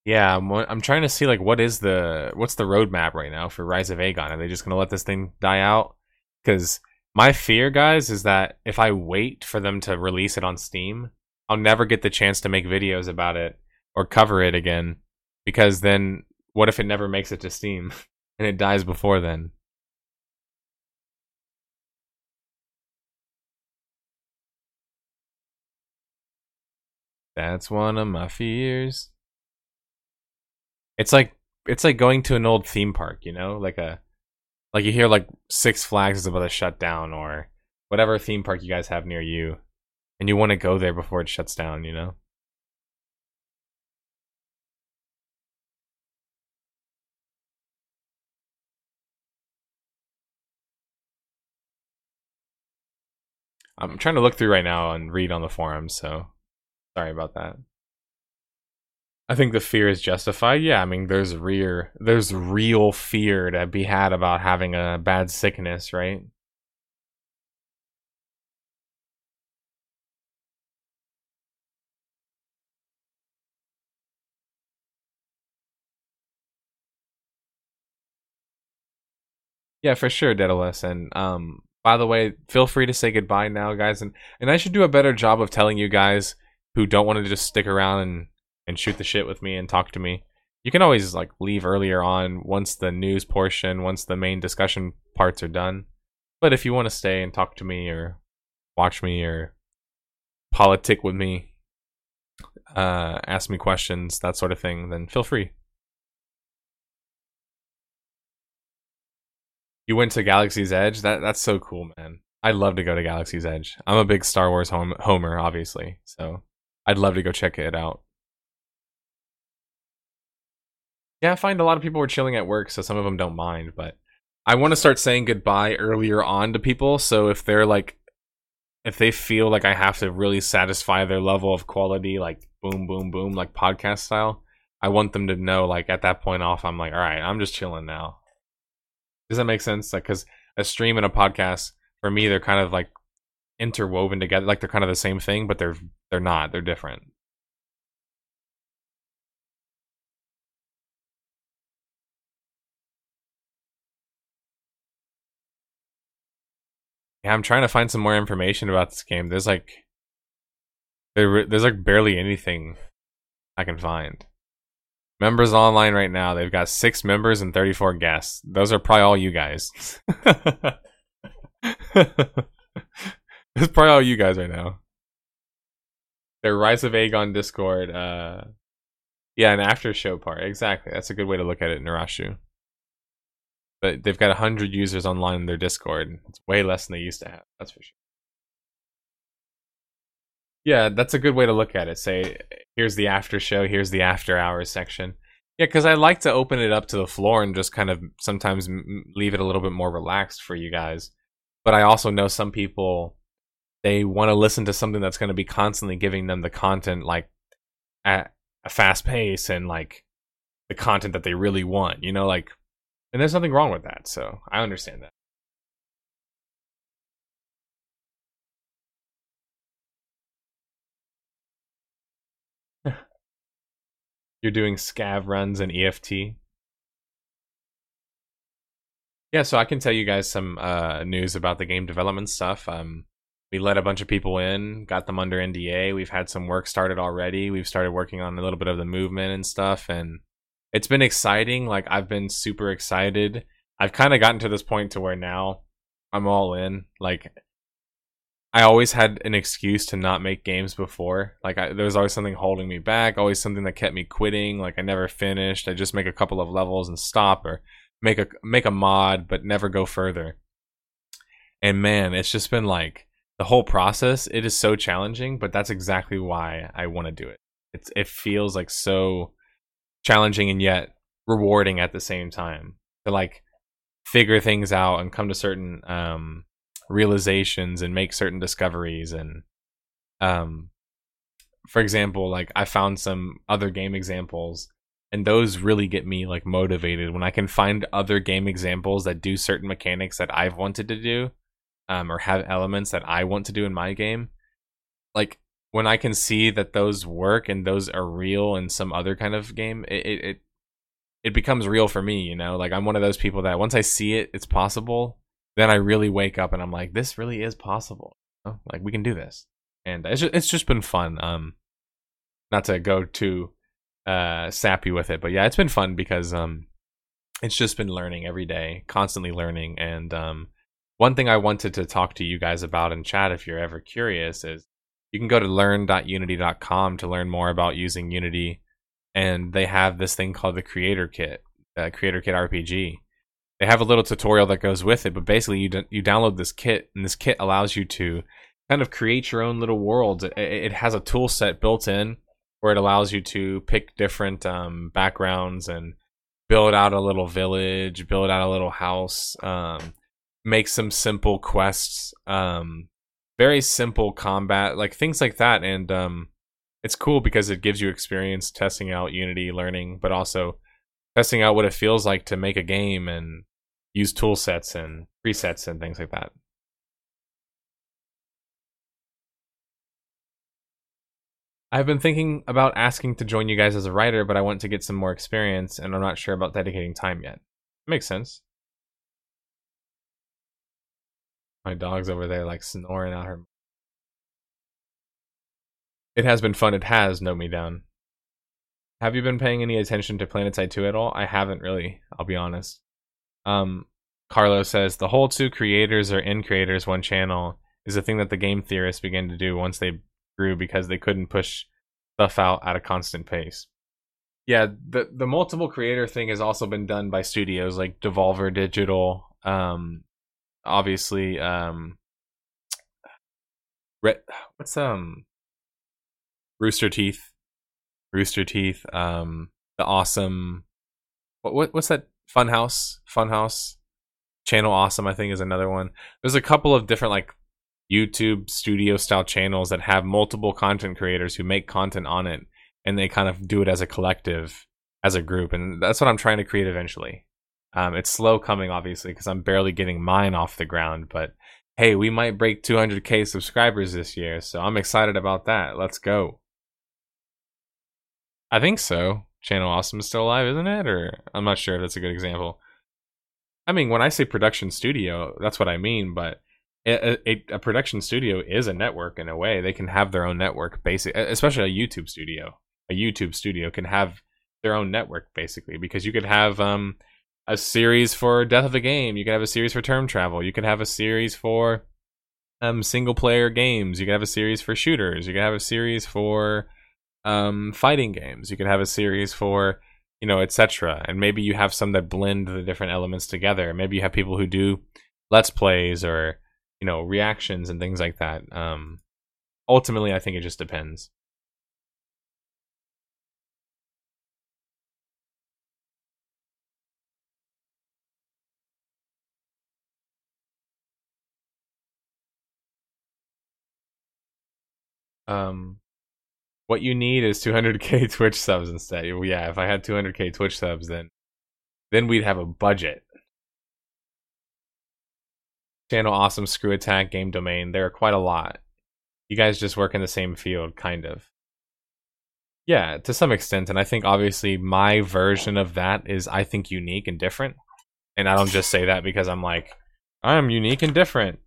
Yeah, I'm, I'm trying to see like what is the what's the roadmap right now for Rise of Agon? Are they just gonna let this thing die out? Because my fear, guys, is that if I wait for them to release it on Steam, I'll never get the chance to make videos about it or cover it again. Because then, what if it never makes it to Steam and it dies before then? That's one of my fears. It's like it's like going to an old theme park, you know, like a like you hear like Six Flags is about to shut down or whatever theme park you guys have near you, and you want to go there before it shuts down, you know. I'm trying to look through right now and read on the forums, so sorry about that. I think the fear is justified. Yeah, I mean, there's real, there's real fear to be had about having a bad sickness, right? Yeah, for sure, Daedalus. And um, by the way, feel free to say goodbye now, guys. And and I should do a better job of telling you guys who don't want to just stick around and and shoot the shit with me and talk to me. You can always like leave earlier on once the news portion, once the main discussion parts are done. But if you want to stay and talk to me or watch me or politic with me, uh, ask me questions, that sort of thing, then feel free. You went to Galaxy's Edge? That that's so cool, man. I'd love to go to Galaxy's Edge. I'm a big Star Wars hom- homer, obviously, so I'd love to go check it out. Yeah, I find a lot of people were chilling at work, so some of them don't mind, but I want to start saying goodbye earlier on to people, so if they're like if they feel like I have to really satisfy their level of quality, like boom, boom, boom, like podcast style, I want them to know, like at that point off, I'm like, all right, I'm just chilling now. Does that make sense? Like, because a stream and a podcast, for me, they're kind of like interwoven together. Like they're kind of the same thing, but they're they're not. They're different. Yeah, I'm trying to find some more information about this game. There's like there there's like barely anything I can find. Members online right now. They've got six members and 34 guests. Those are probably all you guys. It's probably all you guys right now. Their Rise of Agon Discord. Uh, yeah, an after show part. Exactly. That's a good way to look at it, Narashu. But they've got 100 users online in their Discord. It's way less than they used to have. That's for sure. Yeah, that's a good way to look at it. Say, here's the after show, here's the after hours section. Yeah, because I like to open it up to the floor and just kind of sometimes leave it a little bit more relaxed for you guys. But I also know some people they want to listen to something that's going to be constantly giving them the content like at a fast pace and like the content that they really want. You know, like, and there's nothing wrong with that. So I understand that. You're doing scav runs and EFT. Yeah, so I can tell you guys some uh, news about the game development stuff. Um, we let a bunch of people in, got them under NDA. We've had some work started already. We've started working on a little bit of the movement and stuff, and it's been exciting. Like I've been super excited. I've kind of gotten to this point to where now I'm all in. Like I always had an excuse to not make games before. Like I, there was always something holding me back, always something that kept me quitting. Like I never finished. I just make a couple of levels and stop, or make a make a mod but never go further. And man, it's just been like the whole process. It is so challenging, but that's exactly why I want to do it. It's it feels like so challenging and yet rewarding at the same time to like figure things out and come to certain um realizations and make certain discoveries and um for example like i found some other game examples and those really get me like motivated when I can find other game examples that do certain mechanics that I've wanted to do, um, or have elements that I want to do in my game. Like when I can see that those work and those are real in some other kind of game, it it it, becomes real for me. You know, like I'm one of those people that once I see it, it's possible. Then I really wake up and I'm like, this really is possible. Like we can do this, and it's just, it's just been fun. Um, not to go too uh sappy with it but yeah it's been fun because um it's just been learning every day constantly learning and um one thing i wanted to talk to you guys about in chat if you're ever curious is you can go to learn.unity.com to learn more about using unity and they have this thing called the creator kit uh, creator kit rpg they have a little tutorial that goes with it but basically you d- you download this kit and this kit allows you to kind of create your own little world. It, it has a tool set built in where it allows you to pick different um, backgrounds and build out a little village, build out a little house, um, make some simple quests, um, very simple combat, like things like that. And um, it's cool because it gives you experience testing out Unity, learning, but also testing out what it feels like to make a game and use tool sets and presets and things like that. I've been thinking about asking to join you guys as a writer, but I want to get some more experience and I'm not sure about dedicating time yet. Makes sense. My dog's over there like snoring out her. It has been fun. It has Note Me Down. Have you been paying any attention to PlanetSide 2 at all? I haven't really, I'll be honest. Um, Carlo says the whole two creators or in creators one channel is a thing that the game theorists began to do once they grew because they couldn't push stuff out at a constant pace. Yeah, the the multiple creator thing has also been done by studios like Devolver Digital, um, obviously, um, Red, what's um, Rooster Teeth, Rooster Teeth, um, the awesome, what, what what's that Funhouse, Funhouse, Channel Awesome, I think is another one. There's a couple of different like YouTube studio style channels that have multiple content creators who make content on it and they kind of do it as a collective, as a group. And that's what I'm trying to create eventually. Um, it's slow coming, obviously, because I'm barely getting mine off the ground. But hey, we might break 200k subscribers this year, so I'm excited about that. Let's go. I think so. Channel Awesome is still alive, isn't it? Or I'm not sure if that's a good example. I mean, when I say production studio, that's what I mean, but a, a, a, production studio is a network in a way. They can have their own network, basic, especially a YouTube studio. A YouTube studio can have their own network basically because you could have um, a series for Death of a Game. You could have a series for Term Travel. You could have a series for um, single player games. You could have a series for shooters. You could have a series for um, fighting games. You could have a series for you know etc. And maybe you have some that blend the different elements together. Maybe you have people who do let's plays or you know reactions and things like that um ultimately i think it just depends um what you need is 200k twitch subs instead yeah if i had 200k twitch subs then then we'd have a budget Channel Awesome, Screw Attack, Game Domain. There are quite a lot. You guys just work in the same field, kind of. Yeah, to some extent. And I think obviously my version of that is I think unique and different. And I don't just say that because I'm like, I'm unique and different.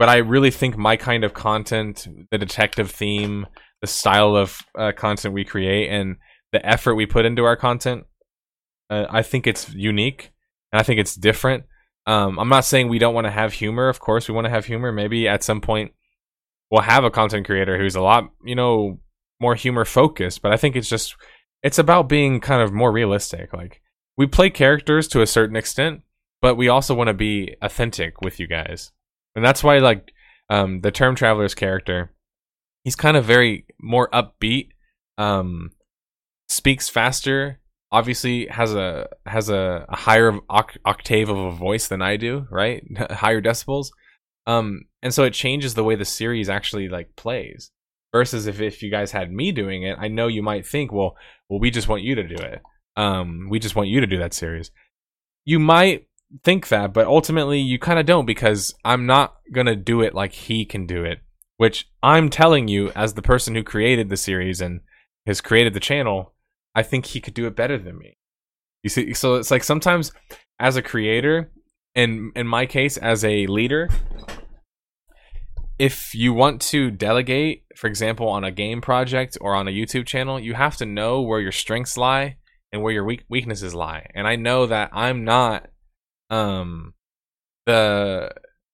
But I really think my kind of content, the detective theme, the style of uh, content we create, and the effort we put into our content, uh, I think it's unique. And I think it's different um, I'm not saying we don't want to have humor. Of course, we want to have humor. Maybe at some point we'll have a content creator who's a lot, you know, more humor focused. But I think it's just it's about being kind of more realistic. Like we play characters to a certain extent, but we also want to be authentic with you guys, and that's why like um, the term traveler's character, he's kind of very more upbeat, um, speaks faster, obviously has a has a, a higher octave of a voice than I do, right? higher decibels. Um, and so it changes the way the series actually like plays. Versus if, if you guys had me doing it, I know you might think, well, well, we just want you to do it. Um, we just want you to do that series. You might think that, but ultimately you kind of don't because I'm not gonna do it like he can do it. Which I'm telling you, as the person who created the series and has created the channel, I think he could do it better than me. You see, so it's like sometimes as a creator, and in my case as a leader, if you want to delegate, for example, on a game project or on a YouTube channel, you have to know where your strengths lie and where your weak- weaknesses lie. And I know that I'm not um the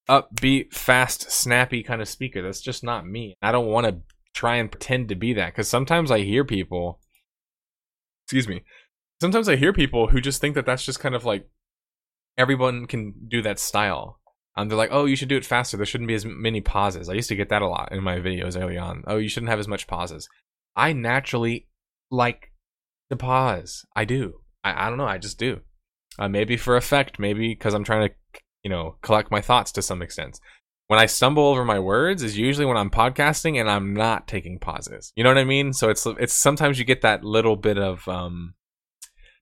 upbeat, fast, snappy kind of speaker. That's just not me. I don't want to try and pretend to be that cuz sometimes I hear people excuse me. Sometimes I hear people who just think that that's just kind of like everyone can do that style. Um, they're like, oh, you should do it faster. There shouldn't be as many pauses. I used to get that a lot in my videos early on. Oh, you shouldn't have as much pauses. I naturally like to pause. I do. I, I don't know. I just do. Uh, maybe for effect. Maybe because I'm trying to, you know, collect my thoughts to some extent. When I stumble over my words is usually when I'm podcasting and I'm not taking pauses. You know what I mean? So it's it's sometimes you get that little bit of um,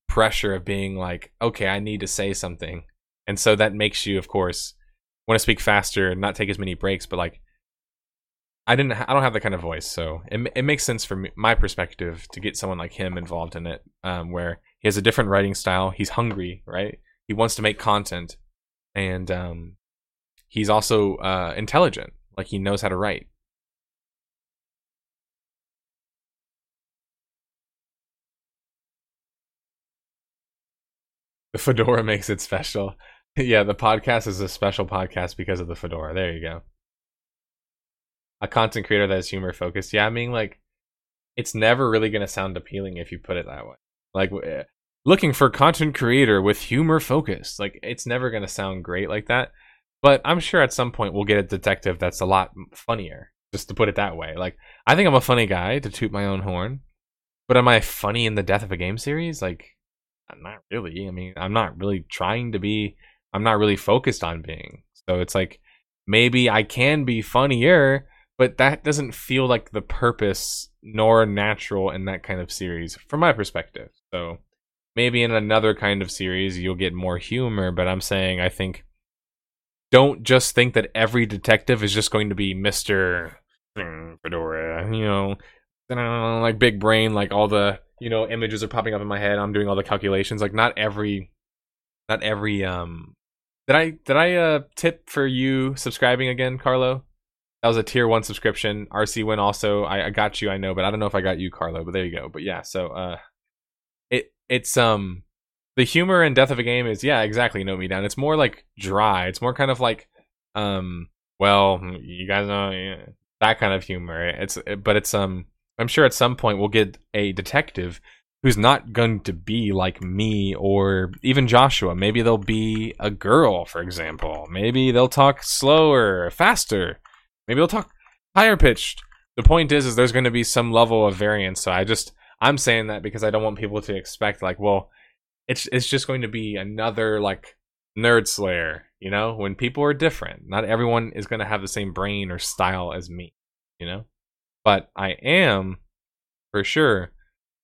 pressure of being like, okay, I need to say something, and so that makes you, of course, want to speak faster and not take as many breaks. But like, I didn't, I don't have that kind of voice, so it it makes sense from my perspective to get someone like him involved in it, um, where he has a different writing style. He's hungry, right? He wants to make content, and um, he's also uh, intelligent. Like he knows how to write. The fedora makes it special. yeah, the podcast is a special podcast because of the fedora. There you go. A content creator that is humor focused. Yeah, I mean, like, it's never really going to sound appealing if you put it that way. Like, eh, looking for content creator with humor focus. Like, it's never going to sound great like that. But I'm sure at some point we'll get a detective that's a lot funnier, just to put it that way. Like, I think I'm a funny guy to toot my own horn. But am I funny in the Death of a Game series? Like, not really. I mean, I'm not really trying to be. I'm not really focused on being. So it's like maybe I can be funnier, but that doesn't feel like the purpose nor natural in that kind of series from my perspective. So maybe in another kind of series you'll get more humor, but I'm saying I think don't just think that every detective is just going to be Mr. Fedora, you know, like big brain, like all the you know images are popping up in my head i'm doing all the calculations like not every not every um did i did i uh tip for you subscribing again carlo that was a tier one subscription rc win also I, I got you i know but i don't know if i got you carlo but there you go but yeah so uh it's um the humor and death of a game is yeah exactly note me down it's more like dry it's more kind of like um well you guys know yeah, that kind of humor it's but it's um I'm sure at some point we'll get a detective who's not going to be like me or even Joshua. Maybe they'll be a girl, for example. Maybe they'll talk slower, faster. Maybe they'll talk higher pitched. The point is, is there's going to be some level of variance. So I just, I'm saying that because I don't want people to expect like, well, it's it's just going to be another like nerd slayer. You know, when people are different, not everyone is going to have the same brain or style as me. You know but I am for sure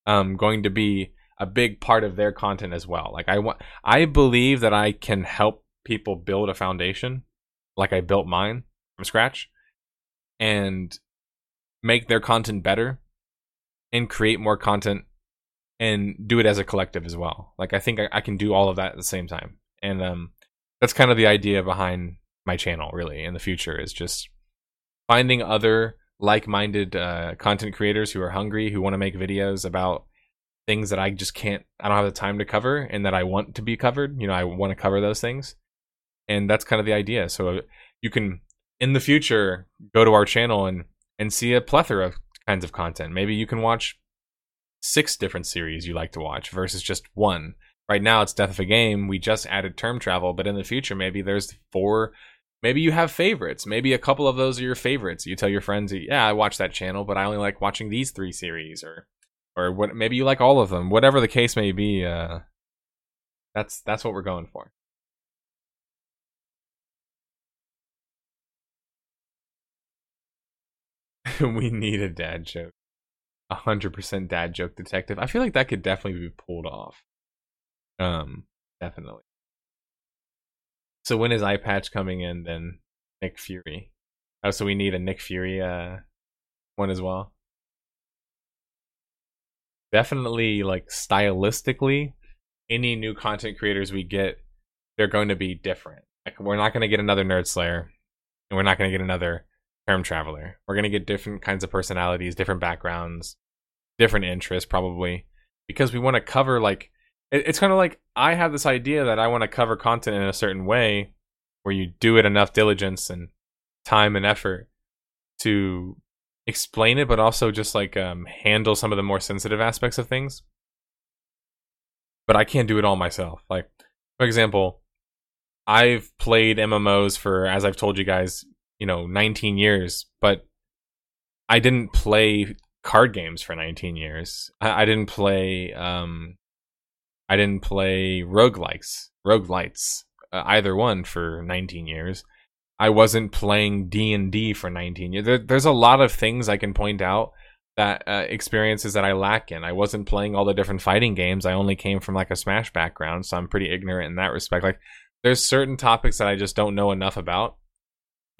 um, going to be a big part of their content as well. Like I want, I believe that I can help people build a foundation, like I built mine from scratch, and make their content better, and create more content, and do it as a collective as well. Like I think I, I can do all of that at the same time, and um, that's kind of the idea behind my channel. Really, in the future, is just finding other like-minded uh, content creators who are hungry, who want to make videos about things that I just can't, I don't have the time to cover, and that I want to be covered. You know, I want to cover those things, and that's kind of the idea. So you can, in the future, go to our channel and and see a plethora of kinds of content. Maybe you can watch six different series you like to watch versus just one. Right now, it's Death of a Game. We just added term travel, but in the future, maybe there's four maybe you have favorites. Maybe a couple of those are your favorites. You tell your friends, "Yeah, I watch that channel, but I only like watching these three series," or or what? Maybe you like all of them. Whatever the case may be, uh, that's that's what we're going for. we need a dad joke. A hundred percent dad joke detective. I feel like that could definitely be pulled off. Um, definitely. So when is eye patch coming in? Then Nick Fury. Oh, so we need a Nick Fury uh one as well. Definitely, like stylistically, any new content creators we get, they're going to be different. Like we're not going to get another Nerd Slayer, and we're not going to get another Term Traveler. We're going to get different kinds of personalities, different backgrounds, different interests, probably, because we want to cover like it, it's kind of like I have this idea that I want to cover content in a certain way, where you do it enough diligence and time and effort to explain it, but also just like um, handle some of the more sensitive aspects of things. But I can't do it all myself. Like, for example, I've played MMOs for, as I've told you guys, you know, 19 years, but I didn't play card games for 19 years. I, I didn't play, um, I didn't play roguelikes, roguelites, uh, either one for 19 years. I wasn't playing D and D for 19 years. There, there's a lot of things I can point out that uh, experiences that I lack in. I wasn't playing all the different fighting games. I only came from like a Smash background, so I'm pretty ignorant in that respect. Like there's certain topics that I just don't know enough about.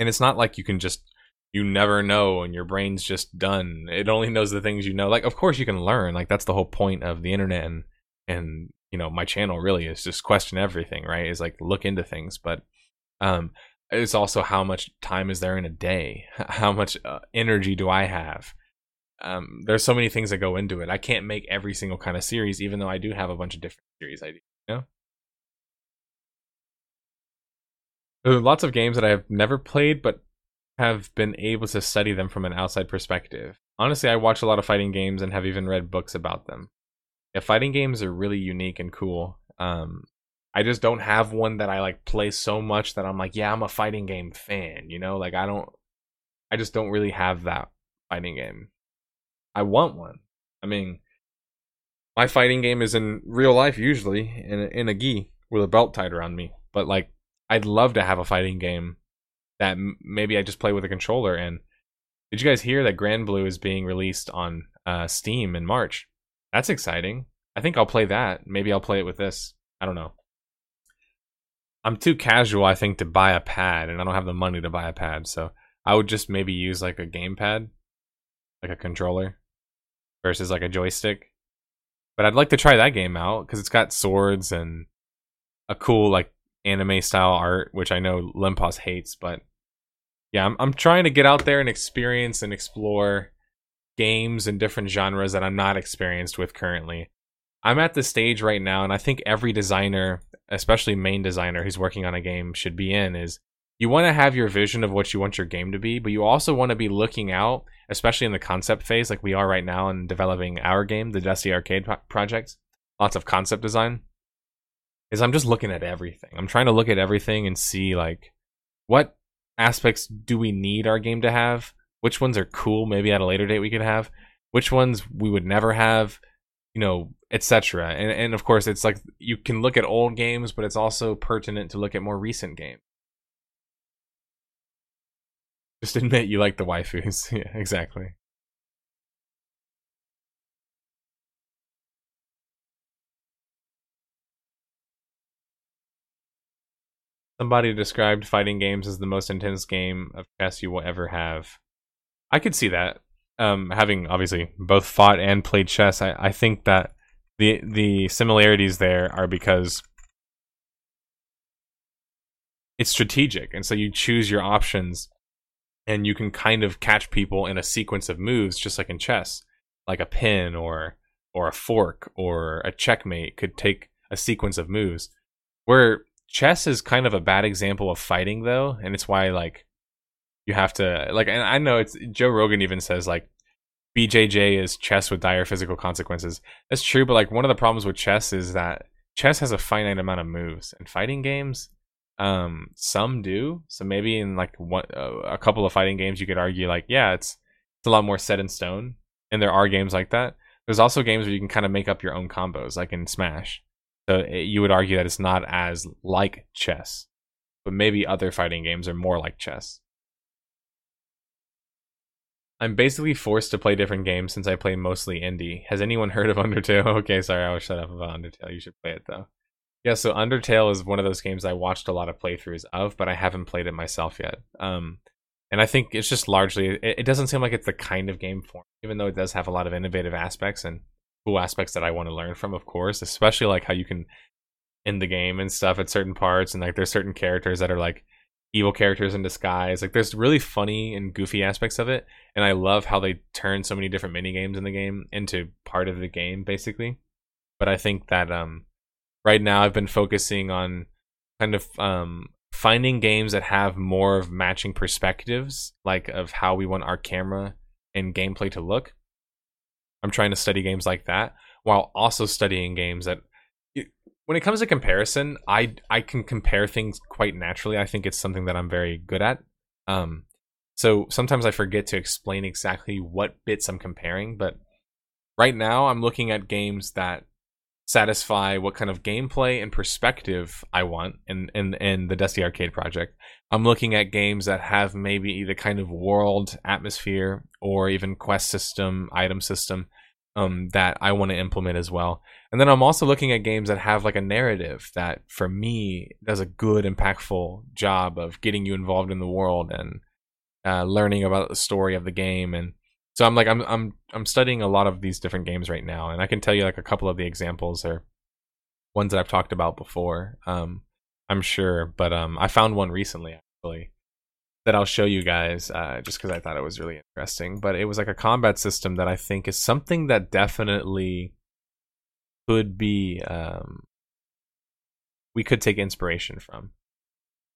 And it's not like you can just you never know and your brain's just done. It only knows the things you know. Like of course you can learn. Like that's the whole point of the internet and and you know my channel really is just question everything, right? Is like look into things, but um it's also how much time is there in a day how much uh, energy do i have um, there's so many things that go into it i can't make every single kind of series even though i do have a bunch of different series i do you know lots of games that i have never played but have been able to study them from an outside perspective honestly i watch a lot of fighting games and have even read books about them yeah fighting games are really unique and cool um, I just don't have one that I like play so much that I'm like, yeah, I'm a fighting game fan, you know? Like I don't I just don't really have that fighting game. I want one. I mean, my fighting game is in real life usually in a, in a gi with a belt tied around me. But like I'd love to have a fighting game that m- maybe I just play with a controller and did you guys hear that Granblue is being released on uh, Steam in March? That's exciting. I think I'll play that. Maybe I'll play it with this. I don't know. I'm too casual, I think, to buy a pad, and I don't have the money to buy a pad. So I would just maybe use like a gamepad, like a controller, versus like a joystick. But I'd like to try that game out because it's got swords and a cool like anime style art, which I know Limpos hates. But yeah, I'm I'm trying to get out there and experience and explore games and different genres that I'm not experienced with currently. I'm at the stage right now, and I think every designer, especially main designer who's working on a game, should be in is you want to have your vision of what you want your game to be, but you also want to be looking out, especially in the concept phase, like we are right now in developing our game, the Dusty Arcade pro- project. Lots of concept design. Is I'm just looking at everything. I'm trying to look at everything and see like what aspects do we need our game to have? Which ones are cool? Maybe at a later date we could have. Which ones we would never have? You know, etc. And and of course, it's like you can look at old games, but it's also pertinent to look at more recent games. Just admit you like the waifus. yeah, exactly. Somebody described fighting games as the most intense game of chess you will ever have. I could see that. Um, having obviously both fought and played chess, I, I think that the the similarities there are because it's strategic, and so you choose your options, and you can kind of catch people in a sequence of moves, just like in chess, like a pin or or a fork or a checkmate could take a sequence of moves. Where chess is kind of a bad example of fighting, though, and it's why like you have to like. And I know it's Joe Rogan even says like BJJ is chess with dire physical consequences. That's true, but like one of the problems with chess is that chess has a finite amount of moves, and fighting games, um, some do. So maybe in like one, a couple of fighting games, you could argue like, yeah, it's it's a lot more set in stone, and there are games like that. There's also games where you can kind of make up your own combos, like in Smash. So eh, you would argue that it's not as like chess, but maybe other fighting games are more like chess. I'm basically forced to play different games since I play mostly indie. Has anyone heard of Undertale? okay, sorry, I was shut up about Undertale. You should play it though. Yeah, so Undertale is one of those games I watched a lot of playthroughs of, but I haven't played it myself yet. Um, and I think it's just largely it, it doesn't seem like it's the kind of game for even though it does have a lot of innovative aspects and cool aspects that I want to learn from, of course, especially like how you can end the game and stuff at certain parts, and like there's certain characters that are like evil characters in disguise. Like there's really funny and goofy aspects of it, and I love how they turn so many different mini games in the game into part of the game, basically. But I think that um right now I've been focusing on kind of um, finding games that have more of matching perspectives, like of how we want our camera and gameplay to look. I'm trying to study games like that while also studying games that when it comes to comparison, I I can compare things quite naturally. I think it's something that I'm very good at. Um so sometimes I forget to explain exactly what bits I'm comparing, but right now I'm looking at games that satisfy what kind of gameplay and perspective I want in, in, in the Dusty Arcade project. I'm looking at games that have maybe the kind of world atmosphere or even quest system, item system um, that I want to implement as well. And then I'm also looking at games that have like a narrative that, for me, does a good, impactful job of getting you involved in the world and uh, learning about the story of the game and so I'm like I'm I'm I'm studying a lot of these different games right now, and I can tell you like a couple of the examples are ones that I've talked about before. Um, I'm sure, but um, I found one recently actually that I'll show you guys uh, just because I thought it was really interesting. But it was like a combat system that I think is something that definitely could be um, we could take inspiration from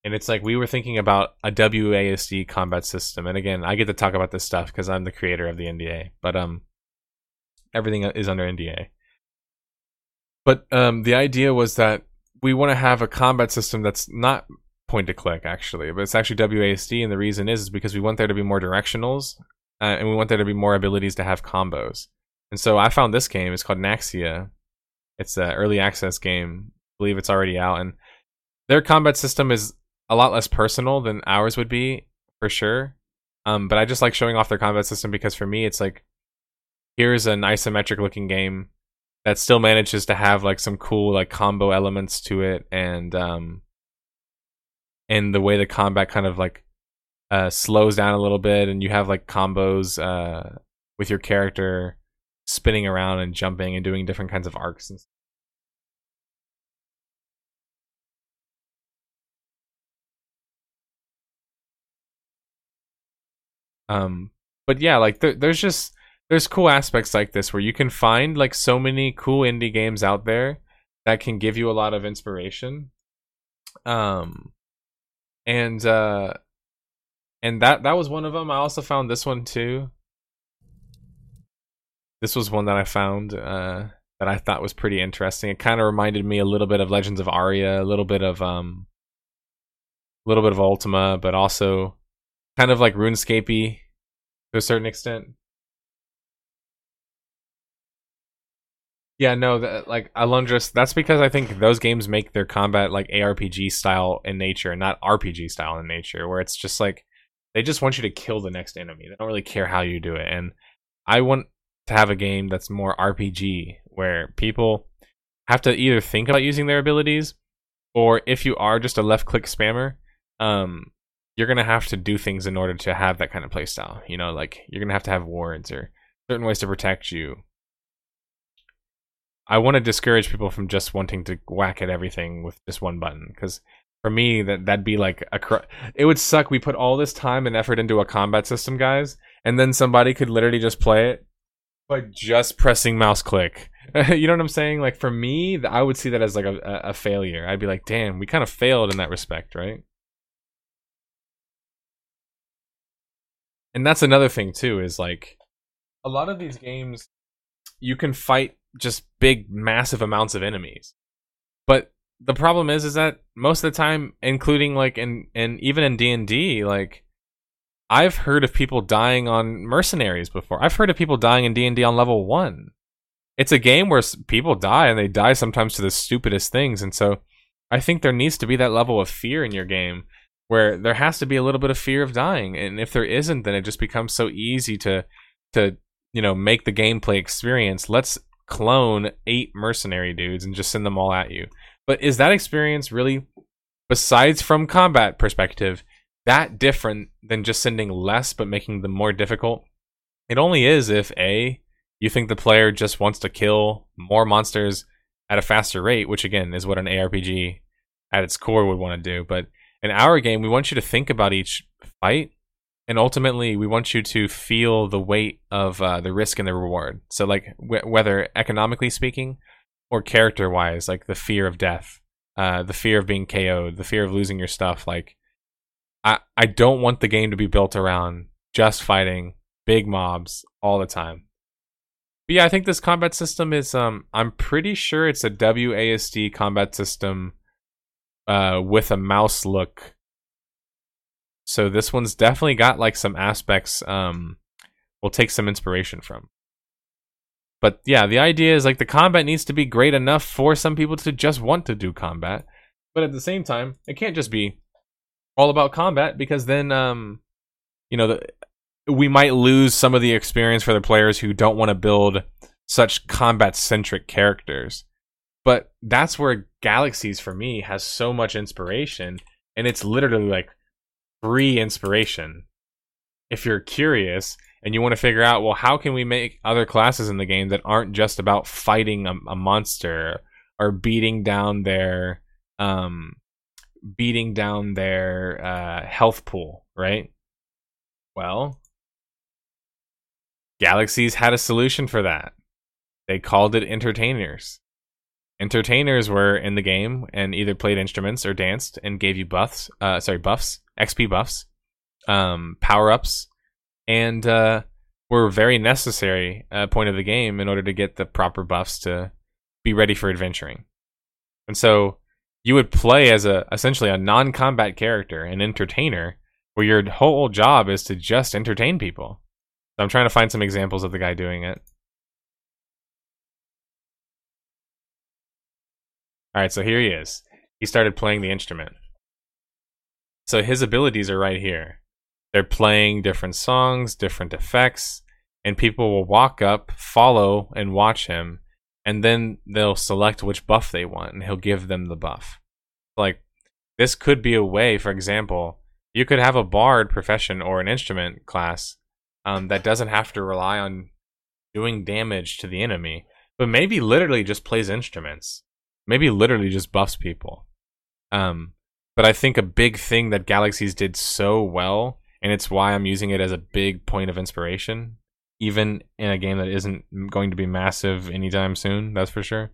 and it's like we were thinking about a WASD combat system. And again, I get to talk about this stuff because I'm the creator of the NDA, but um, everything is under NDA. But um, the idea was that we want to have a combat system that's not point to click actually, but it's actually WASD, and the reason is, is because we want there to be more directionals, uh, and we want there to be more abilities to have combos. And so I found this game. It's called Naxia. It's an early access game. I believe it's already out, and their combat system is a lot less personal than ours would be for sure. Um, but I just like showing off their combat system because for me, it's like here's an isometric looking game that still manages to have like some cool like combo elements to it, and um, and the way the combat kind of like uh slows down a little bit, and you have like combos uh with your character spinning around and jumping and doing different kinds of arcs and Um, but yeah, like there, there's just there's cool aspects like this where you can find like so many cool indie games out there that can give you a lot of inspiration. Um, and uh, and that that was one of them. I also found this one too. This was one that I found uh that I thought was pretty interesting. It kind of reminded me a little bit of Legends of Aria, a little bit of um, a little bit of Ultima, but also kind of like RuneScapey to a certain extent. Yeah, no, that, like Alundris, that's because I think those games make their combat like ARPG style in nature, not RPG style in nature, where it's just like they just want you to kill the next enemy. They don't really care how you do it. And I want to have a game that's more RPG, where people have to either think about using their abilities, or if you are just a left click spammer, um, you're gonna have to do things in order to have that kind of playstyle. You know, like you're gonna have to have wards or certain ways to protect you. I want to discourage people from just wanting to whack at everything with just one button because for me that that'd be like a cr- it would suck. We put all this time and effort into a combat system, guys, and then somebody could literally just play it by just pressing mouse click. you know what I'm saying? Like for me, I would see that as like a, a failure. I'd be like, damn, we kind of failed in that respect, right? And that's another thing too is like a lot of these games you can fight just big massive amounts of enemies but the problem is is that most of the time including like in and even in D&D like I've heard of people dying on mercenaries before. I've heard of people dying in D&D on level 1. It's a game where people die and they die sometimes to the stupidest things and so I think there needs to be that level of fear in your game where there has to be a little bit of fear of dying and if there isn't then it just becomes so easy to to you know make the gameplay experience let's clone eight mercenary dudes and just send them all at you But is that experience really, besides from combat perspective, that different than just sending less but making them more difficult? It only is if A, you think the player just wants to kill more monsters at a faster rate, which again is what an ARPG at its core would want to do. But in our game, we want you to think about each fight, and ultimately, we want you to feel the weight of uh, the risk and the reward. So, like wh- whether economically speaking or character-wise, like the fear of death, uh, the fear of being KO'd, the fear of losing your stuff. Like, I I don't want the game to be built around just fighting big mobs all the time. But yeah, I think this combat system is um I'm pretty sure it's a WASD combat system uh with a mouse look. So this one's definitely got like some aspects um we'll take some inspiration from. But yeah, the idea is like the combat needs to be great enough for some people to just want to do combat. But at the same time, it can't just be all about combat because then um you know the we might lose some of the experience for the players who don't want to build such combat centric characters. But that's where Galaxies for me has so much inspiration, and it's literally like free inspiration. If you're curious and you want to figure out, well, how can we make other classes in the game that aren't just about fighting a, a monster or beating down their um beating down their uh health pool, right? Well, Galaxies had a solution for that. They called it entertainers. Entertainers were in the game and either played instruments or danced and gave you buffs, uh, sorry, buffs, XP buffs, um, power ups, and uh, were very necessary uh, point of the game in order to get the proper buffs to be ready for adventuring. And so you would play as a essentially a non-combat character, an entertainer, where your whole job is to just entertain people. So I'm trying to find some examples of the guy doing it. All right, so here he is. He started playing the instrument. So his abilities are right here. They're playing different songs, different effects, and people will walk up, follow, and watch him, and then they'll select which buff they want, and he'll give them the buff. Like, this could be a way, for example, you could have a bard profession or an instrument class um, that doesn't have to rely on doing damage to the enemy, but maybe literally just plays instruments. Maybe literally just buffs people. Um, but I think a big thing that Galaxies did so well, and it's why I'm using it as a big point of inspiration, even in a game that isn't going to be massive anytime soon, that's for sure,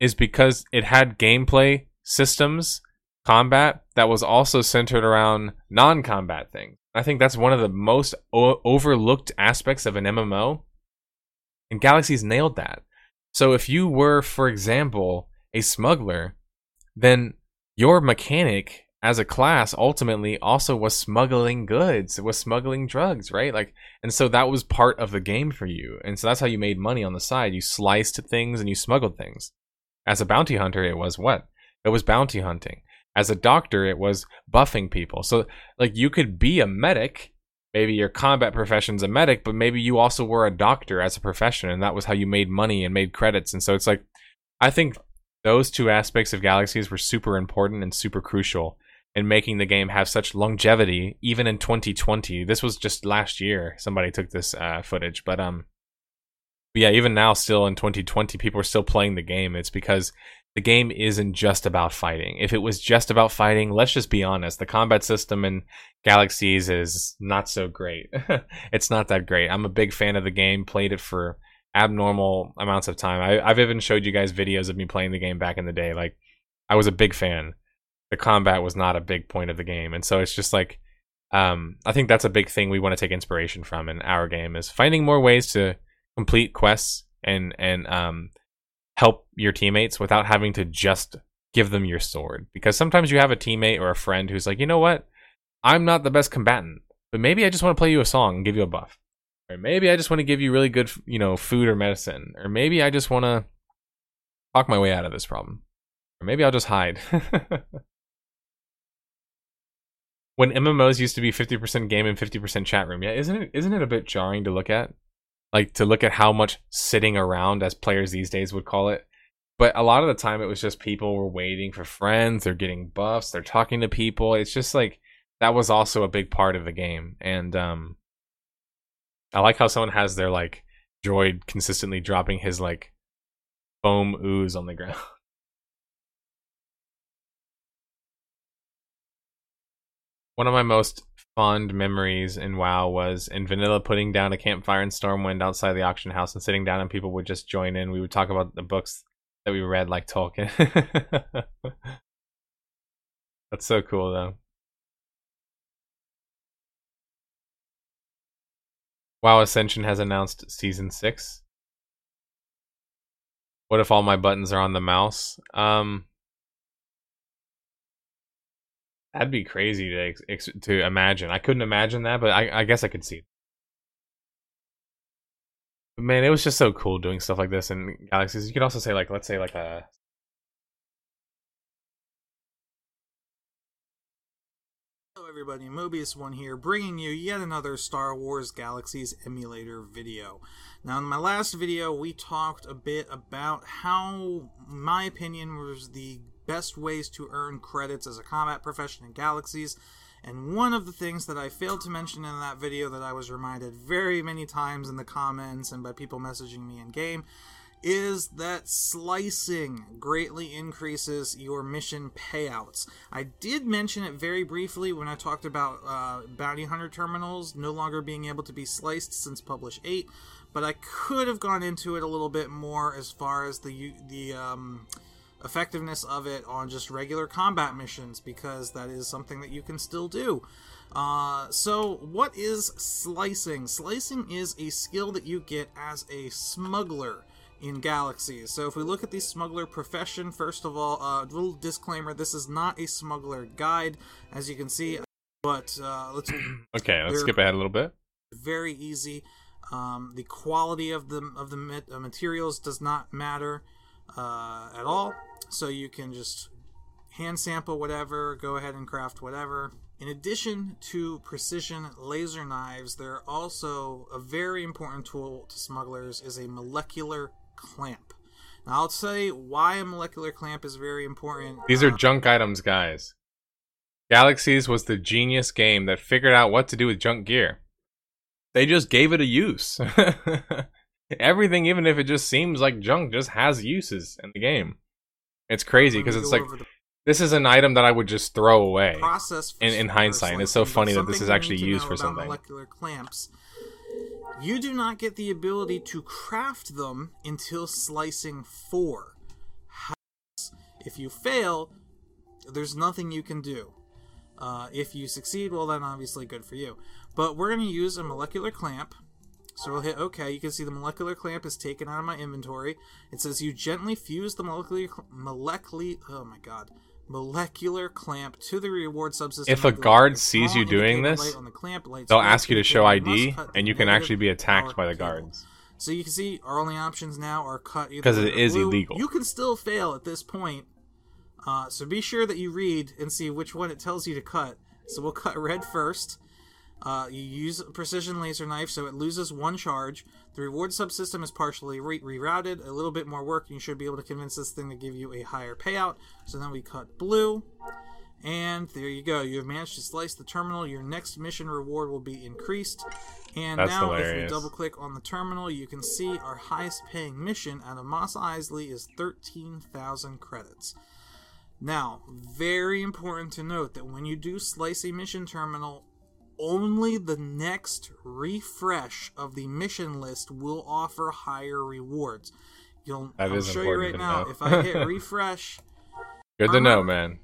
is because it had gameplay systems, combat that was also centered around non combat things. I think that's one of the most o- overlooked aspects of an MMO. And Galaxies nailed that. So if you were, for example, a smuggler, then your mechanic as a class ultimately also was smuggling goods, It was smuggling drugs, right? Like, and so that was part of the game for you. And so that's how you made money on the side. You sliced things and you smuggled things. As a bounty hunter, it was what? It was bounty hunting. As a doctor, it was buffing people. So, like, you could be a medic. Maybe your combat profession's a medic, but maybe you also were a doctor as a profession, and that was how you made money and made credits. And so it's like, I think those two aspects of Galaxies were super important and super crucial in making the game have such longevity, even in 2020. This was just last year. Somebody took this uh, footage, but um, but yeah, even now, still in 2020, people are still playing the game. It's because the game isn't just about fighting. If it was just about fighting, let's just be honest, the combat system in Galaxies is not so great. it's not that great. I'm a big fan of the game, played it for abnormal amounts of time. I, have even showed you guys videos of me playing the game back in the day. Like, I was a big fan. The combat was not a big point of the game. And so it's just like, um, I think that's a big thing we want to take inspiration from in our game is finding more ways to complete quests and, and, um, help your teammates without having to just give them your sword. Because sometimes you have a teammate or a friend who's like, you know what? I'm not the best combatant, but maybe I just want to play you a song and give you a buff. Or maybe I just want to give you really good, you know, food or medicine. Or maybe I just want to talk my way out of this problem. Or maybe I'll just hide. when MMOs used to be 50% game and 50% chat room, yeah, isn't it isn't it a bit jarring to look at? Like to look at how much sitting around as players these days would call it but a lot of the time it was just people were waiting for friends, they're getting buffs, they're talking to people. It's just like that was also a big part of the game. And um I like how someone has their like droid consistently dropping his like foam ooze on the ground. One of my most fond memories in WoW was in Vanilla putting down a campfire in Stormwind outside the auction house and sitting down and people would just join in. We would talk about the books that we read like Tolkien. That's so cool though. WoW Ascension has announced season 6. What if all my buttons are on the mouse? Um That'd be crazy to to imagine. I couldn't imagine that, but I, I guess I could see. But man, it was just so cool doing stuff like this in Galaxies. You could also say like, let's say like a Hello everybody, Mobius One here, bringing you yet another Star Wars Galaxies emulator video. Now in my last video, we talked a bit about how my opinion was the best ways to earn credits as a combat profession in Galaxies. And one of the things that I failed to mention in that video that I was reminded very many times in the comments and by people messaging me in game is that slicing greatly increases your mission payouts. I did mention it very briefly when I talked about uh, bounty hunter terminals no longer being able to be sliced since Publish 8, but I could have gone into it a little bit more as far as the the um, effectiveness of it on just regular combat missions because that is something that you can still do. Uh, so, what is slicing? Slicing is a skill that you get as a smuggler in galaxies. So, if we look at the smuggler profession, first of all, a uh, little disclaimer this is not a smuggler guide, as you can see, but uh, let's. okay, let's skip ahead a little bit. Very easy. Um, the quality of the of the uh, materials does not matter uh, at all. So you can just hand sample whatever, go ahead and craft whatever. In addition to precision laser knives, there are also a very important tool to smugglers is a molecular clamp. Now I'll say why a molecular clamp is very important. These are uh, junk items, guys. Galaxies was the genius game that figured out what to do with junk gear. They just gave it a use. Everything, even if it just seems like junk, just has uses in the game. It's crazy because it's like the... this is an item that I would just throw away. Process in, in hindsight, it's so funny that this is actually used for something. Molecular clamps. You do not get the ability to craft them until slicing four. If you fail, there's nothing you can do. Uh, if you succeed, well, then obviously good for you. But we're going to use a molecular clamp so we'll hit OK. You can see the molecular clamp is taken out of my inventory. It says you gently fuse the molecular molecular oh my god molecular clamp to the reward subsystem. If a guard sees you doing this, the they'll ask you to show ID, and you can actually be attacked by the guards. So you can see our only options now are cut because it is blue. illegal. You can still fail at this point. Uh, so be sure that you read and see which one it tells you to cut. So we'll cut red first. Uh, you use a precision laser knife, so it loses one charge. The reward subsystem is partially re- rerouted. A little bit more work, and you should be able to convince this thing to give you a higher payout. So then we cut blue. And there you go. You have managed to slice the terminal. Your next mission reward will be increased. And That's now, hilarious. if we double click on the terminal, you can see our highest paying mission out of Mos Eisley is 13,000 credits. Now, very important to note that when you do slice a mission terminal, only the next refresh of the mission list will offer higher rewards. You'll that I'll show you right now. If I hit refresh, good to know, man.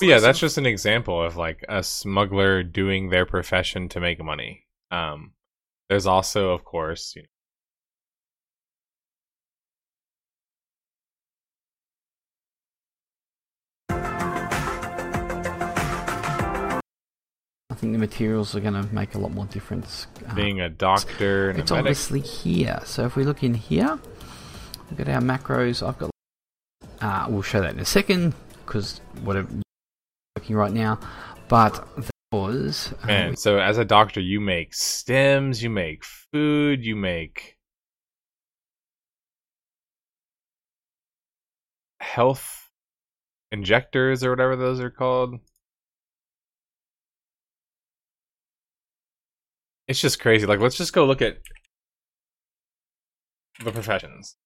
Yeah, that's just an example of like a smuggler doing their profession to make money. Um, there's also, of course, you know, think the materials are going to make a lot more difference. Uh, Being a doctor it's a obviously here. So if we look in here, look at our macros. I've got. Uh, we'll show that in a second because whatever working right now, but that was. Uh, Man, so as a doctor, you make stims, you make food, you make health injectors or whatever those are called. It's just crazy. Like, let's just go look at the professions.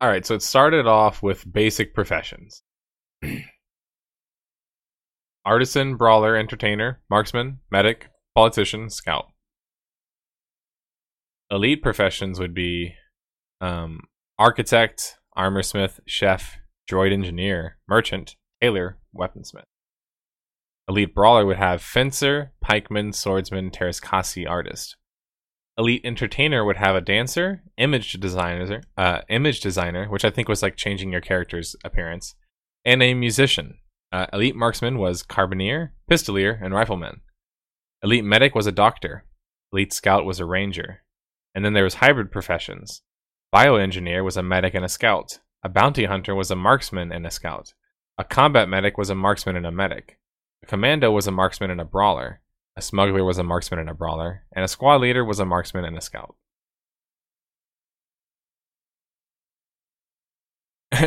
All right, so it started off with basic professions. Artisan, brawler, entertainer, marksman, medic, politician, scout. Elite professions would be um, architect, armorsmith, chef, droid engineer, merchant, tailor, weaponsmith. Elite brawler would have fencer, pikeman, swordsman, Teras Kasi artist. Elite entertainer would have a dancer, image designer, uh, image designer, which I think was like changing your character's appearance, and a musician. Uh, elite marksman was carbineer, pistoleer, and rifleman. Elite medic was a doctor. Elite scout was a ranger. And then there was hybrid professions. Bioengineer was a medic and a scout. A bounty hunter was a marksman and a scout. A combat medic was a marksman and a medic. A commando was a marksman and a brawler. A smuggler was a marksman and a brawler. And a squad leader was a marksman and a scout.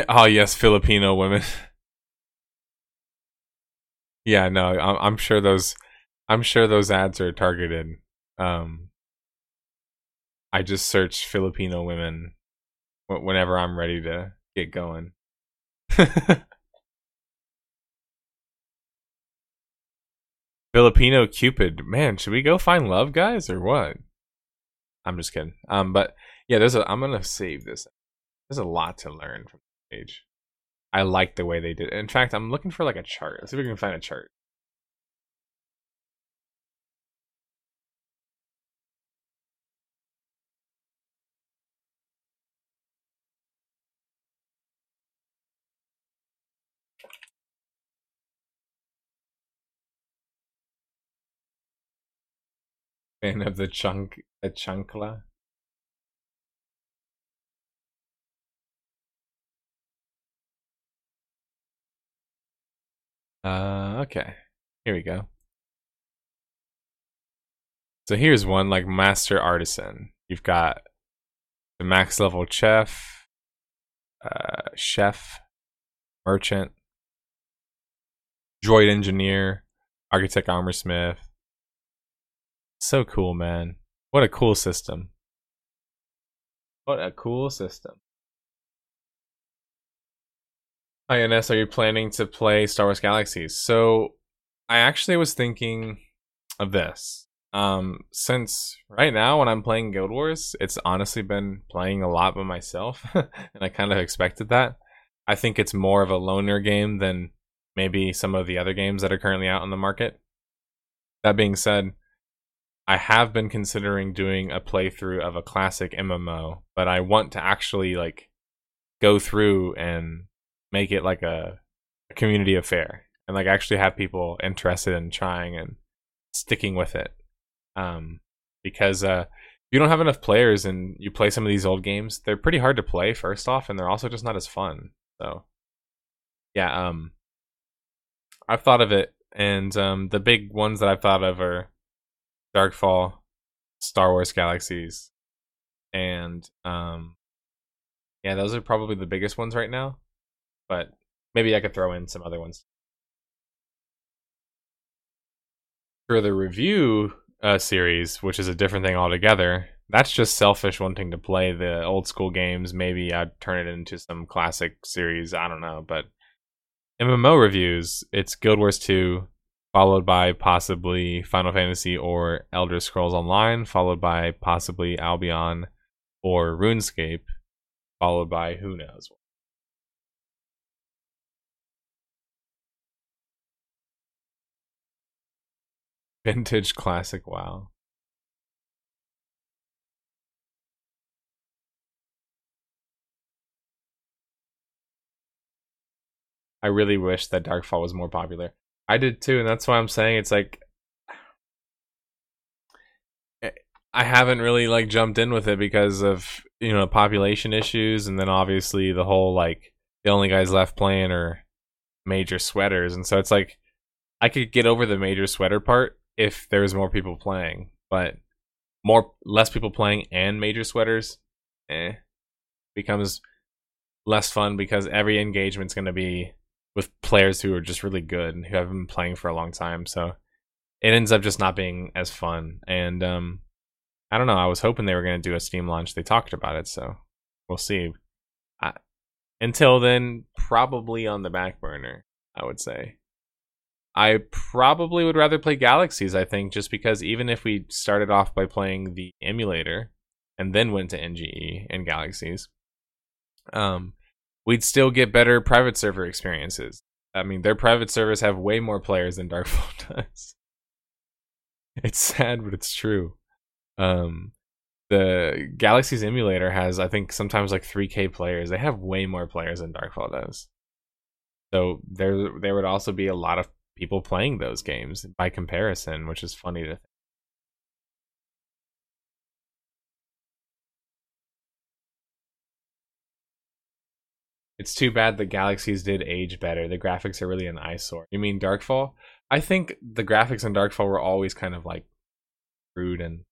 oh yes, Filipino women. yeah, no, I'm, I'm sure those, I'm sure those ads are targeted. Um, I just search Filipino women whenever I'm ready to get going. Filipino Cupid. Man, should we go find love, guys, or what? I'm just kidding. Um, but yeah, there's a. I'm gonna save this. There's a lot to learn from the page. I like the way they did. It. In fact, I'm looking for like a chart. Let's see if we can find a chart. Fan of the chunk, the chunkla. Uh, okay. Here we go. So here's one like master artisan. You've got the max level chef, uh, chef, merchant, droid engineer, architect, armorsmith, so cool, man. What a cool system. What a cool system. Hi, Ines, are you planning to play Star Wars Galaxies? So, I actually was thinking of this. Um, since right now when I'm playing Guild Wars, it's honestly been playing a lot by myself, and I kind of expected that. I think it's more of a loner game than maybe some of the other games that are currently out on the market. That being said, I have been considering doing a playthrough of a classic MMO, but I want to actually like go through and make it like a, a community affair and like actually have people interested in trying and sticking with it. Um, because uh, if you don't have enough players and you play some of these old games, they're pretty hard to play first off, and they're also just not as fun. So, yeah, um, I've thought of it, and um, the big ones that I've thought of are Darkfall, Star Wars Galaxies, and um, yeah, those are probably the biggest ones right now. But maybe I could throw in some other ones. For the review uh, series, which is a different thing altogether, that's just selfish wanting to play the old school games. Maybe I'd turn it into some classic series. I don't know, but MMO reviews, it's Guild Wars 2, followed by possibly Final Fantasy or Elder Scrolls Online, followed by possibly Albion or RuneScape, followed by who knows. Vintage classic WoW. I really wish that Darkfall was more popular. I did too, and that's why I'm saying it's like eh, I haven't really like jumped in with it because of you know population issues, and then obviously the whole like the only guys left playing are major sweaters, and so it's like I could get over the major sweater part if there was more people playing, but more less people playing and major sweaters, eh, becomes less fun because every engagement's going to be with players who are just really good and who have been playing for a long time. So it ends up just not being as fun. And um, I don't know. I was hoping they were going to do a Steam launch. They talked about it, so we'll see. I, until then, probably on the back burner. I would say. I probably would rather play Galaxies, I think, just because even if we started off by playing the emulator and then went to NGE and Galaxies, um, we'd still get better private server experiences. I mean, their private servers have way more players than Darkfall does. It's sad, but it's true. Um, the Galaxy's emulator has, I think, sometimes like 3K players. They have way more players than Darkfall does. So there, there would also be a lot of people playing those games by comparison, which is funny to think. It's too bad the Galaxies did age better. The graphics are really an eyesore. You mean Darkfall? I think the graphics in Darkfall were always kind of like crude and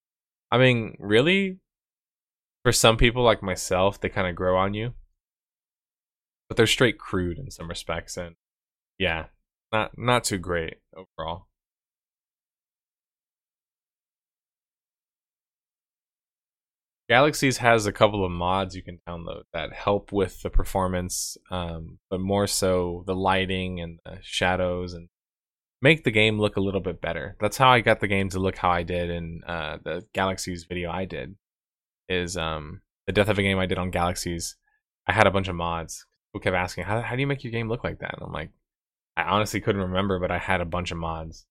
I mean, really for some people like myself, they kind of grow on you. But they're straight crude in some respects and yeah, not not too great overall. Galaxies has a couple of mods you can download that help with the performance, um, but more so the lighting and the shadows and make the game look a little bit better. That's how I got the game to look how I did in uh, the Galaxies video I did. Is um, the death of a game I did on Galaxies. I had a bunch of mods. Who kept asking, "How how do you make your game look like that?" And I'm like, I honestly couldn't remember, but I had a bunch of mods.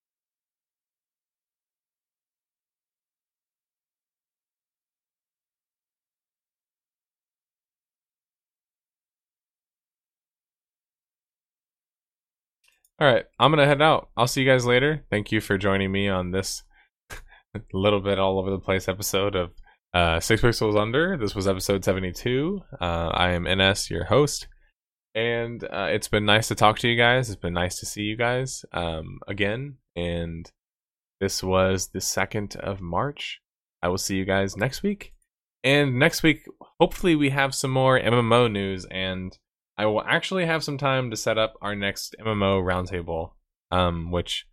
All right, I'm gonna head out. I'll see you guys later. Thank you for joining me on this little bit all over the place episode of uh, Six Pixels Under. This was episode 72. Uh, I am NS, your host, and uh, it's been nice to talk to you guys. It's been nice to see you guys um, again. And this was the second of March. I will see you guys next week. And next week, hopefully, we have some more MMO news and I will actually have some time to set up our next MMO roundtable. Um, which,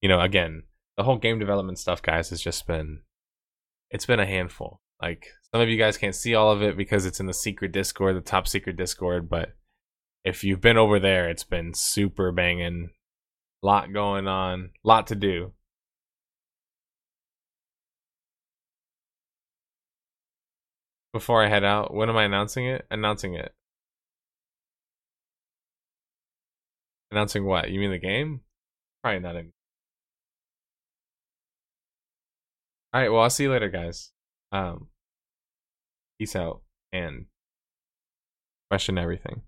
you know, again, the whole game development stuff, guys, has just been it's been a handful. Like some of you guys can't see all of it because it's in the secret Discord, the top secret Discord, but if you've been over there, it's been super banging. Lot going on, lot to do. Before I head out, when am I announcing it? Announcing it. Announcing what? You mean the game? Probably not. Any- All right. Well, I'll see you later, guys. Um, peace out and question everything.